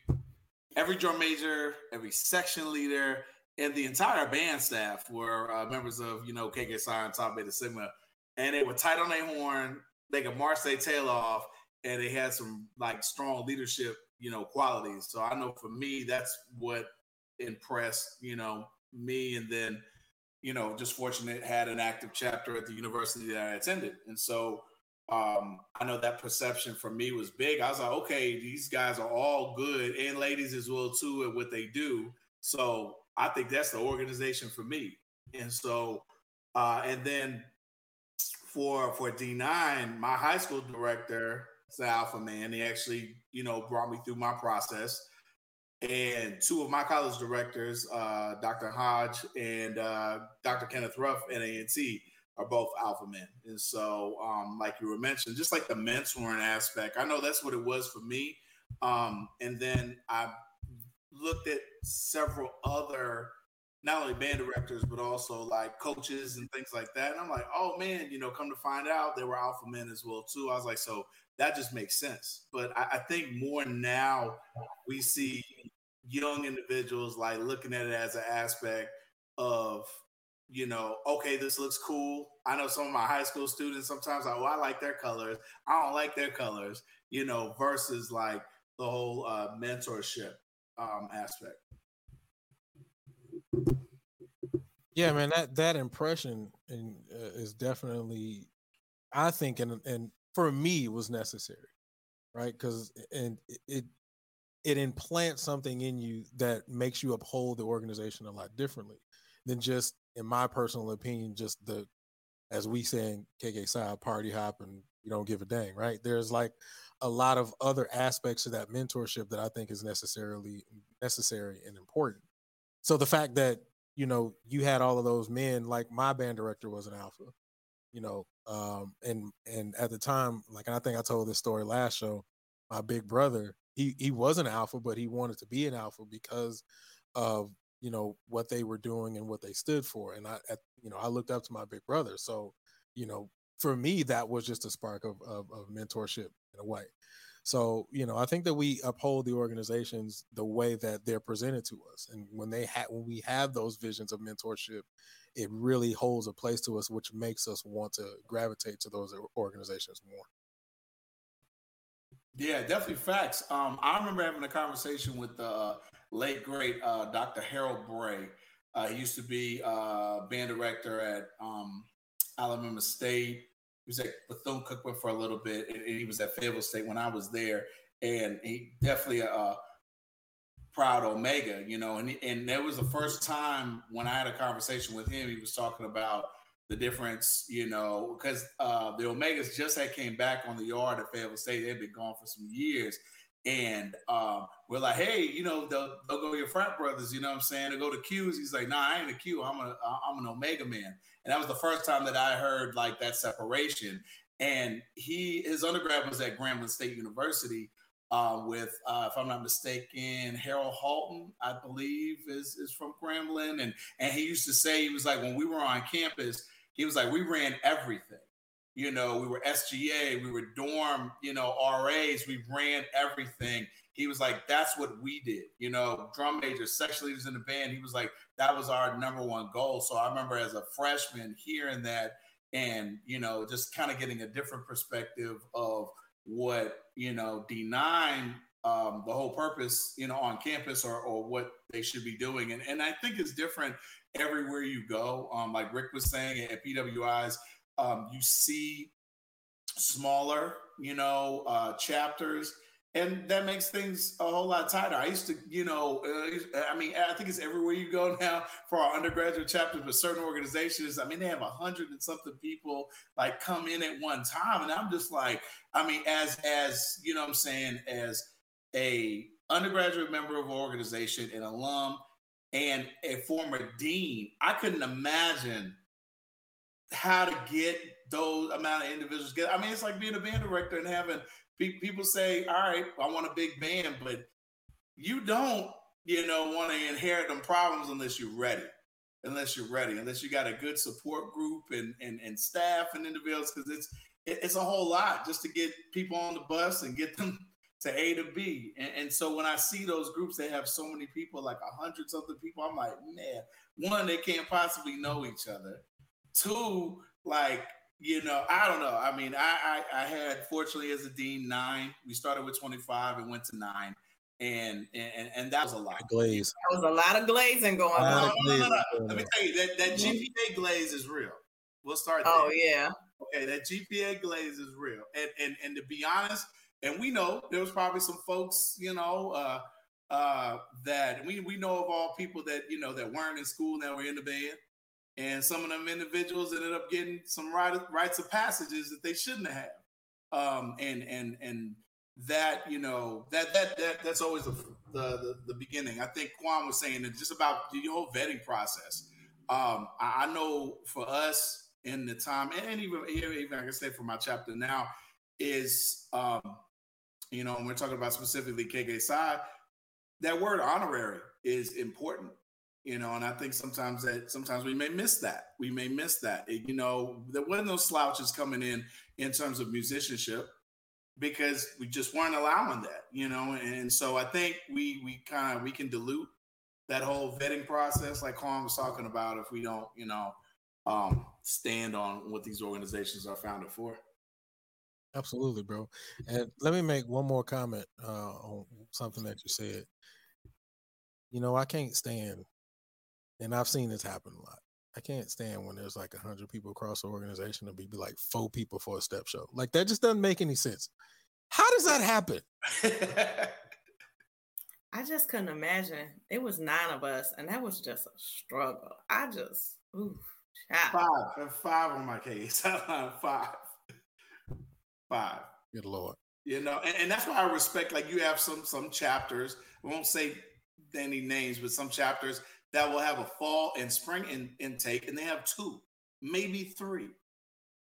every drum major, every section leader, and the entire band staff were uh, members of you know KK Psi and Tau Beta Sigma, and they were tight on their horn. They could march their tail off, and they had some like strong leadership you know qualities. So I know for me, that's what impressed you know me, and then you know just fortunate had an active chapter at the university that I attended, and so um, I know that perception for me was big. I was like, okay, these guys are all good and ladies as well too at what they do. So I think that's the organization for me. And so, uh, and then for for D9, my high school director is the alpha man. He actually, you know, brought me through my process. And two of my college directors, uh, Dr. Hodge and uh, Dr. Kenneth Ruff at A&T, are both alpha men. And so, um, like you were mentioning, just like the mentoring aspect, I know that's what it was for me. Um, and then I looked at several other, not only band directors, but also like coaches and things like that. And I'm like, oh man, you know, come to find out, they were alpha men as well too. I was like, so that just makes sense. But I, I think more now we see young individuals like looking at it as an aspect of you know, okay, this looks cool. I know some of my high school students sometimes like, oh, I like their colors. I don't like their colors, you know, versus like the whole uh, mentorship um, aspect. Yeah, man, that that impression in, uh, is definitely, I think, and and for me was necessary, right? Because and it it implants something in you that makes you uphold the organization a lot differently than just in my personal opinion, just the as we saying KK Psi party hop and you don't give a dang, right? There's like a lot of other aspects of that mentorship that I think is necessarily necessary and important. So the fact that you know you had all of those men, like my band director was an alpha, you know, um, and and at the time, like and I think I told this story last show, my big brother, he he was an alpha, but he wanted to be an alpha because of you know what they were doing and what they stood for. And i at, you know i looked up to my big brother. So you know for me that was just a spark of, of, of mentorship in a way. So you know i think that we uphold the organizations the way that they're presented to us. And when they have when we have those visions of mentorship it really holds a place to us which makes us want to gravitate to those organizations more yeah, definitely facts. Um, I remember having a conversation with the late great uh, Dr. Harold Bray. Uh, he used to be uh, band director at um, Alabama State. He was at Bethune Cookman for a little bit, and, he was at Fayetteville State when I was there. And he definitely a, a proud Omega, you know. And and there was the first time when I had a conversation with him. He was talking about the difference, you know, because uh, the Omegas just had came back on the yard at Fayetteville State. They'd been gone for some years. And um, we're like, hey, you know, they'll, they'll go your frat brothers, you know what I'm saying? To go to Q's. He's like, nah, I ain't a Q. I'm a I'm an Omega man. And that was the first time that I heard like that separation. And he his undergrad was at Grambling State University uh, with, uh, if I'm not mistaken, Harold Halton, I believe, is is from Grambling. And and he used to say he was like when we were on campus, he was like, we ran everything. You know, we were SGA, we were dorm, you know, RAs, we ran everything. He was like, that's what we did, you know, drum majors, section leaders in the band. He was like, that was our number one goal. So I remember as a freshman hearing that and, you know, just kind of getting a different perspective of what, you know, D9 um, the whole purpose, you know, on campus or, or what they should be doing. And, and I think it's different everywhere you go. Um, like Rick was saying at PWIs, um, you see smaller, you know, uh, chapters, and that makes things a whole lot tighter. I used to, you know, uh, I mean, I think it's everywhere you go now for our undergraduate chapters, but certain organizations, I mean, they have a hundred and something people like come in at one time, and I'm just like, I mean, as as you know, I'm saying as a undergraduate member of an organization, an alum, and a former dean, I couldn't imagine how to get those amount of individuals get. I mean, it's like being a band director and having people say, "All right, I want a big band," but you don't, you know, want to inherit them problems unless you're ready. Unless you're ready, unless you got a good support group and and, and staff and individuals, because it's it, it's a whole lot just to get people on the bus and get them to A to B. And, and so when I see those groups, they have so many people, like a hundred something people. I'm like, man, one, they can't possibly know each other. Two, like you know, I don't know. I mean, I, I, I had fortunately as a dean nine. We started with twenty five and went to nine, and and and that was a lot. Glaze. That was a lot of glazing going on. No, no, no, no. Let me tell you that that mm-hmm. GPA glaze is real. We'll start. Oh, there. Oh yeah. Okay, that GPA glaze is real, and and and to be honest, and we know there was probably some folks, you know, uh, uh, that we we know of all people that you know that weren't in school that were in the band and some of them individuals ended up getting some right, rites of passages that they shouldn't have. Um, and and and that you know that that that that's always the the, the, beginning. I think Quan was saying that just about the whole vetting process. Um, I, I, know for us in the time, and even even I can say for my chapter now, is um, you know, and we're talking about specifically KK Psi, that word honorary is important you know, and I think sometimes that sometimes we may miss that. We may miss that. It, you know, there wasn't no slouches coming in in terms of musicianship because we just weren't allowing that, you know. And so I think we we kind of we can dilute that whole vetting process, like Quan was talking about, if we don't, you know, um, stand on what these organizations are founded for. Absolutely, bro. And let me make one more comment uh, on something that you said. You know, I can't stand and I've seen this happen a lot. I can't stand when there's like a hundred people across the organization and be like four people for a step show. Like that just doesn't make any sense. How does that happen? I just couldn't imagine. It was nine of us, and that was just a struggle. I just ooh, five, five on my case. five, five. Good lord. You know, and, and that's why I respect. Like you have some some chapters. I won't say any names, but some chapters that will have a fall and spring in, intake, and they have two, maybe three.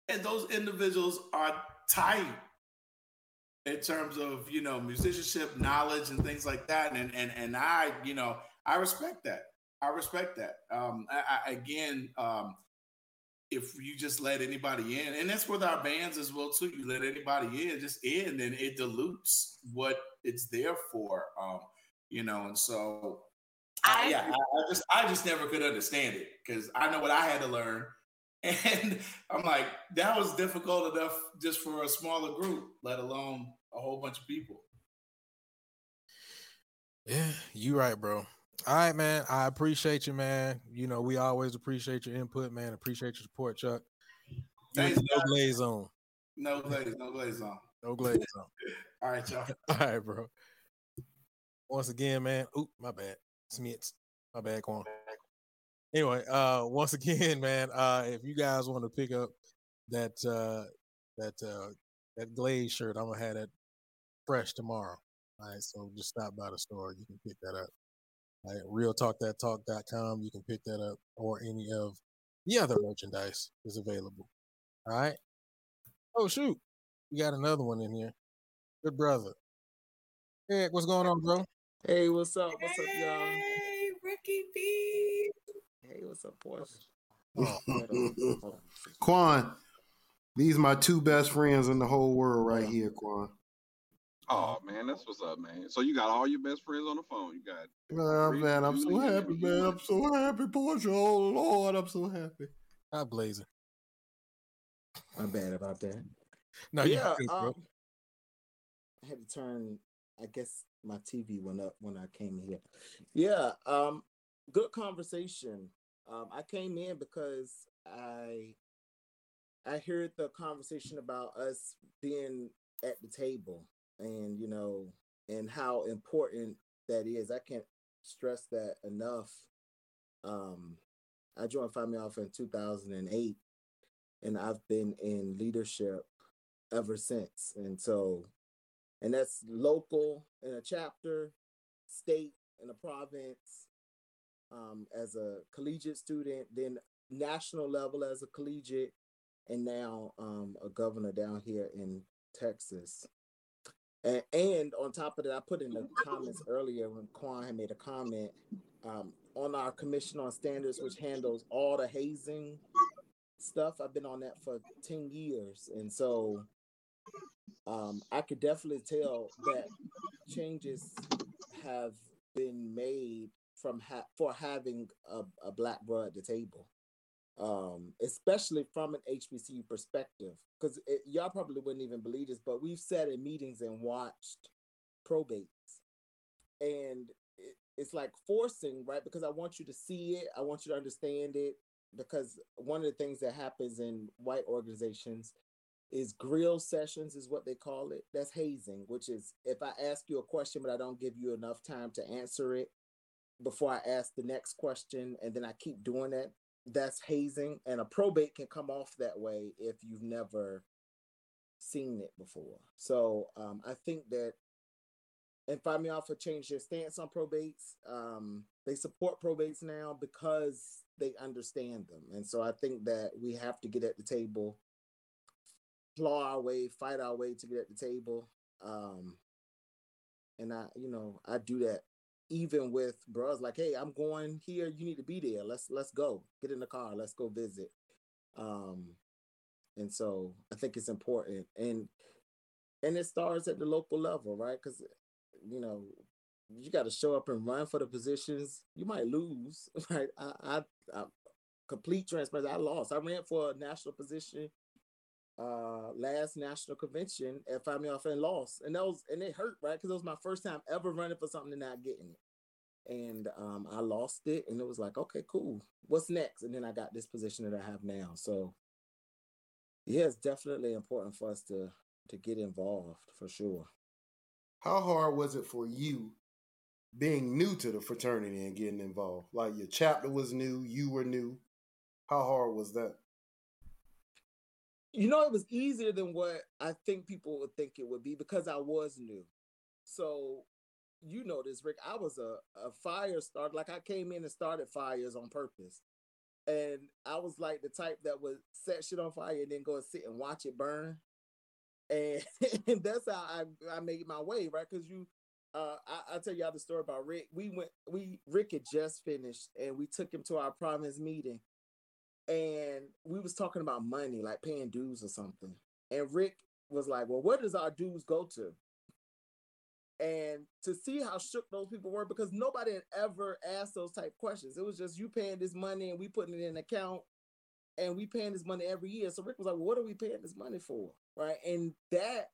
And those individuals are tight in terms of you know musicianship knowledge and things like that. And and and I, you know, I respect that. I respect that. Um, I, I, again, um, if you just let anybody in, and that's with our bands as well too. You let anybody in, just in, then it dilutes what it's there for. Um, you know, and so I, yeah, I, I, just I just never could understand it because I know what I had to learn, and I'm like that was difficult enough just for a smaller group, let alone a whole bunch of people. Yeah, you right, bro. All right, man. I appreciate you, man. You know, we always appreciate your input, man. Appreciate your support, Chuck. Thanks, no glaze on. No glaze, no glaze on. No glaze on. All right, y'all. All right, bro. Once again, man. Oop, my bad. Smits. My bad, Quan. Anyway, uh, once again, man, uh, if you guys want to pick up that uh, that uh, that glaze shirt, I'm gonna have that fresh tomorrow. All right, so just stop by the store. You can pick that up. All right, realtalkthattalk.com. You can pick that up, or any of the other merchandise is available. All right. Oh shoot, we got another one in here. Good brother. Eric, what's going on, bro? Hey, what's up? What's up, y'all? Hey, Ricky B. Hey, what's up, boys? Oh, Quan, these my two best friends in the whole world right here, Quan. Oh man, that's what's up, man. So you got all your best friends on the phone. You got man, man I'm so happy, man. I'm so happy, Portia. Oh Lord, I'm so happy. Not blazing. I'm bad about that. No, yeah, um, I had to turn. I guess my TV went up when I came here. Yeah, um, good conversation. Um, I came in because I I heard the conversation about us being at the table and you know and how important that is. I can't stress that enough. Um, I joined Phi Alpha in 2008 and I've been in leadership ever since. And so and that's local in a chapter, state in a province, um, as a collegiate student, then national level as a collegiate, and now um, a governor down here in Texas. And, and on top of that, I put in the comments earlier when Quan had made a comment um, on our Commission on Standards, which handles all the hazing stuff. I've been on that for 10 years. And so um, I could definitely tell that changes have been made from ha- for having a, a black bro at the table, um, especially from an HBCU perspective. Because y'all probably wouldn't even believe this, but we've sat in meetings and watched probates, and it, it's like forcing, right? Because I want you to see it, I want you to understand it. Because one of the things that happens in white organizations is grill sessions is what they call it that's hazing which is if i ask you a question but i don't give you enough time to answer it before i ask the next question and then i keep doing that that's hazing and a probate can come off that way if you've never seen it before. So um, i think that and Phi Mu Alpha changed their stance on probates. Um, they support probates now because they understand them. And so i think that we have to get at the table claw our way, fight our way to get at the table. Um, and I, you know, I do that even with bros like, hey, I'm going here, you need to be there. Let's let's go. Get in the car, let's go visit. Um, and so I think it's important. And and it starts at the local level, right? Because you know, you got to show up and run for the positions. You might lose, right? I, I, I complete transparency. I lost. I ran for a national position uh last national convention at Alpha and lost. And that was and it hurt, right? Because it was my first time ever running for something and not getting it. And um I lost it and it was like, okay, cool. What's next? And then I got this position that I have now. So yeah, it's definitely important for us to to get involved for sure. How hard was it for you being new to the fraternity and getting involved? Like your chapter was new, you were new. How hard was that? You know, it was easier than what I think people would think it would be because I was new. So, you know this, Rick. I was a, a fire starter. Like I came in and started fires on purpose. And I was like the type that would set shit on fire and then go and sit and watch it burn. And, that's how I, I made my way, right? Because you uh, I, will tell y'all the story about Rick. We went, we Rick had just finished, and we took him to our province meeting, and we was talking about money, like paying dues or something. And Rick was like, "Well, where does our dues go to?" And to see how shook those people were, because nobody had ever asked those type questions. It was just you paying this money and we putting it in an account, and we paying this money every year. So Rick was like, well, "What are we paying this money for?" Right, and that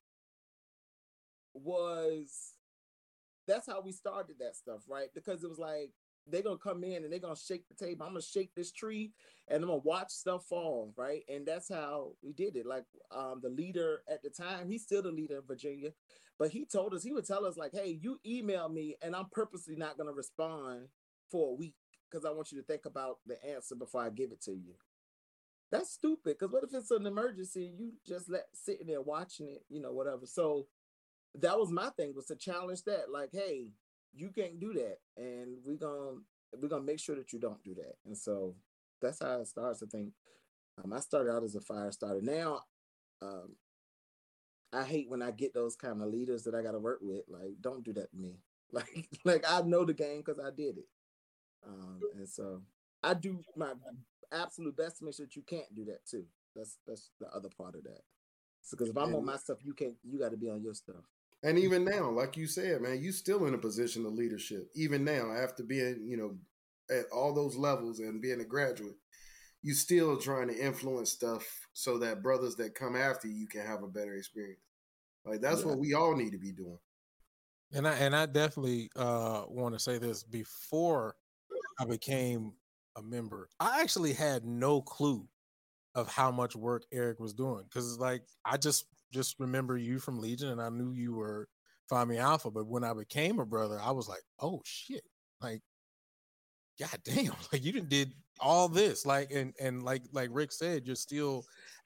was that's how we started that stuff, right? Because it was like they're gonna come in and they're gonna shake the table. I'm gonna shake this tree and I'm gonna watch stuff fall, right? And that's how we did it. Like um the leader at the time, he's still the leader in Virginia, but he told us, he would tell us, like, hey, you email me and I'm purposely not gonna respond for a week because I want you to think about the answer before I give it to you. That's stupid. Because what if it's an emergency? You just let sitting there watching it, you know, whatever. So that was my thing was to challenge that. Like, hey, you can't do that and we're gonna we're gonna make sure that you don't do that. And so that's how it starts i think. Um, i started out as a fire starter. Now um, i hate when i get those kind of leaders that i gotta work with like don't do that to me. Like like i know the game because i did it. Um, and so i do my absolute best to make sure that you can't do that too. That's that's the other part of that. Because if i'm on my stuff you can't you got to be on your stuff and even now, like you said, man, you still in a position of leadership. Even now, after being, you know, at all those levels and being a graduate, you still trying to influence stuff so that brothers that come after you can have a better experience. Like that's yeah. what we all need to be doing. And I and I definitely uh want to say this before I became a member. I actually had no clue of how much work Eric was doing because like I just just remember you from Legion, and I knew you were Phi Mu Alpha. But when I became a brother, I was like, oh shit, like, god damn, like you did all this, like, and and like like Rick said, you're still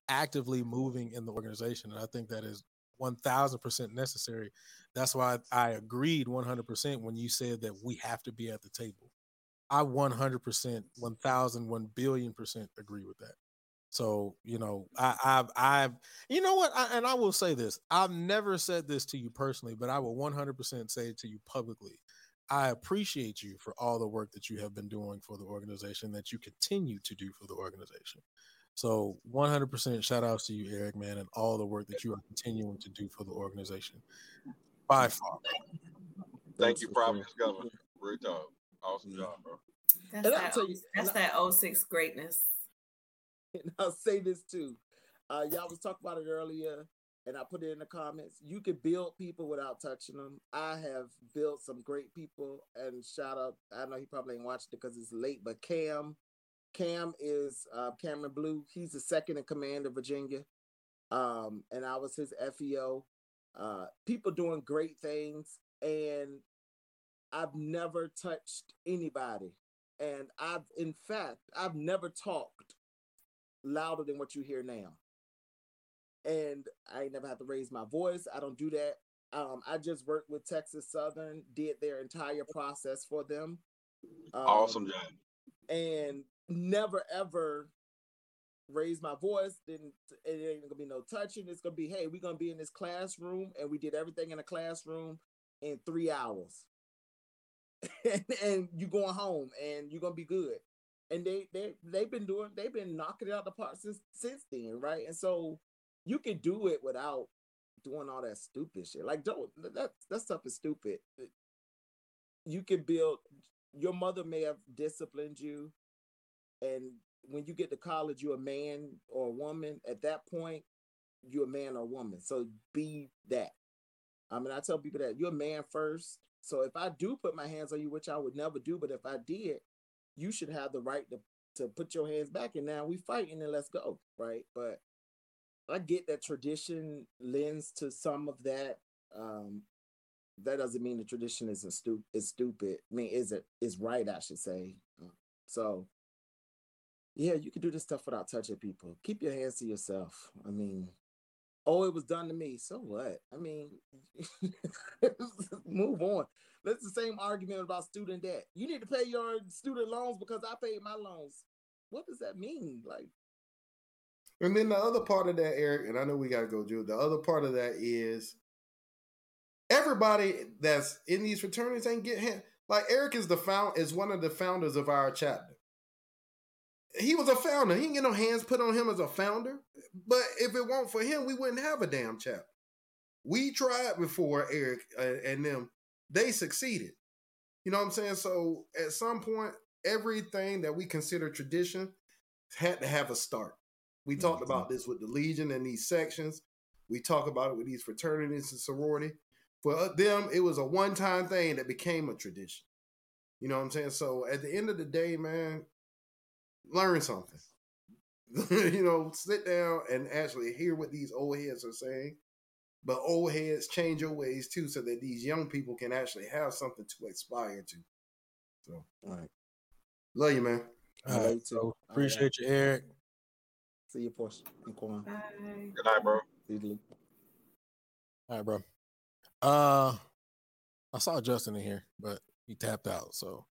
actively moving in the organization, and I think that is one thousand percent necessary. That's why I agreed one hundred percent when you said that we have to be at the table. I 100%, 1000, 1 billion percent agree with that. So you know, I, I've, I've, you know what, I, and I will say this: I've never said this to you personally, but I will 100% say it to you publicly. I appreciate you for all the work that you have been doing for the organization, that you continue to do for the organization. So 100% shout outs to you, Eric, man, and all the work that you are continuing to do for the organization. By far. Thank you, Providence Governor. Great job. Awesome mm. job, bro. That's, And I'll that, tell you- that's and that 06 greatness. and I'll say this too. Uh, y'all was talking about it earlier, and I put it in the comments. You can build people without touching them. I have built some great people, and shout out. I know he probably ain't watched it because it's late, but Cam, Cam is uh, Cameron Blue. He's the second in command of Virginia, um, and I was his FEO. Uh, people doing great things, and I've never touched anybody, and I've, in fact, I've never talked louder than what you hear now. And I never have to raise my voice. I don't do that. Um, I just worked with Texas Southern, did their entire process for them. Um, awesome job. and never ever raise my voice. Then it ain't gonna be no touching. It's gonna be, hey, we're gonna be in this classroom, and we did everything in the classroom in three hours. and, and you going home, and you're gonna be good. And they they they've been doing, they've been knocking it out the park since since then, right? And so you can do it without doing all that stupid shit. Like, don't that that stuff is stupid. You can build. Your mother may have disciplined you, and when you get to college, you're a man or a woman. At that point, you're a man or a woman. So be that. I mean, I tell people that you're a man first. So if I do put my hands on you, which I would never do, but if I did, you should have the right to to put your hands back. And now we fighting and let's go, right? But I get that tradition lends to some of that. Um, that doesn't mean the tradition is a stu- is stupid. I mean, is it is right? I should say. Uh, So, yeah, you can do this stuff without touching people. Keep your hands to yourself. I mean, oh, it was done to me. So what? I mean, move on. That's the same argument about student debt. You need to pay your student loans because I paid my loans. What does that mean? Like, And then the other part of that, Eric, and I know we got to go, Drew. The other part of that is everybody that's in these fraternities ain't get him. Like Eric is the found is one of the founders of our chapter. He was a founder. He didn't get no hands put on him as a founder. But if it weren't for him, we wouldn't have a damn chapter. We tried before Eric and them. They succeeded. You know what I'm saying? So at some point, everything that we consider tradition had to have a start. We talked about this with the Legion and these sections. We talk about it with these fraternities and sorority. For uh, them, it was a one time thing that became a tradition. You know what I'm saying? So at the end of the day, man, learn something. you know, sit down and actually hear what these old heads are saying. But old heads change your ways too, so that these young people can actually have something to aspire to. So, all right. love you, man. All right, so appreciate you, Eric. See you, Portia and Quan. Bye. Good night, bro. See you, All right, bro. Uh, I saw Justin in here, but he tapped out. So,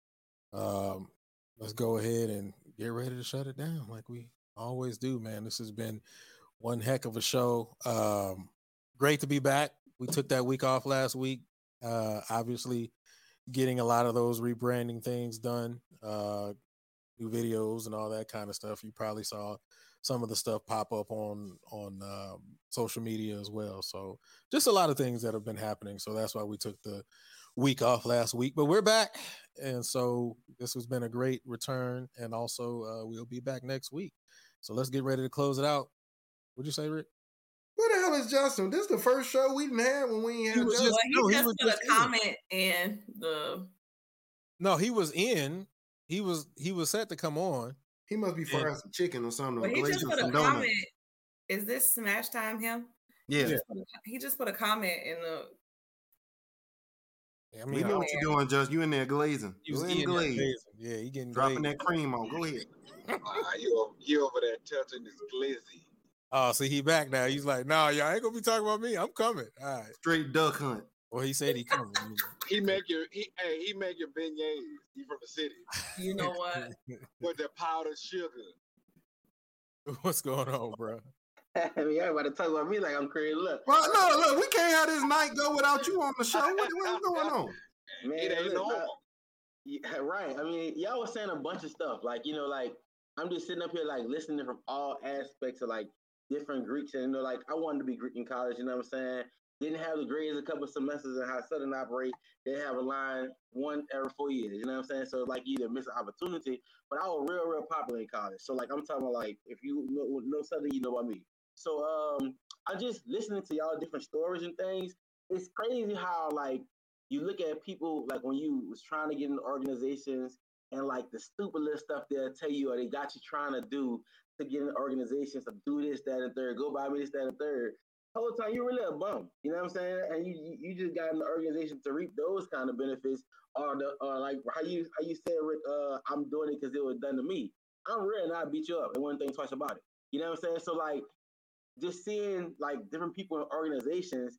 um, let's go ahead and get ready to shut it down, like we always do, man. This has been one heck of a show. Um, great to be back. We took that week off last week. Uh, obviously, getting a lot of those rebranding things done, uh, new videos and all that kind of stuff. You probably saw some of the stuff pop up on on um, social media as well. So just a lot of things that have been happening. So that's why we took the week off last week, but we're back, and so this has been a great return. And also, uh, we'll be back next week. So let's get ready to close it out. What'd you say, Rick? Where the hell is Justin? This is the first show we didn't have when we ain't had was Justin. just- Well, he no, he just was put just a in. comment in the. No, he was in. He was he was set to come on. He must be Yeah. frying some chicken or something. But or he just put a some comment. Is this Smash Time him? Yeah, Yeah. He just put a comment in the. I we mean, know what you're doing, Just You in there glazing. he was Go in eating that glaze. glaze. Yeah, he getting Dropping glazed. that cream on. Go ahead. Ah, you, over, you over there touching this glizzy. Oh, see, he back now. He's like, nah, y'all ain't gonna be talking about me. I'm coming. All right. Straight duck hunt. Well, he said he coming. He make your he hey he make your beignets. He from the city You know what? with the powdered sugar. What's going on, bro? I mean, everybody talk about me like I'm crazy. Look, Well, no, look, we can't have this night go without you on the show. What, what's going on? man, it ain't look, normal. I- yeah, right. I mean, y'all was saying a bunch of stuff, like you know, like I'm just sitting up here like listening from all aspects of like different Greeks, and you know, like I wanted to be Greek in college. You know what I'm saying? Didn't have the grades a couple semesters in how Southern operate. They have a line one every four years. You know what I'm saying? So like you either miss an opportunity, but I was real, real popular in college. So like I'm talking about like if you know, know Southern, you know what I mean. So um, I just listening to y'all different stories and things. It's crazy how like you look at people like when you was trying to get into organizations and like the stupid little stuff they'll tell you or they got you trying to do to get in organizations to do this, that, and third, go buy me this, that, and third whole time you're really a bum. You know what I'm saying? And you you just got in the organization to reap those kind of benefits, or the or like how you how you said, Rick, uh, I'm doing it because it was done to me. I'm real and I beat you up and one thing twice about it. You know what I'm saying? So like just seeing like different people in organizations,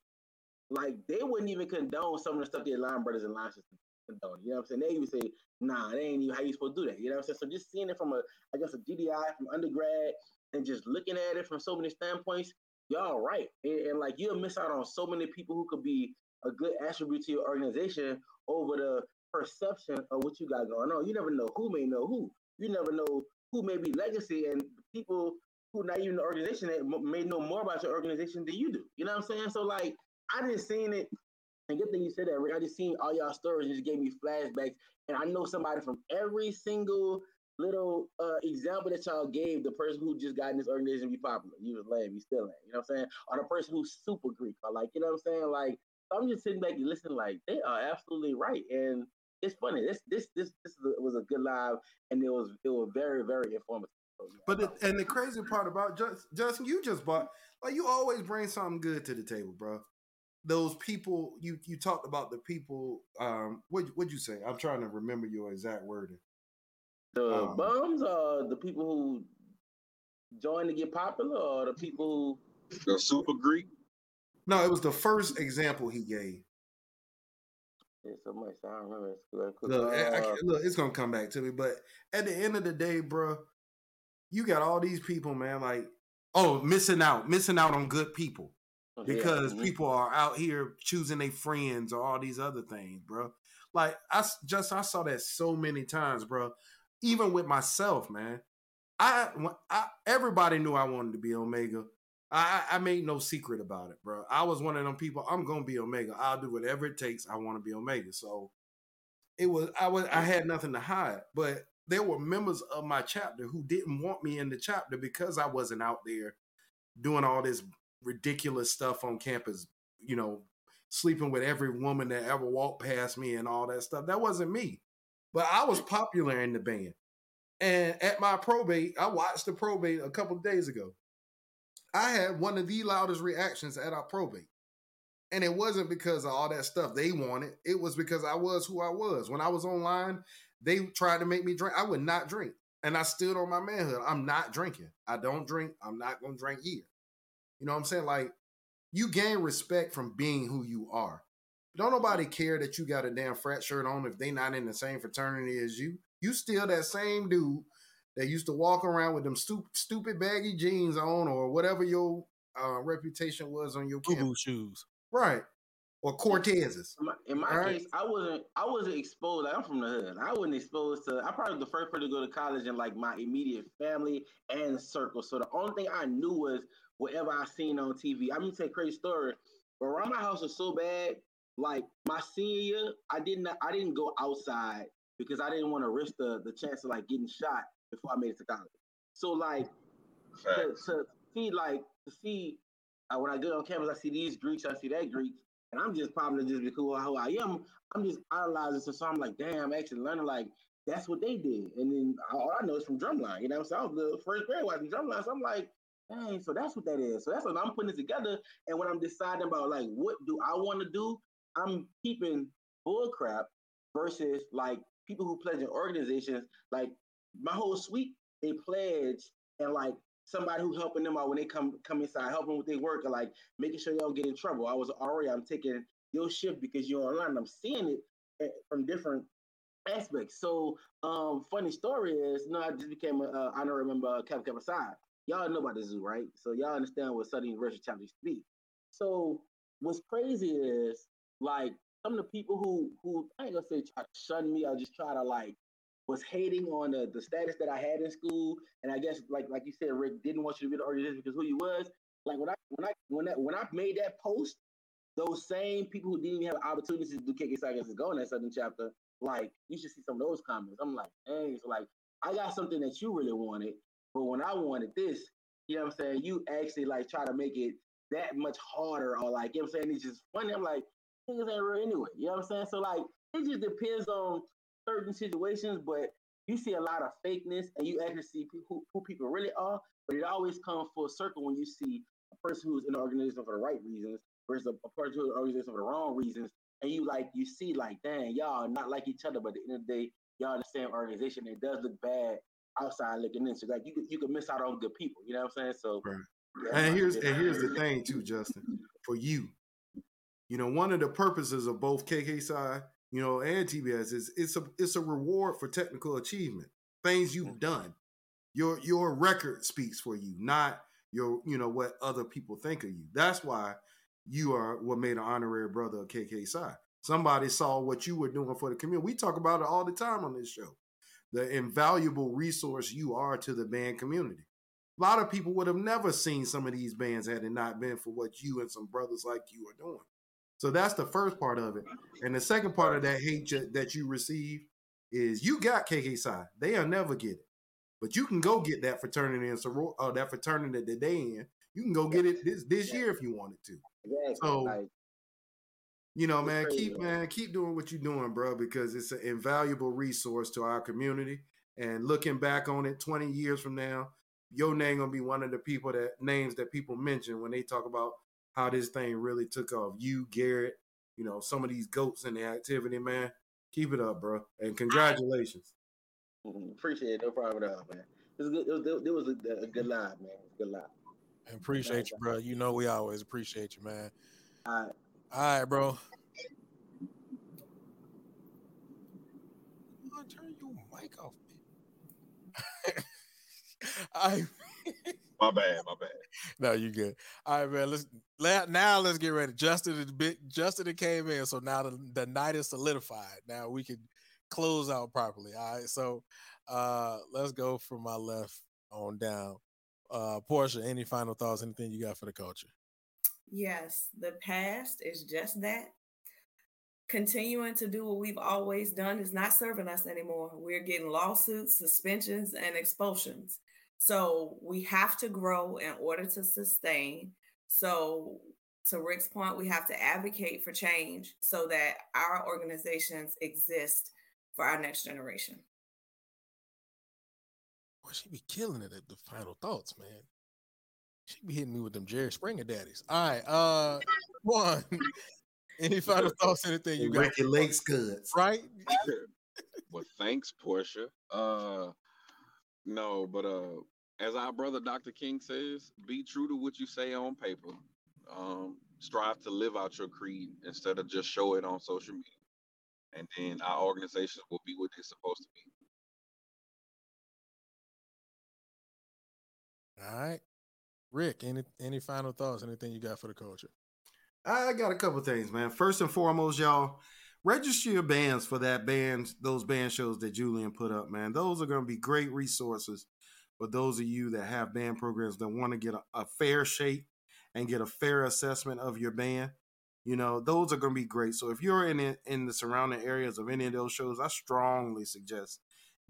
like they wouldn't even condone some of the stuff the Line Brothers and Line Sisters condone. You know what I'm saying? They even say, nah, they ain't even how you supposed to do that. You know what I'm saying? So just seeing it from a I guess a GDI from undergrad and just looking at it from so many standpoints, y'all right. And, and, like you'll miss out on so many people who could be a good attribute to your organization over the perception of what you got going on. You never know who may know who. You never know who may be legacy and people who not even the organization that may know more about your organization than you do. You know what I'm saying? So like I just seen it. And good thing you said that, Rick. I just seen all y'all stories and just gave me flashbacks. And I know somebody from every single little uh, example that y'all gave, the person who just got in this organization be popular. You was lame, you still ain't. You know what I'm saying? Or the person who's super Greek, or like, you know what I'm saying? Like, I'm just sitting back and listening, like, they are absolutely right. And it's funny. This this this this was a good live, and it was it was very very informative. So, yeah, but it, and the crazy part about just, Justin, you just bought like you always bring something good to the table, bro. Those people you you talked about the people. Um, what what'd you say? I'm trying to remember your exact wording. The um, bums are the people who join to get popular or the people who the super Greek? No, it was the first example he gave. Yeah, so much. I don't remember. Look, uh, I, I look, it's gonna come back to me. But at the end of the day, bro, you got all these people, man. Like, oh, missing out, missing out on good people oh, because yeah. mm-hmm. people are out here choosing their friends or all these other things, bro. Like, I just I saw that so many times, bro even with myself, man. I, I everybody knew I wanted to be Omega. I, I made no secret about it, bro. I was one of them people. I'm gonna be Omega. I'll do whatever it takes. I want to be Omega. So it was. I was. I had nothing to hide. But there were members of my chapter who didn't want me in the chapter because I wasn't out there doing all this ridiculous stuff on campus. You know, sleeping with every woman that ever walked past me and all that stuff. That wasn't me. But I was popular in the band. And at my probate, I watched the probate a couple of days ago. I had one of the loudest reactions at our probate. And it wasn't because of all that stuff they wanted. It was because I was who I was. When I was online, they tried to make me drink. I would not drink. And I stood on my manhood. I'm not drinking. I don't drink. I'm not going to drink here. You know what I'm saying? Like, you gain respect from being who you are. Don't nobody care that you got a damn frat shirt on if they not in the same fraternity as you. You still that same dude that used to walk around with them stupid, stupid baggy jeans on or whatever your uh, reputation was on your boo shoes, right? Or Cortezes. In my, in my right? case, I wasn't. I wasn't exposed. Like, I'm from the hood. I wasn't exposed to. I probably was the first person to go to college in like my immediate family and circle. So the only thing I knew was whatever I seen on TV. I'm gonna tell a crazy story. But around my house was so bad like my senior year, I didn't I didn't go outside because I didn't want to risk the the chance of like getting shot before I made it to college. So like to, to, see like to see uh, when I get on campus, I see these Greeks, I see that Greeks, and I'm just probably just because who I am. I'm just idolizing. So, I'm like, damn, I'm actually learning like that's what they did. And then all I know is from drumline. You know, so I was the first grade watching drumline. So I'm like, dang, so that's what that is. So that's what I'm putting it together. And when I'm deciding about like what do I want to do, I'm keeping bullcrap versus like people who pledge in organizations. Like my whole suite, they pledge and like somebody who helping them out when they come come inside, helping with their work, like making sure they don't get in trouble. I was already I'm taking your shift because you're online. I'm seeing it eh, from different aspects. So, um, funny story is, know, I just became a uh, honorary member of Kappa Kappa. Y'all know about the zoo, right? So y'all understand what Southern University chapter used to be. So what's crazy is like some of the people who who I ain't gonna say try to shun me I just try to like was hating on the, the status that I had in school, and I guess like like you said, Rick didn't want you to be the organization because who you was. Like when I when I when that when I made that post, those same people who didn't even have opportunities to do KK Seconds to go in that Southern chapter, like you should see some of those comments. I'm like, hey, so like I got something that you really wanted, but when I wanted this, you know what I'm saying, you actually like try to make it that much harder, or like you know what I'm saying, it's just funny. I'm like, niggas ain't real anyway. You know what I'm saying? So like it just depends on certain situations, but you see a lot of fakeness and you actually see who, who people really are, but it always comes full circle when you see a person who's in the organization for the right reasons versus a, a person who's in the organization for the wrong reasons. And you like you see like, dang, y'all not like each other, but at the end of the day, y'all in the same organization. It does look bad outside looking in. So like you you could miss out on good people. You know what I'm saying? So right. yeah, and here's and here's the thing too, Justin. For you, you know, one of the purposes of both KK Psi you know, and TBS is it's a it's a reward for technical achievement, things you've mm. done. Your your record speaks for you, not your you know what other people think of you. That's why you are what made an honorary brother of KK Psi. Somebody saw what you were doing for the community. We talk about it all the time on this show. The invaluable resource you are to the band community. A lot of people would have never seen some of these bands had it not been for what you and some brothers like you are doing. So that's the first part of it. And the second part of that hate that you receive is you got KK Psi. They'll never get it. But you can go get that fraternity and soror- uh, that fraternity that they in. You can go get it this this year if you wanted to. So you know, man, keep man, keep doing what you're doing, bro, because it's an invaluable resource to our community. And looking back on it 20 years from now, your name gonna be one of the people that names that people mention when they talk about how this thing really took off. You, Garrett, you know, some of these goats in the activity, man. Keep it up, bro, and congratulations. Appreciate it. No problem at all, man. It was good. It was, it was a, a, good live, man. Good live. And appreciate you, bro. You know we always appreciate you, man. All right. All right, bro. Turn your mic off. I my bad, my bad. No, you good. All right, man. Let's let, now let's get ready. Justin Justin came in, so now the, the night is solidified. Now we can close out properly. All right. So uh let's go from my left on down. Uh Portia, any final thoughts, anything you got for the culture? Yes, the past is just that. Continuing to do what we've always done is not serving us anymore. We're getting lawsuits, suspensions, and expulsions. So we have to grow in order to sustain. So, to Rick's point, we have to advocate for change so that our organizations exist for our next generation. Boy, she be killing it at the final thoughts, man. She be hitting me with them Jerry Springer daddies. All right, uh, one. Any final thoughts? Anything you got? Ricki Lake's good, right? well, thanks, Portia. Uh, no, but uh, as our brother Dr. King says, be true to what you say on paper. Um, strive to live out your creed instead of just show it on social media. And then our organizations will be what they're supposed to be. All right. Rick, any any final thoughts? Anything you got for the culture? I got a couple things, man. First and foremost, y'all, register your bands for that band, those band shows that Julian put up, man. Those are going to be great resources for those of you that have band programs that want to get a, a fair shape and get a fair assessment of your band, you know, those are going to be great. So if you're in it, in the surrounding areas of any of those shows, I strongly suggest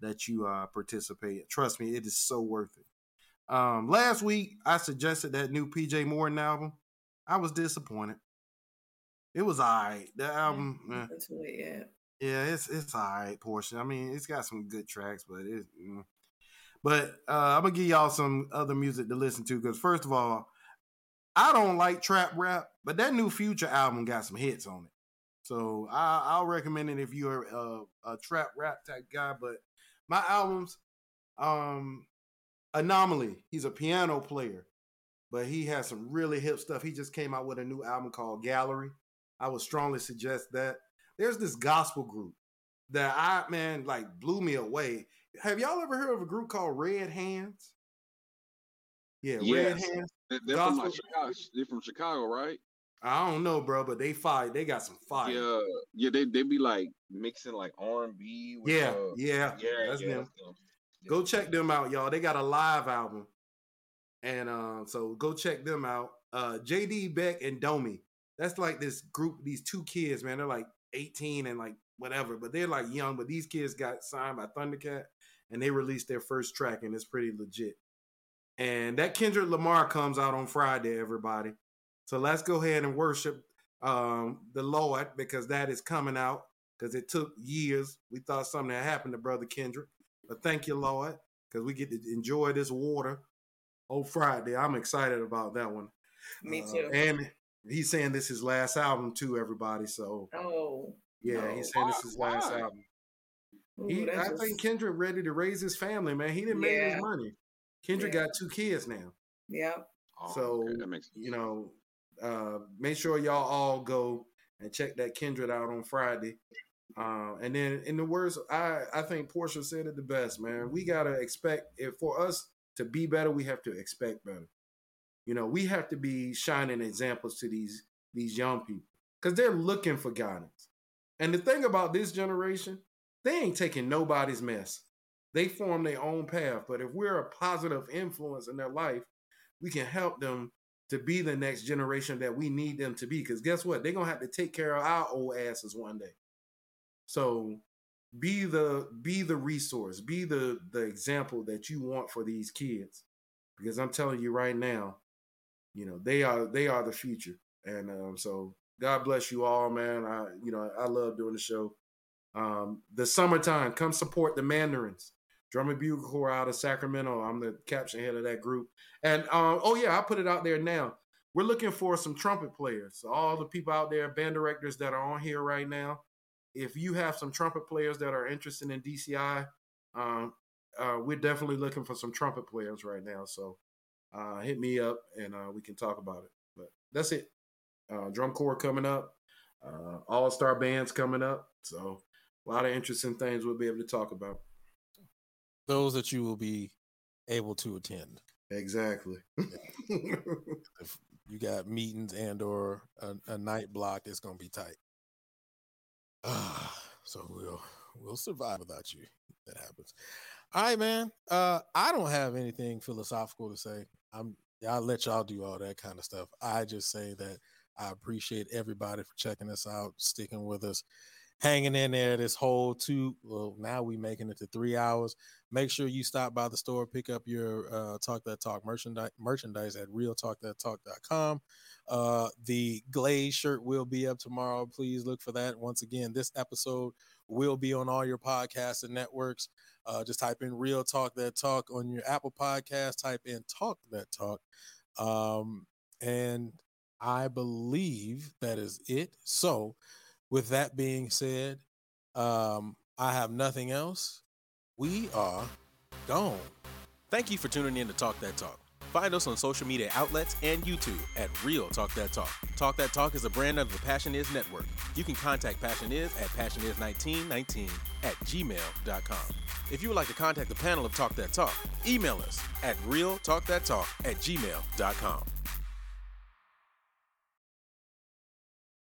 that you uh, participate. Trust me, it is so worth it. Um, last week, I suggested that new PJ Morton album. I was disappointed. It was all right. The album, yeah, yeah. yeah, it's it's all right. Portion. I mean, it's got some good tracks, but it, mm, but uh, I'm gonna give y'all some other music to listen to because first of all, I don't like trap rap, but that new Future album got some hits on it. So I, will recommend it if you're a, a, trap rap type guy. But my albums, um, Anomalie, he's a piano player, but he has some really hip stuff. He just came out with a new album called Galerie. I would strongly suggest that. There's this gospel group that I man like blew me away. Have y'all ever heard of a group called Red Hands? Yeah, yes. Red Hands. They're from, Chicago. They're from Chicago, right? I don't know, bro, but they fight. They got some fire. Yeah, yeah, they they be like mixing like R and B. Yeah, uh, yeah, yeah, that's yeah, them. them. Go check them out, y'all. They got a live album, and uh, so go check them out. Uh, JD Beck and Domi. That's like this group. These two kids, man. They're like 18 and like whatever, but they're like young. But these kids got signed by Thundercat, and they released their first track, and it's pretty legit. And that Kendrick Lamar comes out on Friday, everybody. So let's go ahead and worship um, the Lord because that is coming out because it took years. We thought something had happened to Brother Kendrick. But thank you, Lord, because we get to enjoy this water on Friday. I'm excited about that one. Me Uh, too. and he's saying this is his last album too, everybody. So oh, yeah, no. he's saying this is his last album. Ooh, He, that's I just- think Kendrick ready to raise his family, man. He didn't make his money. Kendrick Yeah. got two kids now. Yep. Oh, So okay, that makes sense. you know, uh, make sure y'all all go and check that Kendrick out on Friday. Uh, and then, in the words, I I think Portia said it the best, man. We gotta expect if for us to be better, we have to expect better. You know, we have to be shining examples to these these young people because they're looking for guidance. And the thing about this generation, they ain't taking nobody's mess. They form their own path. But if we're a positive influence in their life, we can help them to be the next generation that we need them to be. Because guess what? They're gonna have to take care of our old asses one day. So be the be the resource, be the the example that you want for these kids. Because I'm telling you right now, you know, they are they are the future. And um, so God bless you all, man. I you know, I love doing the show. Um, the summertime, come support the Mandarins. Drum and Bugle Corps out of Sacramento. I'm the caption head of that group. And um, oh yeah, I put it out there now. We're looking for some trumpet players. So all the people out there, band directors that are on here right now. If you have some trumpet players that are interested in DCI, um, uh, we're definitely looking for some trumpet players right now. So uh, hit me up and uh, we can talk about it. But that's it. Uh, drum corps coming up, uh, all star bands coming up. So a lot of interesting things we'll be able to talk about. Those that you will be able to attend. Exactly. If you got meetings and or a, a night block, it's gonna be tight. so we'll we'll survive without you. That happens. All right, man. Uh, I don't have anything philosophical to say. I'm. I'll let y'all do all that kind of stuff. I just say that I appreciate everybody for checking us out, sticking with us, hanging in there this whole two. Well, now we making it to three hours. Make sure you stop by the store, pick up your uh, Talk That Talk merchandise merchandise at realtalkthattalk.com. Uh, the Glaze shirt will be up tomorrow. Please look for that. Once again, this episode will be on all your podcasts and networks. Uh, just type in Real Talk That Talk on your Apple Podcast. Type in Talk That Talk. Um, and I believe that is it. So, with that being said, um, I have nothing else. We are gone. Thank you for tuning in to Talk That Talk. Find us on social media outlets and YouTube at Real Talk That Talk. Talk That Talk is a brand of the Passion Is Network. You can contact Passion Is at passionis1919 at gmail.com. If you would like to contact the panel of Talk That Talk, email us at realtalkthattalk at gmail.com.